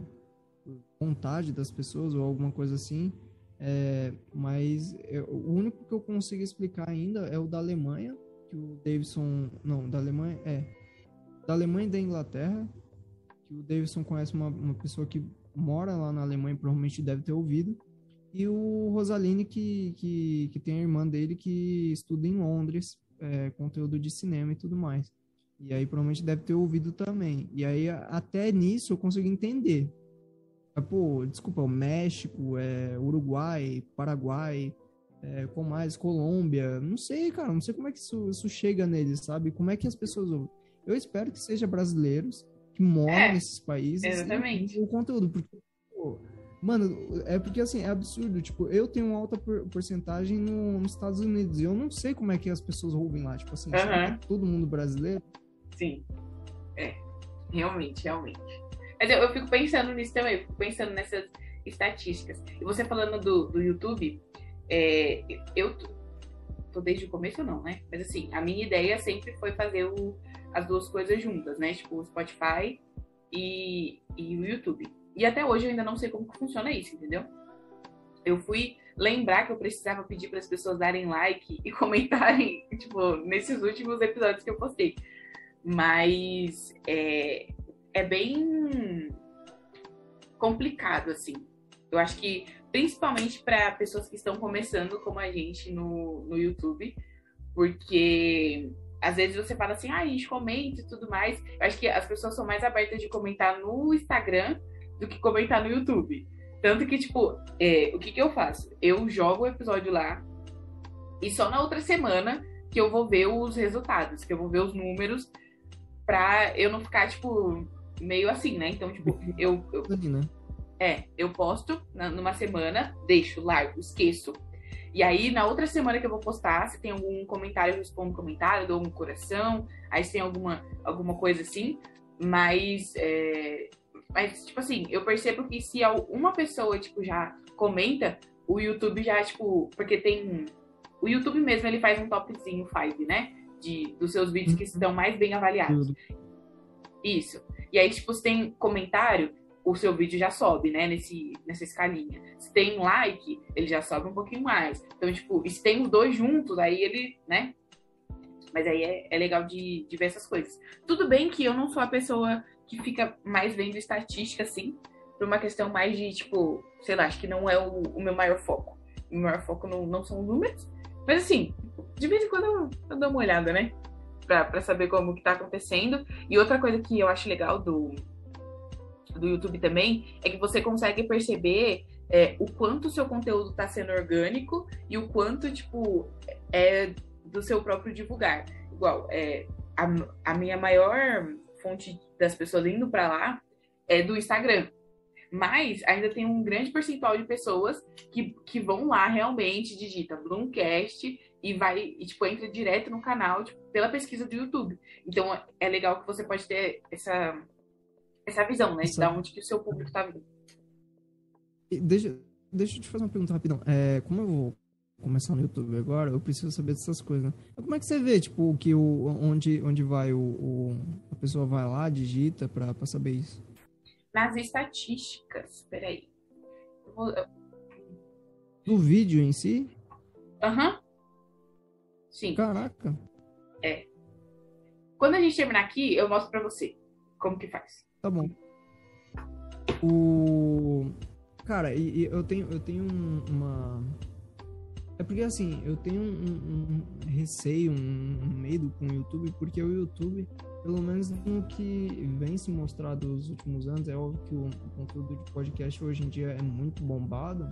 vontade das pessoas ou alguma coisa assim, é, mas eu, o único que eu consigo explicar ainda é o da Alemanha, que o Davidson. Não, da Alemanha. É. Da Alemanha e da Inglaterra, que o Davidson conhece uma, uma pessoa que mora lá na Alemanha, provavelmente deve ter ouvido. E o Rosaline, que, que, que tem a irmã dele que estuda em Londres, é, conteúdo de cinema e tudo mais. E aí provavelmente deve ter ouvido também. E aí até nisso eu consigo entender. Pô, desculpa, o México, é, Uruguai, Paraguai, é, com mais Colômbia, não sei, cara, não sei como é que isso, isso, chega neles, sabe? Como é que as pessoas ouvem. Eu espero que seja brasileiros que moram é, nesses países exatamente. o conteúdo, porque pô, Mano, é porque assim, é absurdo. Tipo, eu tenho uma alta por, porcentagem no, nos Estados Unidos. E eu não sei como é que as pessoas ouvem lá. Tipo assim, uhum. todo mundo brasileiro. Sim. É. Realmente, realmente. Mas eu, eu fico pensando nisso também, fico pensando nessas estatísticas. E você falando do, do YouTube, é, eu tô desde o começo não, né? Mas assim, a minha ideia sempre foi fazer o, as duas coisas juntas, né? Tipo, o Spotify e, e o YouTube. E até hoje eu ainda não sei como funciona isso, entendeu? Eu fui lembrar que eu precisava pedir para as pessoas darem like e comentarem, tipo, nesses últimos episódios que eu postei. Mas é, é bem complicado, assim. Eu acho que, principalmente para pessoas que estão começando como a gente no, no YouTube, porque às vezes você fala assim, ah, a gente comenta e tudo mais. Eu acho que as pessoas são mais abertas de comentar no Instagram do que comentar no YouTube. Tanto que, tipo, é, o que, que eu faço? Eu jogo o episódio lá e só na outra semana que eu vou ver os resultados, que eu vou ver os números, pra eu não ficar, tipo, meio assim, né? Então, tipo, eu. eu né? é, eu posto numa semana, deixo, largo, esqueço. E aí, na outra semana que eu vou postar, se tem algum comentário, eu respondo comentário, dou um coração, aí se tem alguma, alguma coisa assim. Mas é, mas, tipo assim, eu percebo que se uma pessoa, tipo, já comenta, o YouTube já, tipo, porque tem. O YouTube mesmo, ele faz um topzinho 5, né? De, dos seus vídeos que estão mais bem avaliados. Isso. E aí, tipo, se tem comentário, o seu vídeo já sobe, né? Nesse, nessa escalinha. Se tem like, ele já sobe um pouquinho mais. Então, tipo, e se tem os dois juntos, aí ele, né? Mas aí é, é legal de, de ver essas coisas. Tudo bem que eu não sou a pessoa que fica mais vendo estatística, assim, por uma questão mais de, tipo, sei lá, acho que não é o, o meu maior foco. O meu maior foco não, não são números. Mas assim, de vez em quando eu, eu dou uma olhada, né? Pra saber como que tá acontecendo. E outra coisa que eu acho legal do, do YouTube também é que você consegue perceber é, o quanto o seu conteúdo está sendo orgânico e o quanto, tipo, é do seu próprio divulgar. Igual, é, a, a minha maior fonte das pessoas indo para lá é do Instagram. Mas ainda tem um grande percentual de pessoas que, que vão lá realmente, digita Bloomcast e vai, e, tipo, entra direto no canal tipo, pela pesquisa do YouTube. Então é legal que você pode ter essa, essa visão, né? De da onde que o seu público está vindo. Deixa, deixa eu te fazer uma pergunta rapidão. É, como eu vou começar no YouTube agora, eu preciso saber dessas coisas. Né? Como é que você vê, tipo, que o, onde, onde vai o, o a pessoa vai lá, digita pra, pra saber isso? Nas estatísticas, peraí. Eu vou... Do vídeo em si? Aham. Uhum. Sim. Caraca. É. Quando a gente terminar aqui, eu mostro pra você como que faz. Tá bom. O... Cara, e, e eu tenho, eu tenho uma É porque assim, eu tenho um, um, um receio, um, um, medo com o YouTube, porque o YouTube, pelo menos no que vem se mostrado nos últimos anos, é óbvio que o, o conteúdo de podcast hoje em dia é muito bombado,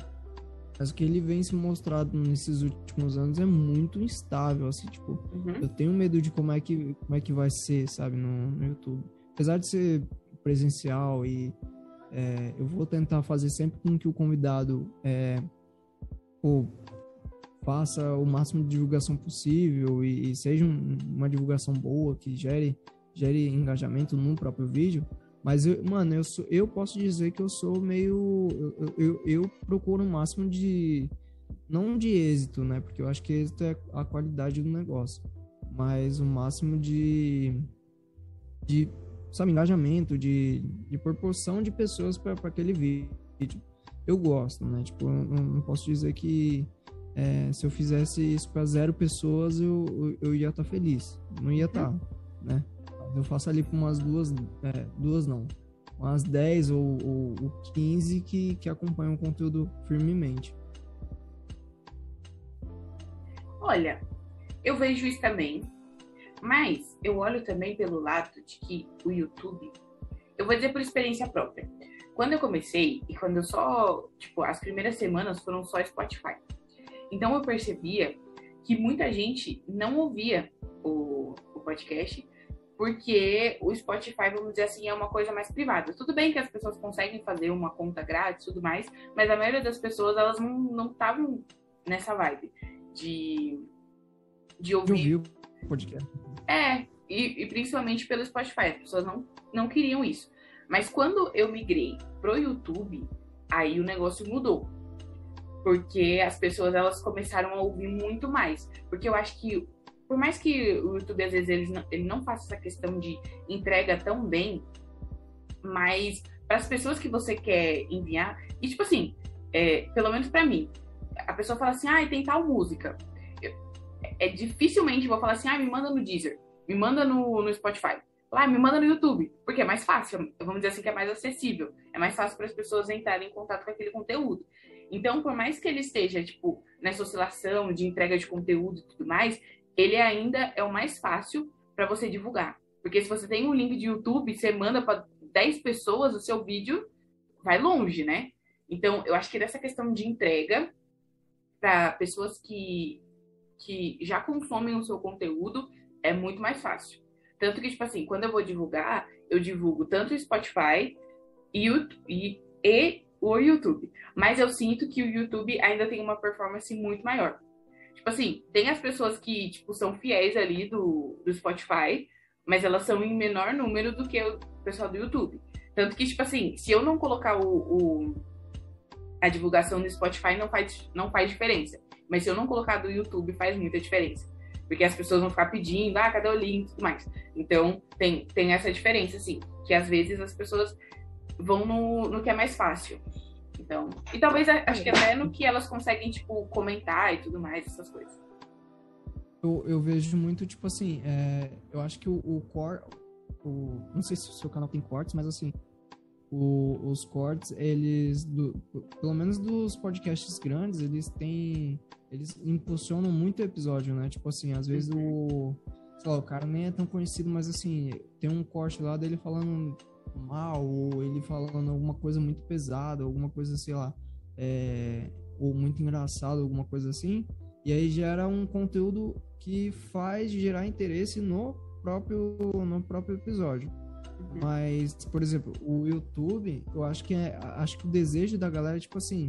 mas o que ele vem se mostrado nesses últimos anos é muito instável, assim, tipo, uhum. eu tenho medo de como é que, como é que vai ser, sabe, no, no YouTube. Apesar de ser presencial e é, eu vou tentar fazer sempre com que o convidado é, pô, faça o máximo de divulgação possível e, e seja um, uma divulgação boa, que gere, gere engajamento no próprio vídeo. Mas, eu, mano, eu, sou, eu posso dizer que eu sou meio. Eu, eu, eu procuro o máximo de. Não de êxito, né? Porque eu acho que êxito é a qualidade do negócio. Mas o máximo de. de sabe, engajamento, de, de proporção de pessoas para aquele vídeo. Eu gosto, né? Tipo, eu não, posso dizer que é, se eu fizesse isso para zero pessoas, eu, eu, eu ia estar tá feliz. Não ia estar, tá, né? Eu faço ali com umas duas, é, duas não, umas 10 ou, ou, ou 15 que, que acompanham o conteúdo firmemente. Olha, eu vejo isso também, mas eu olho também pelo lado de que o YouTube, eu vou dizer por experiência própria. Quando eu comecei, e quando eu só, tipo, as primeiras semanas foram só Spotify. Então eu percebia que muita gente não ouvia o, o podcast porque o Spotify, vamos dizer assim, é uma coisa mais privada. Tudo bem que as pessoas conseguem fazer uma conta grátis e tudo mais, mas a maioria das pessoas, elas não estavam nessa vibe de, de ouvir. De ouvir o podcast. É, e, e, principalmente pelo Spotify. As pessoas não, não queriam isso. Mas quando eu migrei pro YouTube, aí o negócio mudou porque as pessoas elas começaram a ouvir muito mais. Porque eu acho que, por mais que o YouTube às vezes ele não, ele não faça essa questão de entrega tão bem, mas para as pessoas que você quer enviar, e tipo assim, é, pelo menos para mim, a pessoa fala assim, ah, tem tal música. Eu, é dificilmente vou falar assim, ah, me manda no Deezer, me manda no, no Spotify. Lá, me manda no YouTube, porque é mais fácil, vamos dizer assim que é mais acessível, é mais fácil para as pessoas entrarem em contato com aquele conteúdo. Então, por mais que ele esteja, tipo, nessa oscilação de entrega de conteúdo e tudo mais, ele ainda é o mais fácil para você divulgar. Porque se você tem um link de YouTube, você manda para 10 pessoas, o seu vídeo vai longe, né? Então, eu acho que dessa questão de entrega para pessoas que, que já consomem o seu conteúdo é muito mais fácil. Tanto que, tipo assim, quando eu vou divulgar, eu divulgo tanto o Spotify e, e, e o YouTube. Mas eu sinto que o YouTube ainda tem uma performance muito maior. Tipo assim, tem as pessoas que, tipo, são fiéis ali do, do Spotify, mas elas são em menor número do que o pessoal do YouTube. Tanto que, tipo assim, se eu não colocar o, o a divulgação no Spotify, não faz, não faz diferença. Mas se eu não colocar do YouTube, faz muita diferença. Porque as pessoas vão ficar pedindo, ah, cadê o link e tudo mais. Então, tem, tem essa diferença, assim. Que às vezes as pessoas vão no, no que é mais fácil. Então, e talvez acho que até no que elas conseguem, tipo, comentar e tudo mais, essas coisas. Eu, eu vejo muito, tipo assim, é, eu acho que o, o core. O, não sei se o seu canal tem cortes, mas assim, o, os cortes, eles, do, pelo menos dos podcasts grandes, eles têm. Eles impulsionam muito o episódio, né? Tipo assim, às vezes o. Sei lá, o cara nem é tão conhecido, mas assim, tem um corte lá dele falando mal, ou ele falando alguma coisa muito pesada, alguma coisa, sei lá, é, ou muito engraçado, alguma coisa assim, e aí gera um conteúdo que faz gerar interesse no próprio, no próprio episódio. Uhum. Mas, por exemplo, o YouTube, eu acho que é, acho que o desejo da galera é tipo assim,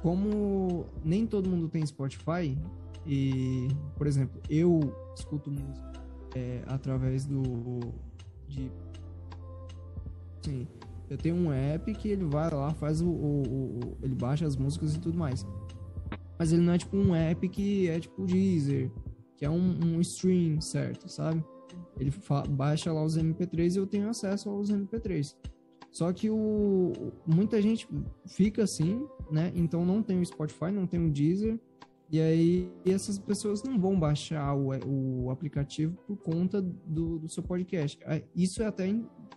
como nem todo mundo tem Spotify, e, por exemplo, eu escuto música é, através do de assim, eu tenho um app que ele vai lá, faz o, o, o, ele baixa as músicas e tudo mais. Mas ele não é tipo um app que é tipo o Deezer, que é um, um stream, certo, sabe? Ele baixa lá os MP3 e eu tenho acesso aos MP3. Só que o, muita gente fica assim, né? Então não tem o Spotify, não tem o Deezer. E aí essas pessoas não vão baixar o, o aplicativo por conta do, do seu podcast. Isso é até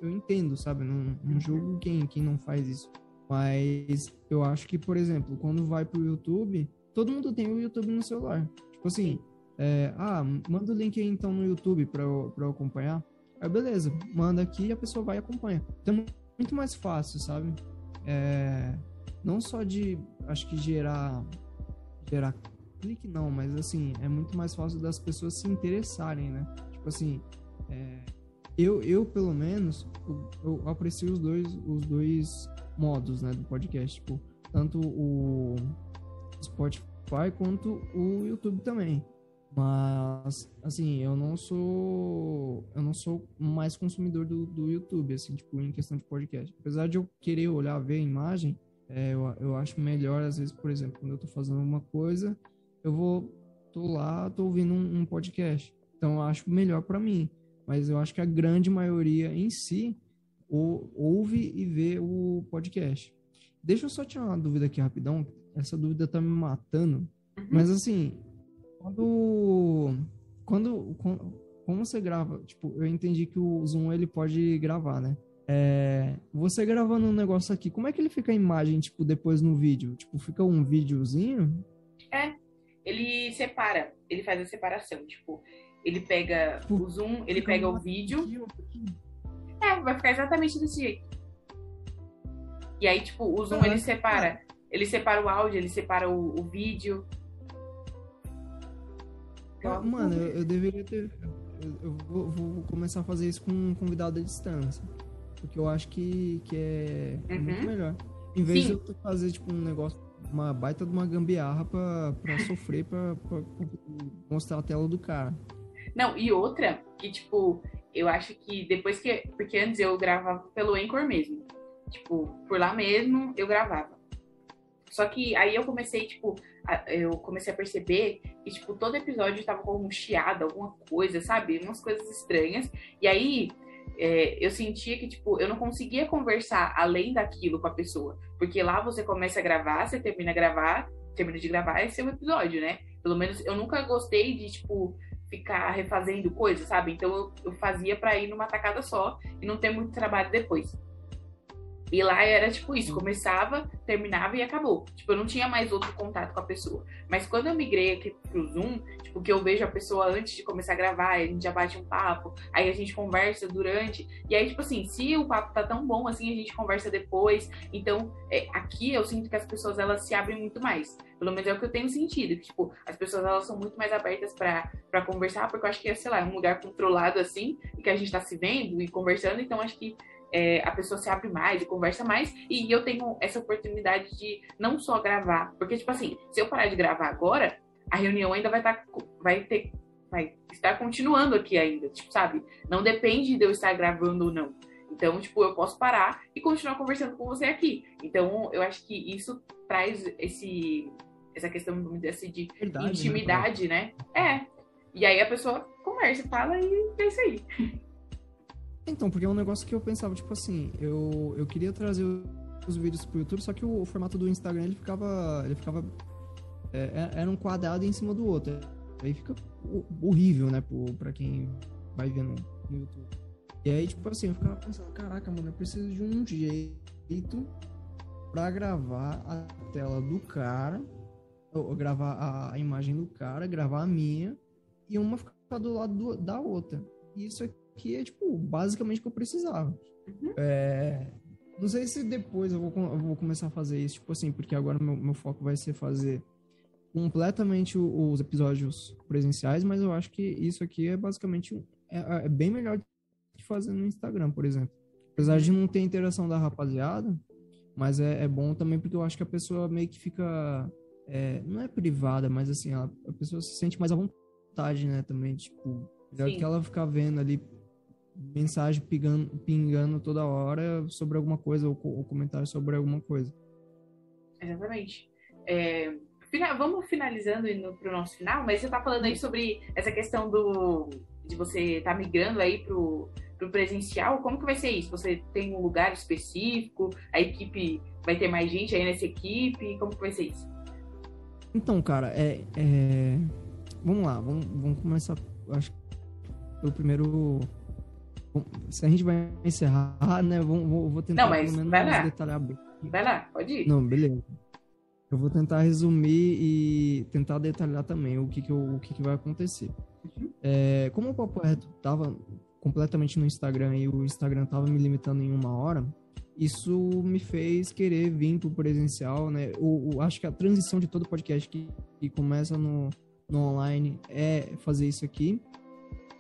eu entendo, sabe? Não, não julgo quem, quem não faz isso. Mas eu acho que, por exemplo, quando vai pro YouTube, todo mundo tem o YouTube no celular. Tipo assim, é, ah, manda o link aí então no YouTube pra eu, pra eu acompanhar. Aí beleza, manda aqui e a pessoa vai e acompanha. Então, muito mais fácil, sabe? É, não só de, acho que gerar, gerar clique não, mas assim, é muito mais fácil das pessoas se interessarem, né? Tipo assim, é, eu, eu pelo menos, eu, eu, aprecio os dois, os dois modos, né, do podcast, tipo, tanto o Spotify quanto o YouTube também. Mas, assim, eu não sou. Eu não sou mais consumidor do, do YouTube, assim, tipo, em questão de podcast. Apesar de eu querer olhar, ver a imagem, é, eu, eu acho melhor, às vezes, por exemplo, quando eu tô fazendo uma coisa, eu vou. tô lá, tô ouvindo um, um podcast. Então, eu acho melhor para mim. Mas eu acho que a grande maioria em si ou, ouve e vê o podcast. Deixa eu só tirar uma dúvida aqui rapidão. Essa dúvida tá me matando. Uhum. Mas assim, quando, quando, quando, como você grava, tipo, eu entendi que o Zoom ele pode gravar, né? É, você gravando um negócio aqui, como é que ele fica a imagem, tipo, depois no vídeo? Tipo, fica um videozinho? É, ele separa, ele faz a separação, tipo, ele pega tipo, o zoom, ele pega o vídeo. É, vai ficar exatamente desse jeito. E aí, tipo, o zoom ele separa. Ele separa o áudio, ele separa o, o vídeo. Ah, mano, eu, eu, deveria ter. Eu, eu vou, vou, começar a fazer isso com um convidado à distância. Porque eu acho que, que é, uhum. muito melhor. Em vez Sim. de eu fazer, tipo, um negócio, uma baita de uma gambiarra pra, pra sofrer, pra, pra mostrar a tela do cara. Não, e outra, que, tipo, eu acho que depois que. Porque antes eu gravava pelo Anchor mesmo. Tipo, por lá mesmo eu gravava. Só que aí eu comecei, tipo, a, eu comecei a perceber que, tipo, todo episódio tava com um chiado, alguma coisa, sabe? Umas coisas estranhas. E aí é, eu sentia que, tipo, eu não conseguia conversar além daquilo com a pessoa. Porque lá você começa a gravar, você termina a gravar, termina de gravar, esse é o episódio, né? Pelo menos eu nunca gostei de, tipo, ficar refazendo coisas, sabe? Então eu, eu fazia para ir numa tacada só e não ter muito trabalho depois. E lá era tipo isso, começava, terminava e acabou. Tipo, eu não tinha mais outro contato com a pessoa. Mas quando eu migrei aqui pro Zoom, tipo, que eu vejo a pessoa antes de começar a gravar, a gente já bate um papo, aí a gente conversa durante. E aí, tipo assim, se o papo tá tão bom assim, a gente conversa depois. Então, é, aqui eu sinto que as pessoas elas se abrem muito mais. Pelo menos é o que eu tenho sentido. Que, tipo, as pessoas elas são muito mais abertas para conversar, porque eu acho que sei lá, é um lugar controlado assim, e que a gente tá se vendo e conversando, então acho que é, a pessoa se abre mais e conversa mais, e eu tenho essa oportunidade de não só gravar, porque, tipo assim, se eu parar de gravar agora, a reunião ainda vai estar, tá, vai ter, vai estar continuando aqui ainda, tipo, sabe? Não depende de eu estar gravando ou não. Então, tipo, eu posso parar e continuar conversando com você aqui. Então, eu acho que isso traz esse, essa questão, vamos dizer assim, de Verdade, né, intimidade, né? né? É. E aí a pessoa conversa, fala e é isso aí. Então, porque é um negócio que eu pensava, tipo assim, eu, eu queria trazer os vídeos pro YouTube, só que o, o formato do Instagram ele ficava. Ele ficava. É, é era um quadrado em cima do outro. Aí fica horrível, né, pro, pra quem vai vendo no YouTube. E aí, tipo assim, eu ficava pensando, caraca, mano, eu preciso de um jeito pra gravar a tela do cara, ou gravar a, a imagem do cara, gravar a minha, e uma ficar do lado do, da outra. E isso aqui que é, tipo, basicamente o que eu precisava. Uhum. É, não sei se depois eu vou, eu vou começar a fazer isso, tipo assim, porque agora meu, meu foco vai ser fazer completamente os episódios presenciais, mas eu acho que isso aqui é basicamente é, é bem melhor que fazer no Instagram, por exemplo. Apesar de não ter interação da rapaziada, mas é, é bom também porque eu acho que a pessoa meio que fica. É, não é privada, mas assim, a, a pessoa se sente mais à vontade, né? Também, tipo, melhor Sim. que ela ficar vendo ali mensagem pingando, pingando toda hora sobre alguma coisa ou, ou comentário sobre alguma coisa. Exatamente. É, vamos finalizando indo para o nosso final, mas você está falando aí sobre essa questão do de você estar tá migrando aí pro, pro presencial. Como que vai ser isso? Você tem um lugar específico? A equipe vai ter mais gente aí nessa equipe? Como que vai ser isso? Então, cara, é, é... vamos lá, vamos, vamos começar. Acho pelo primeiro se a gente vai encerrar, né? Vou, vou, tentar Não, mas pelo menos vai lá. detalhar bem. Vai lá, pode ir. Não, beleza. eu vou tentar resumir e tentar detalhar também o que, que, eu, o que, que vai acontecer. Uhum. É, como o Papo Reto tava completamente no Instagram e o Instagram tava me limitando em uma hora, isso me fez querer vir pro presencial, né? O, o, acho que a transição de todo podcast que, que começa no, no online é fazer isso aqui.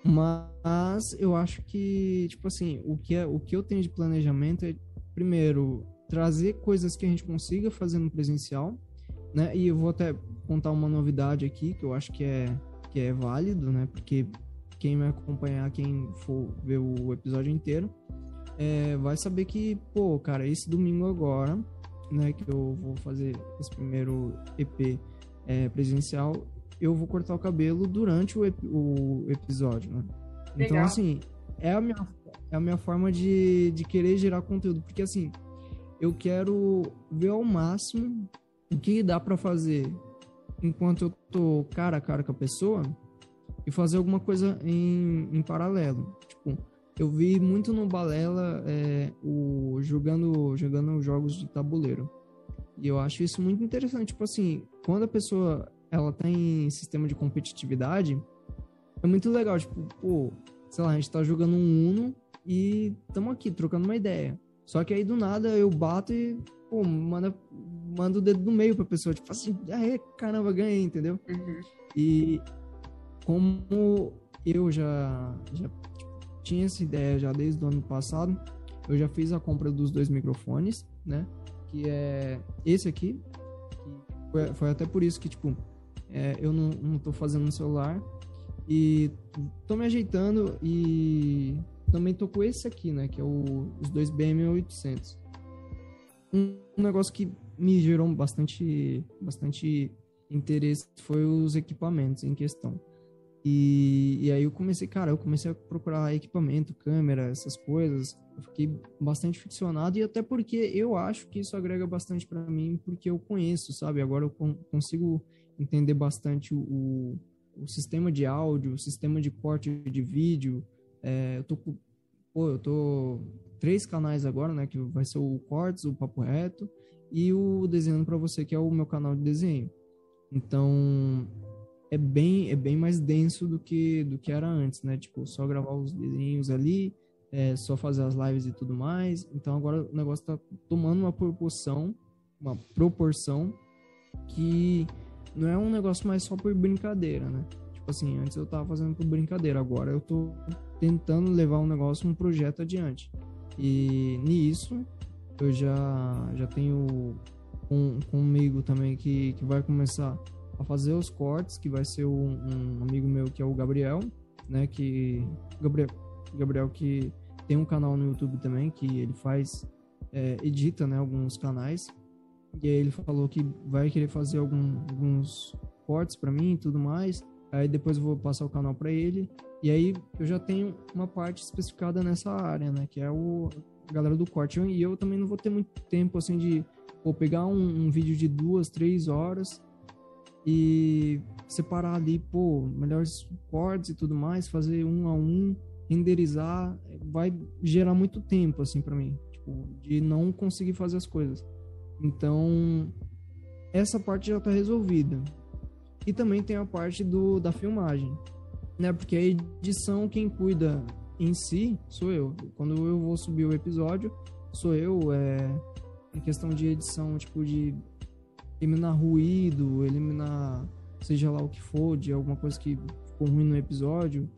Mas eu acho que, tipo assim, o que, é, o que eu tenho de planejamento é, primeiro, trazer coisas que a gente consiga fazer no presencial, né? E eu vou até contar uma novidade aqui que eu acho que é, que é válido, né? Porque quem me acompanhar, quem for ver o episódio inteiro, é, vai saber que, pô, cara, esse domingo agora, né, que eu vou fazer esse primeiro EP é, presencial, eu vou cortar o cabelo durante o, ep o episódio, né? Então, Legal. Então, assim, é a minha, é a minha forma de, de querer gerar conteúdo, porque, assim, eu quero ver ao máximo o que dá para fazer enquanto eu tô cara a cara com a pessoa e fazer alguma coisa em, em paralelo. Tipo, eu vi muito no Balela é, o, jogando, jogando jogos de tabuleiro. E eu acho isso muito interessante. Tipo assim, quando a pessoa ela tem sistema de competitividade, é muito legal. Tipo, pô, sei lá, a gente tá jogando um Uno e estamos aqui trocando uma ideia. Só que aí do nada eu bato e, pô, manda, manda o dedo no meio pra pessoa. Tipo assim, é, caramba, ganhei, entendeu? Uhum. E como eu já, já tipo, tinha essa ideia já desde o ano passado, eu já fiz a compra dos dois microfones, né? Que é esse aqui. Foi, foi até por isso que, tipo, é, eu não, tô fazendo no celular. E tô me ajeitando e também tô com esse aqui, né? Que é o, os dois BM800. Um, um negócio que me gerou bastante, bastante interesse foi os equipamentos em questão. E, e aí eu comecei, cara, eu comecei a procurar equipamento, câmera, essas coisas. Eu fiquei bastante ficcionado e até porque eu acho que isso agrega bastante para mim, porque eu conheço, sabe? Agora eu consigo entender bastante o, o sistema de áudio, o sistema de corte de vídeo. É, eu tô pô, eu tô três canais agora, né? Que vai ser o Cortes, o Papo Reto e o Desenhando para Você, que é o meu canal de desenho. Então, é bem, é bem mais denso do que, do que era antes, né? Tipo, só gravar os desenhos ali, é, só fazer as lives e tudo mais. Então, agora o negócio tá tomando uma proporção, uma proporção que não é um negócio mais só por brincadeira, né? Tipo assim, antes eu tava fazendo por brincadeira, agora eu tô tentando levar um negócio, um projeto adiante. E nisso eu já, já tenho um, comigo também que, que vai começar a fazer os cortes, que vai ser um, um amigo meu que é o Gabriel, né? Que. Gabriel, Gabriel que tem um canal no YouTube também, que ele faz. É, edita né, alguns canais e aí ele falou que vai querer fazer algum, alguns cortes para mim e tudo mais. Aí depois eu vou passar o canal para ele. E aí eu já tenho uma parte especificada nessa área, né? Que é o a galera do corte. E eu também não vou ter muito tempo assim de vou pegar um, um vídeo de duas, três horas e separar ali, pô, melhores cortes e tudo mais, fazer um a um, renderizar, vai gerar muito tempo assim para mim, tipo, de não conseguir fazer as coisas. Então, essa parte já está resolvida. E também tem a parte do, da filmagem, né? Porque a edição, quem cuida em si, sou eu. Quando eu vou subir o episódio, sou eu. É, em questão de edição, tipo, de eliminar ruído, eliminar seja lá o que for, de alguma coisa que ficou ruim no episódio.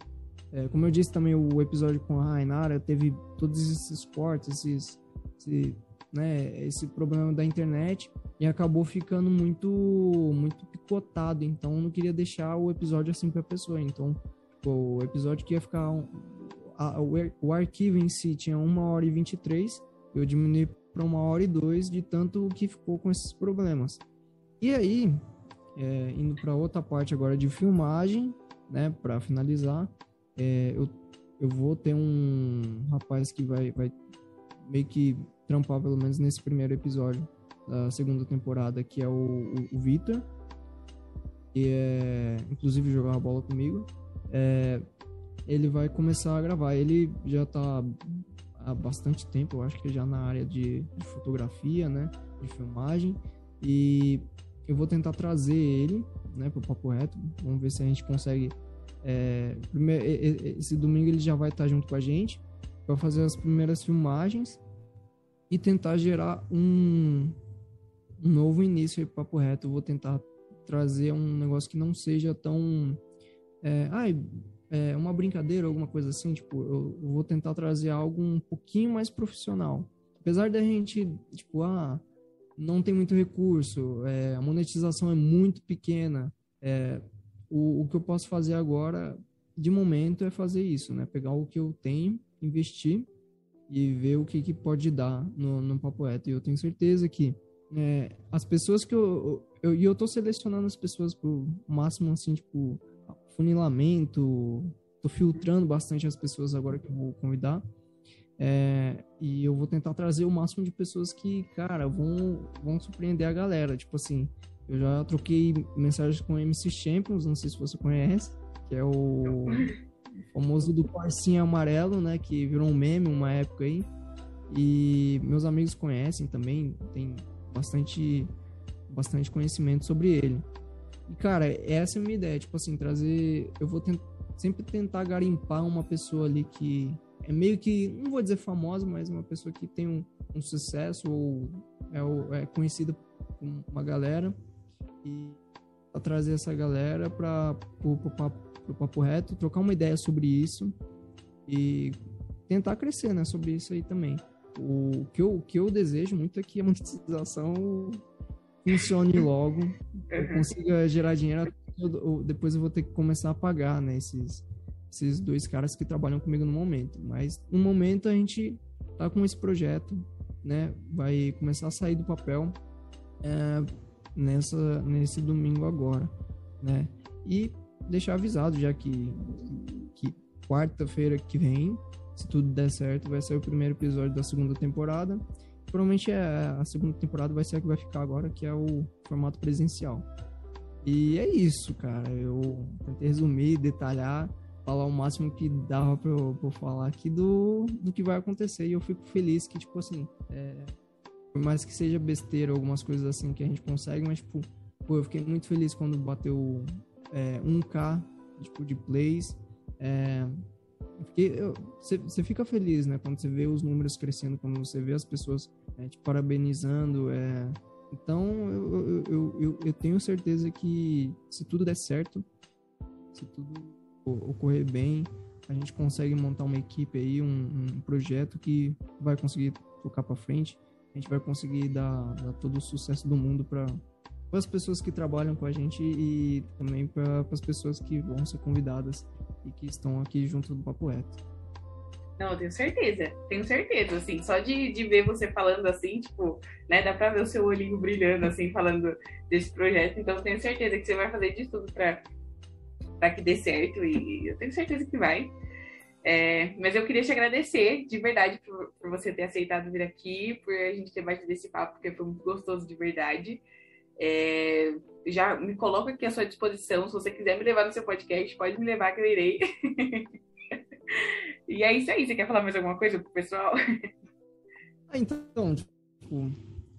É, como eu disse também, o episódio com a Rainara teve todos esses cortes, esses, esse né, esse problema da internet e acabou ficando muito muito picotado, então não queria deixar o episódio assim para a pessoa. Então, o episódio que ia ficar um, a, o, o arquivo em si tinha uma hora e 23, eu diminui para uma hora e dois de tanto que ficou com esses problemas. E aí, é, indo para outra parte agora de filmagem, né, para finalizar, é, eu, eu vou ter um rapaz que vai, vai meio que trampar, pelo menos nesse primeiro episódio da segunda temporada, que é o, o, o Vitor. E é, inclusive jogava bola comigo. É, ele vai começar a gravar. Ele já tá há bastante tempo, eu acho que já na área de, de fotografia, né? De filmagem. E eu vou tentar trazer ele, né, pro Papo Reto. Vamos ver se a gente consegue. É, primeiro, esse domingo ele já vai estar junto com a gente para fazer as primeiras filmagens e tentar gerar um, um novo início para Papo Reto. Eu vou tentar trazer um negócio que não seja tão. É, ai, é, uma brincadeira, alguma coisa assim. Tipo, eu vou tentar trazer algo um pouquinho mais profissional. Apesar da gente, tipo, ah, não tem muito recurso, é, a monetização é muito pequena. É, o, o que eu posso fazer agora, de momento, é fazer isso, né? Pegar o que eu tenho, investir e ver o que, que pode dar no, no Papo Reto. E eu tenho certeza que é, as pessoas que eu, eu... E eu, tô selecionando as pessoas pro máximo, assim, tipo, funilamento, tô filtrando bastante as pessoas agora que eu vou convidar. É, e eu vou tentar trazer o máximo de pessoas que, cara, vão, vão surpreender a galera. Tipo assim, eu já troquei mensagens com o MC Champions, não sei se você conhece, que é o famoso do Corsinha Amarelo, né? Que virou um meme uma época aí. E meus amigos conhecem também, tem bastante, bastante conhecimento sobre ele. E, cara, essa é a minha ideia, tipo assim, trazer. Eu vou tent, sempre tentar garimpar uma pessoa ali que é meio que, não vou dizer famosa, mas uma pessoa que tem um, um sucesso ou é, é conhecida por uma galera e trazer essa galera para o papo pro Papo Reto, trocar uma ideia sobre isso e tentar crescer, né, sobre isso aí também. O que eu, o que eu desejo muito é que a monetização funcione logo, eu uhum. consiga gerar dinheiro, depois eu vou ter que começar a pagar, né, esses, esses dois caras que trabalham comigo no momento. Mas no momento a gente tá com esse projeto, né, vai começar a sair do papel é, nessa, nesse domingo agora, né. E deixar avisado já que, que quarta-feira que vem, se tudo der certo, vai ser o primeiro episódio da segunda temporada. Provavelmente é, a segunda temporada vai ser a que vai ficar agora, que é o formato presencial. E é isso, cara. Eu tentei resumir, detalhar, falar o máximo que dava pra eu, pra eu falar aqui do, do que vai acontecer. E eu fico feliz que, tipo assim, é, por mais que seja besteira, algumas coisas assim que a gente consegue, mas, tipo, pô, eu fiquei muito feliz quando bateu é, 1K tipo, de plays. É, você fica feliz, né? Quando você vê os números crescendo, quando você vê as pessoas é, te parabenizando. É... Então, eu, eu, eu, eu, tenho certeza que se tudo der certo, se tudo ocorrer bem, a gente consegue montar uma equipe aí, um, um projeto que vai conseguir tocar para frente. A gente vai conseguir dar, dar todo o sucesso do mundo para para as pessoas que trabalham com a gente e também para as pessoas que vão ser convidadas e que estão aqui junto do Papo Reto. Não, eu tenho certeza, tenho certeza, assim, só de, de ver você falando assim, tipo, né, dá pra ver o seu olhinho brilhando, assim, falando desse projeto, então tenho certeza que você vai fazer de tudo pra, pra que dê certo, e eu tenho certeza que vai. É, mas eu queria te agradecer, de verdade, por, por você ter aceitado vir aqui, por a gente ter batido esse papo, porque foi muito gostoso de verdade. É, já me coloco aqui à sua disposição. Se você quiser me levar no seu podcast, pode me levar que eu irei. e é isso aí. Você quer falar mais alguma coisa pro pessoal? Ah, então, tipo,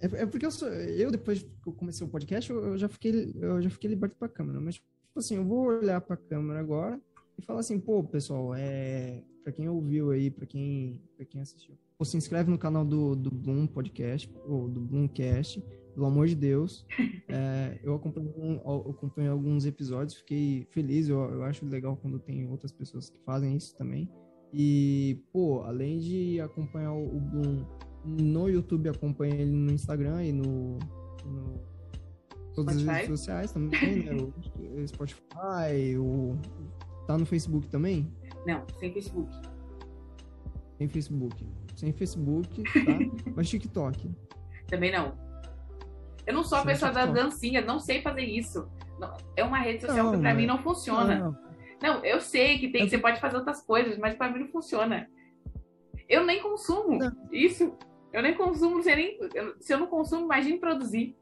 é, é porque eu, sou, eu, depois que eu comecei o podcast, eu, já fiquei, eu já fiquei liberto pra câmera. Mas, tipo assim, eu vou olhar pra câmera agora e falar assim, pô, pessoal, é, pra quem ouviu aí, pra quem, pra quem assistiu, ou se inscreve no canal do, do Bloom Podcast, ou do Bloomcast, pelo amor de Deus. É, eu, acompanhei, eu acompanhei alguns episódios, fiquei feliz. Eu, eu acho legal quando tem outras pessoas que fazem isso também. E, pô, além de acompanhar o Bloom no YouTube, acompanha ele no Instagram e no, no todas Spotify? as redes sociais também, né? O Spotify, o, tá no Facebook também? Não, sem Facebook. Sem Facebook. Sem Facebook, tá? Mas TikTok. Também não. Eu não sou a pessoa da dancinha, não sei fazer isso. É uma rede social não, que pra mim não funciona. Não, não. eu sei que tem, você pode fazer outras coisas, mas pra mim não funciona. Eu nem consumo isso. Eu nem consumo, sei nem, se eu não consumo, imagine produzir.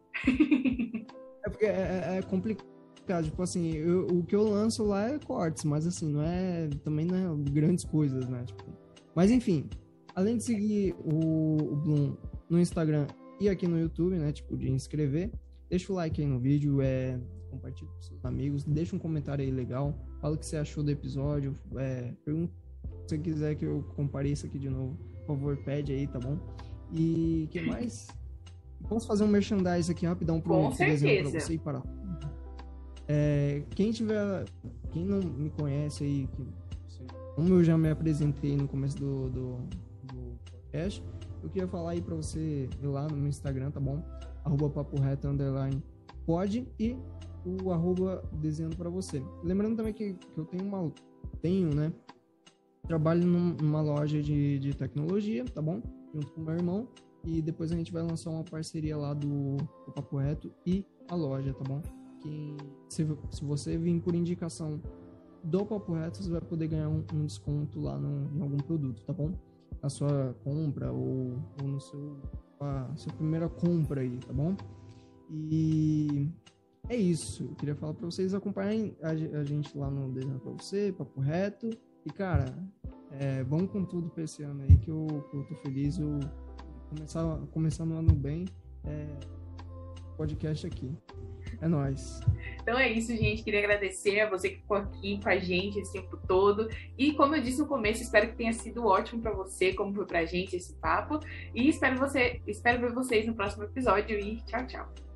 É porque é, é, é complicado. Tipo assim, eu, o que eu lanço lá é cortes, mas assim, não é. Também não é grandes coisas, né? Tipo, mas enfim, além de seguir o, o Bloom no Instagram e aqui no YouTube, né? Tipo, de inscrever. deixa o like aí no vídeo, é, compartilha com seus amigos, deixa um comentário aí legal, fala o que você achou do episódio, é, pergunta se você quiser que eu compare isso aqui de novo, por favor, pede aí, tá bom? E que mais? Vamos fazer um merchandise aqui rapidão para um desenho para você e para é, quem tiver, quem não me conhece aí, que, como eu já me apresentei no começo do, do, do podcast, eu queria falar aí para você ir lá no Instagram, tá bom? Arroba papo reto, underline, pode e o arroba desenhando para você. Lembrando também que, que eu tenho uma, tenho, né? Trabalho numa loja de, de tecnologia, tá bom? Junto com meu irmão. E depois a gente vai lançar uma parceria lá do, do Papo Reto e a loja, tá bom? Se, se você vir por indicação do Papo Reto, você vai poder ganhar um, um desconto lá no, em algum produto, tá bom? Na sua compra ou, ou no seu a sua primeira compra aí, tá bom? E é isso. Eu queria falar para vocês acompanharem a, a, gente lá no Desenho para você, Papo Reto. E, cara, é, vamos com tudo para esse ano aí, que eu, que eu tô feliz. Eu começar, começando o ano bem. É, podcast aqui. É nóis. Então é isso, gente. Queria agradecer a você que ficou aqui com a gente esse tempo todo. E como eu disse no começo, espero que tenha sido ótimo para você, como foi pra gente esse papo. E espero você, espero ver vocês no próximo episódio e tchau, tchau.